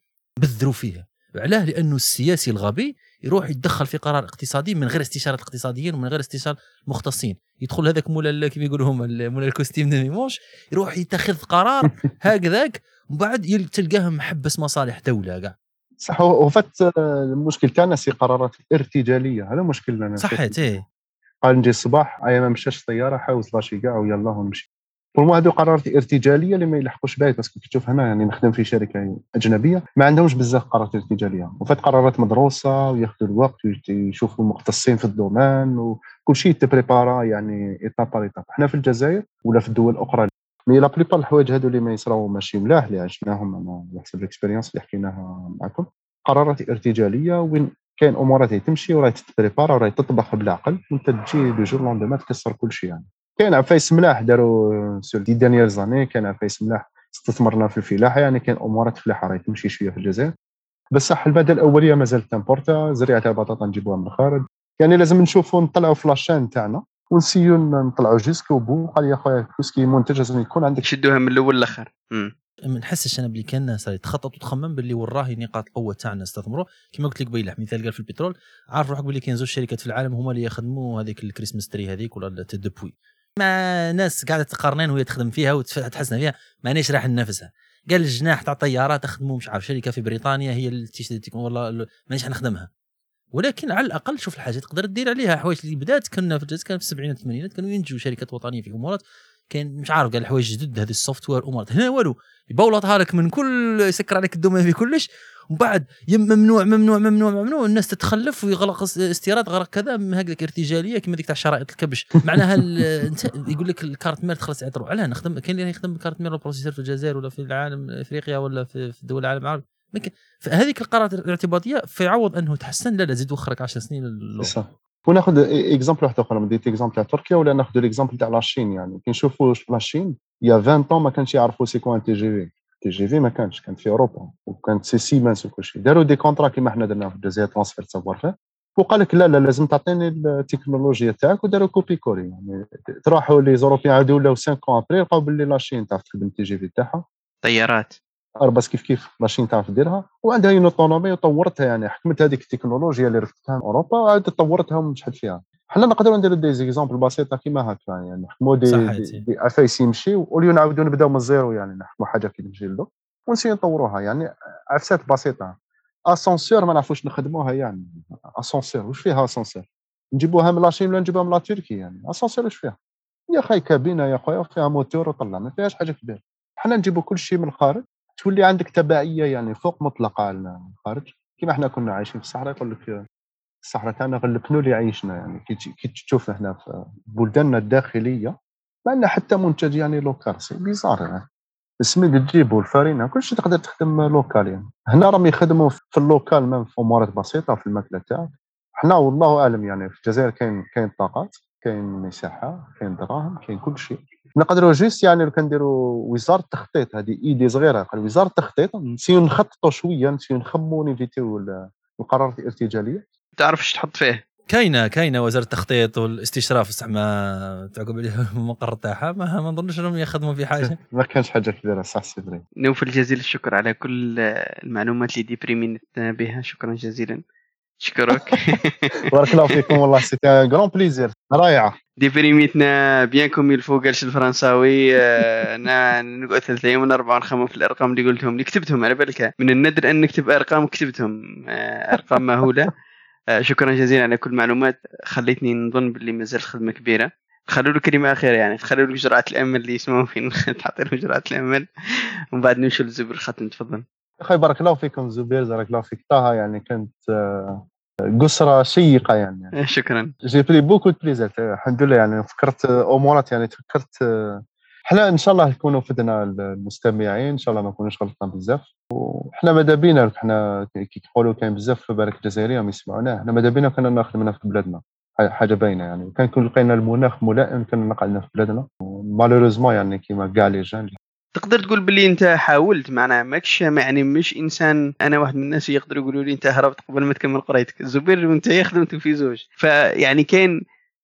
بذروا فيها. علاه لأنه السياسي الغبي يروح يتدخل في قرار اقتصادي من غير استشاره الاقتصاديين ومن غير استشاره المختصين يدخل هذاك مولا كيف يقولوا هما مولا ال costume du dimanche يروح يتخذ قرار هكذاك ومن بعد تلقاه محبس مصالح دولة كاع. صح هو هو فات آه، المشكل تاعنا c'est قرارات ارتجالية هذا مشكلنا صحيت إيه. قال نجي الصباح ايا ما مشاش طيارة حاوز لاشي كاع ويلا ونمشي. moi هادو قرارات ارتجالية اللي ما يلحقوش بعيد parce que كي تشوف هنا يعني نخدم في شركة أجنبية ما عندهمش بزاف قرارات ارتجالية. وفات قرارات مدروسة وياخذوا الوقت ويشوفوا المختصين في ال domaine وكل شيء ت prépara يعني étape par étape حنا في الجزائر ولا في الدول الأخرى mais la plupart الحوايج هادو اللي ما يصراو ماشي ملاح اللي عشناهم أنا على حسب ال expérience اللي حكيناها معكم. قرارات ارتجالية وين كاين أمورات هي تمشي وراهي تت prépara وراهي تطبخ بالعقل وانت تجي le jour au lendemain تكسر كل شيء يعني. كاين عفايس ملاح داروا sur des dernières années كان عفايس ملاح استثمرنا في الفلاحة يعني كاين امورات فلاحة راهي تمشي شوية في الجزائر. بصح الماده الأولية مازالت ت importa زريعه البطاطا نجيبوها من الخارج. يعني لازم نشوفوا نطلعوا في la chaîne تاعنا ونسيو نطلعوا jusqu'au bout قال يا خويا quel que soit منتج لازم يكون عندك يشدوها من الأول للآخر. ما نحسش أنا بلي كان الناس راهي تخطط وتخمم باللي وراهي نقاط القوه تاعنا استثمروا كما قلت لك بيلح مثال قال في البترول عارف روحك باللي كاين زوج شركات في العالم هما اللي يخدموا هذيك ال Christmas tree هذيك ولا ال tête de puits مع ناس قاعدة تقارنين وهي تخدم فيها وتحسن فيها مانيش راح ننافسها قال الجناح تاع طيارات تخدموا مش عارف شركة في بريطانيا هي اللي تشتري والله ال- مانيش نخدمها ولكن على الأقل شوف الحاجة تقدر دير عليها. حوايج اللي بدات كنا في الجزائر كان في السبعينات والثمانينات كانوا ينتجوا شركات وطنية في أمورات كان مش عارف قال حوايج جدد هذه ال software امورات هنا والو يبولطها لك من كل يسكر عليك ال domaine في كلش. ومن بعد ممنوع ممنوع ممنوع ممنوع الناس تتخلف ويغلق اس- استيراد غرق كذا من هكذاك ارتجالية كما ديك تاع شرائط الكبش. معناها انت يقول لك ال carte mère تخلص تعتروا علاه نخدم كاين اللي يخدم بال carte mère processeur في الجزائر ولا في العالم إفريقيا ولا في دول العالم العربي. فهذيك القرارات الاعتباطية في عوض أنه تحسن. لا لا زيد وخرك 10 سنين. صح. وناخذ exemple واحد أخر ديت exemple تاع تركيا ولا ناخذ ال exemple تاع la Chine يعني. كي نشوفوا la Chine يا 20 طون ما كانش يعرفوا c'est quoi TGV TGV ما كانش كانت في أوروبا وكانت c'est Siemens وكل شيء داروا des contrats كيما حنا درنا في الجزائر transfert savoir-faire وقال لك لا لا لازم تعطيني التكنولوجيا تاعك وداروا copier-coller يعني تروحوا les Européens عادوا ولاو 5 ans après لقاو باللي la Chine تعرف تخدم TGV تاعها. طيارات. Airbus كيف كيف la Chine تعرف ديرها. وعندها une autonomie وطورتها يعني حكمت هذيك التكنولوجيا اللي رفدتها من أوروبا وعاد طورتها ومشحت فيها. حنا نقدروا نديروا des exemples بسيطة كيما هكا يعني نحكموا des. دي, دي عفايس يمشيو وليو نعاودوا نبداو من ال zéro يعني نحكموا حاجة كي تمشي له ونسيو نطوروها يعني عفسات بسيطة. اسانسير ما نعرفوش نخدموها يعني. اسانسير واش فيها اسانسير نجيبوها من la Chine ولا نجيبوها من la Turquie يعني؟ اسانسير فيها؟ يا خاي كابينة يا خويا فيها موتور وطلع ما فيهاش حاجة كبيرة. حنا نجيبو كل شيء من الخارج تولي عندك تبعية يعني فوق مطلقة على الخارج كيما إحنا كنا عايشين في الصحراء يقول لك الصحراء تاعنا غلبنوا اللي عايشنا يعني. كي تشوف إحنا في بلداننا الداخلية ما عندنا حتى منتج يعني local c'est bizarre يعني. السميد تجيبو الفارينه كلشي تقدر تخدم local يعني. هنا راهم يخدموا في ال local même في أمورات بسيطة في الماكلة تاعك. حنا والله أعلم يعني في الجزائر كاين كاين طاقات كاين مساحة كاين دراهم كاين كل شيء نقدروا juste يعني لو كنديروا وزارة التخطيط هذه idée صغيرة قال وزارة التخطيط نسيو نخططوا شوية نسيو نخموا نيفيتيو القرارات الإرتجالية. تعرف إيش تحط فيه؟ كاينة كاينة وزارة التخطيط والاستشراف زعما تعقب عليها المقر تاعها ما, ما نظنش إنهم يخدموا في حاجة. ما كانش حاجة كبيرة صح سيدري نوفل جزيل الشكر على كل المعلومات اللي ديبريمينا بها. شكرا جزيلا. اشكرك بارك الله فيكم والله c'était grand plaisir رائعة. ديبريميتنا bien comme il faut قالش الفرنساوي أنا نقعد ثلاث أيام من اربعه ونخمم في الأرقام اللي قلتهم. اللي كتبتهم على بالك. من النادر أن نكتب أرقام كتبتهم أرقام مهولة. شكرا جزيلا على كل المعلومات. خليتني نظن باللي مازال خدمة كبيرة. خلوا له كلمة أخيرة يعني. خلوا له جرعة الأمل اللي يسمعوا فين تعطي له جرعة الأمل. ومن بعد نمشوا للزبر الختم تفضل. أخي بارك الله فيكم زبير. بارك الله فيك. طه يعني كانت قصرة شيقة يعني. شكرا. j'ai pris beaucoup plaisir الحمد لله يعني. فكرت امورات يعني فكرت إحنا إن شاء الله نكونوا فدنا المستمعين إن شاء الله ما نكونوش غلطنا بزاف. وحنا ماذا بينا؟ إحنا كي يقولوا كاين بزاف بالك الجزائريين يسمعونا. إحنا ماذا بينا؟ كنا نخدمنا في بلادنا. حاجة باينة يعني. كان كون لقينا المناخ ملائم كنا نقعدنا في بلادنا. malheureusement يعني كيما كاع les gens. تقدر تقول باللي أنت حاولت معنا ماكش يعني مش إنسان أنا واحد من الناس يقدروا يقولوا لي أنت هربت قبل ما تكمل قرايتك. الزبير وأنت خدمتوا في زوج. فيعني كاين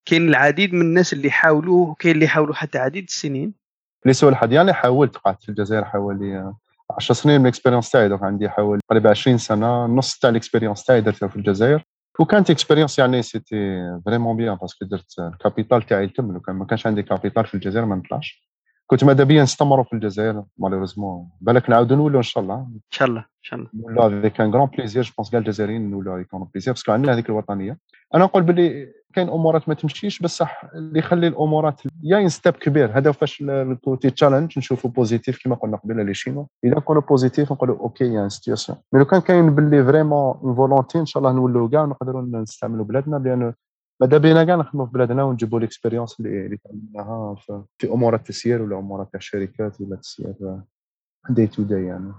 كاين العديد من الناس اللي حاولوه وكاين اللي حاولوا حتى عديد السنين. ليس الحد يعني حاولت قعدت في الجزائر حوالي 10 سنين من ال expérience تاعي دوك عندي حوالي قريب 20 سنة نص تاع ال expérience تاعي درتها في الجزائر. وكانت expérience يعني c'était vraiment bien parce que درت ال capital تاعي تم لو كان ما كانش عندي capital في الجزائر ما نطلعش. كنت ماذا بيا نستمروا في الجزائر malheureusement بالك نعاودوا نولوا إن شاء الله. إن شاء الله إن شاء الله. نولوا avec un grand plaisir je pense كاع الجزائريين نولوا avec plaisir parce que عندنا هذيك الوطنية. أنا نقول باللي كاين أمورات ما تمشيش بصح اللي يخلي الأمورات يا ستيب كبير. هذا فاش ال côté challenge نشوفوا positif كما قلنا قبيلة les Chinois إذا كانوا positif نقولوا OK y a situation mais لو كان كاين باللي vraiment volonté إن شاء الله نولوا كاع نقدروا نستعملوا بلادنا لأن ماذا بينا كاع نخدموا في بلادنا ونجيبوا l'expérience اللي اللي تعلمناها في امور التسيير ولا امور تاع الشركات ولا التسيير day to day يعني.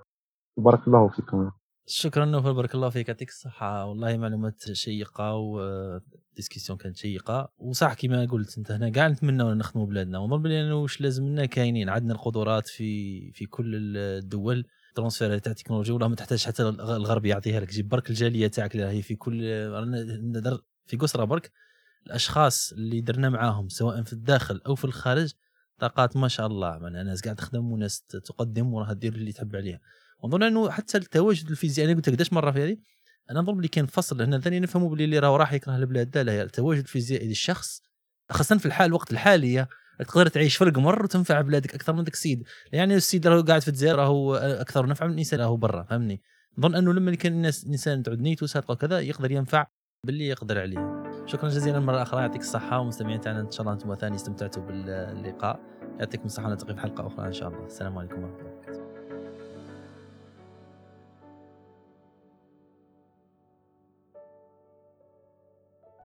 بارك الله فيكم. شكرا نوفل بارك الله فيك يعطيك الصحة. والله معلومات شيقة و discussion كانت شيقة. وصح كما قلت أنت هنا كاع نتمنى نخدموا بلادنا. ونظن بلي واش لازم لنا كاينين عندنا القدرات في في كل الدول. transfert تاع التكنولوجيا ولا ما تحتاج حتى الغرب يعطيها لك. جيب برك الجالية تاعك اللي هي في كل في قسرة برك. الأشخاص اللي درنا معاهم سواء في الداخل أو في الخارج طاقات ما شاء الله. من ناس قاعد تخدم وناس تقدم وراها دير اللي تحب عليها. ونظن أنه حتى التواجد الفيزيائي أنا قلت لك مرة في هذه؟ أنا نظن اللي كاين فصل هنا ثاني نفهموا باللي اللي راهو راح يكره البلاد لا التواجد الفيزيائي للشخص خاصة في الحال الوقت الحاليه تقدر تعيش في القمر وتنفع بلادك أكثر من ذاك السيد. يعني السيد راهو قاعد في الجزائر راهو أكثر نفع من الإنسان راهو برا فهمني؟ نظن أنه لما كان الناس الإنسان تعود نيته صادقه وكذا يقدر ينفع باللي يقدر عليه. شكرا جزيلا مرة أخرى يعطيك الصحة ومستمعين تاعنا إن شاء الله أنتم ثاني استمتعتوا باللقاء. يعطيكم الصحة ونلتقي في حلقة أخرى إن شاء الله. السلام عليكم ورحمة الله.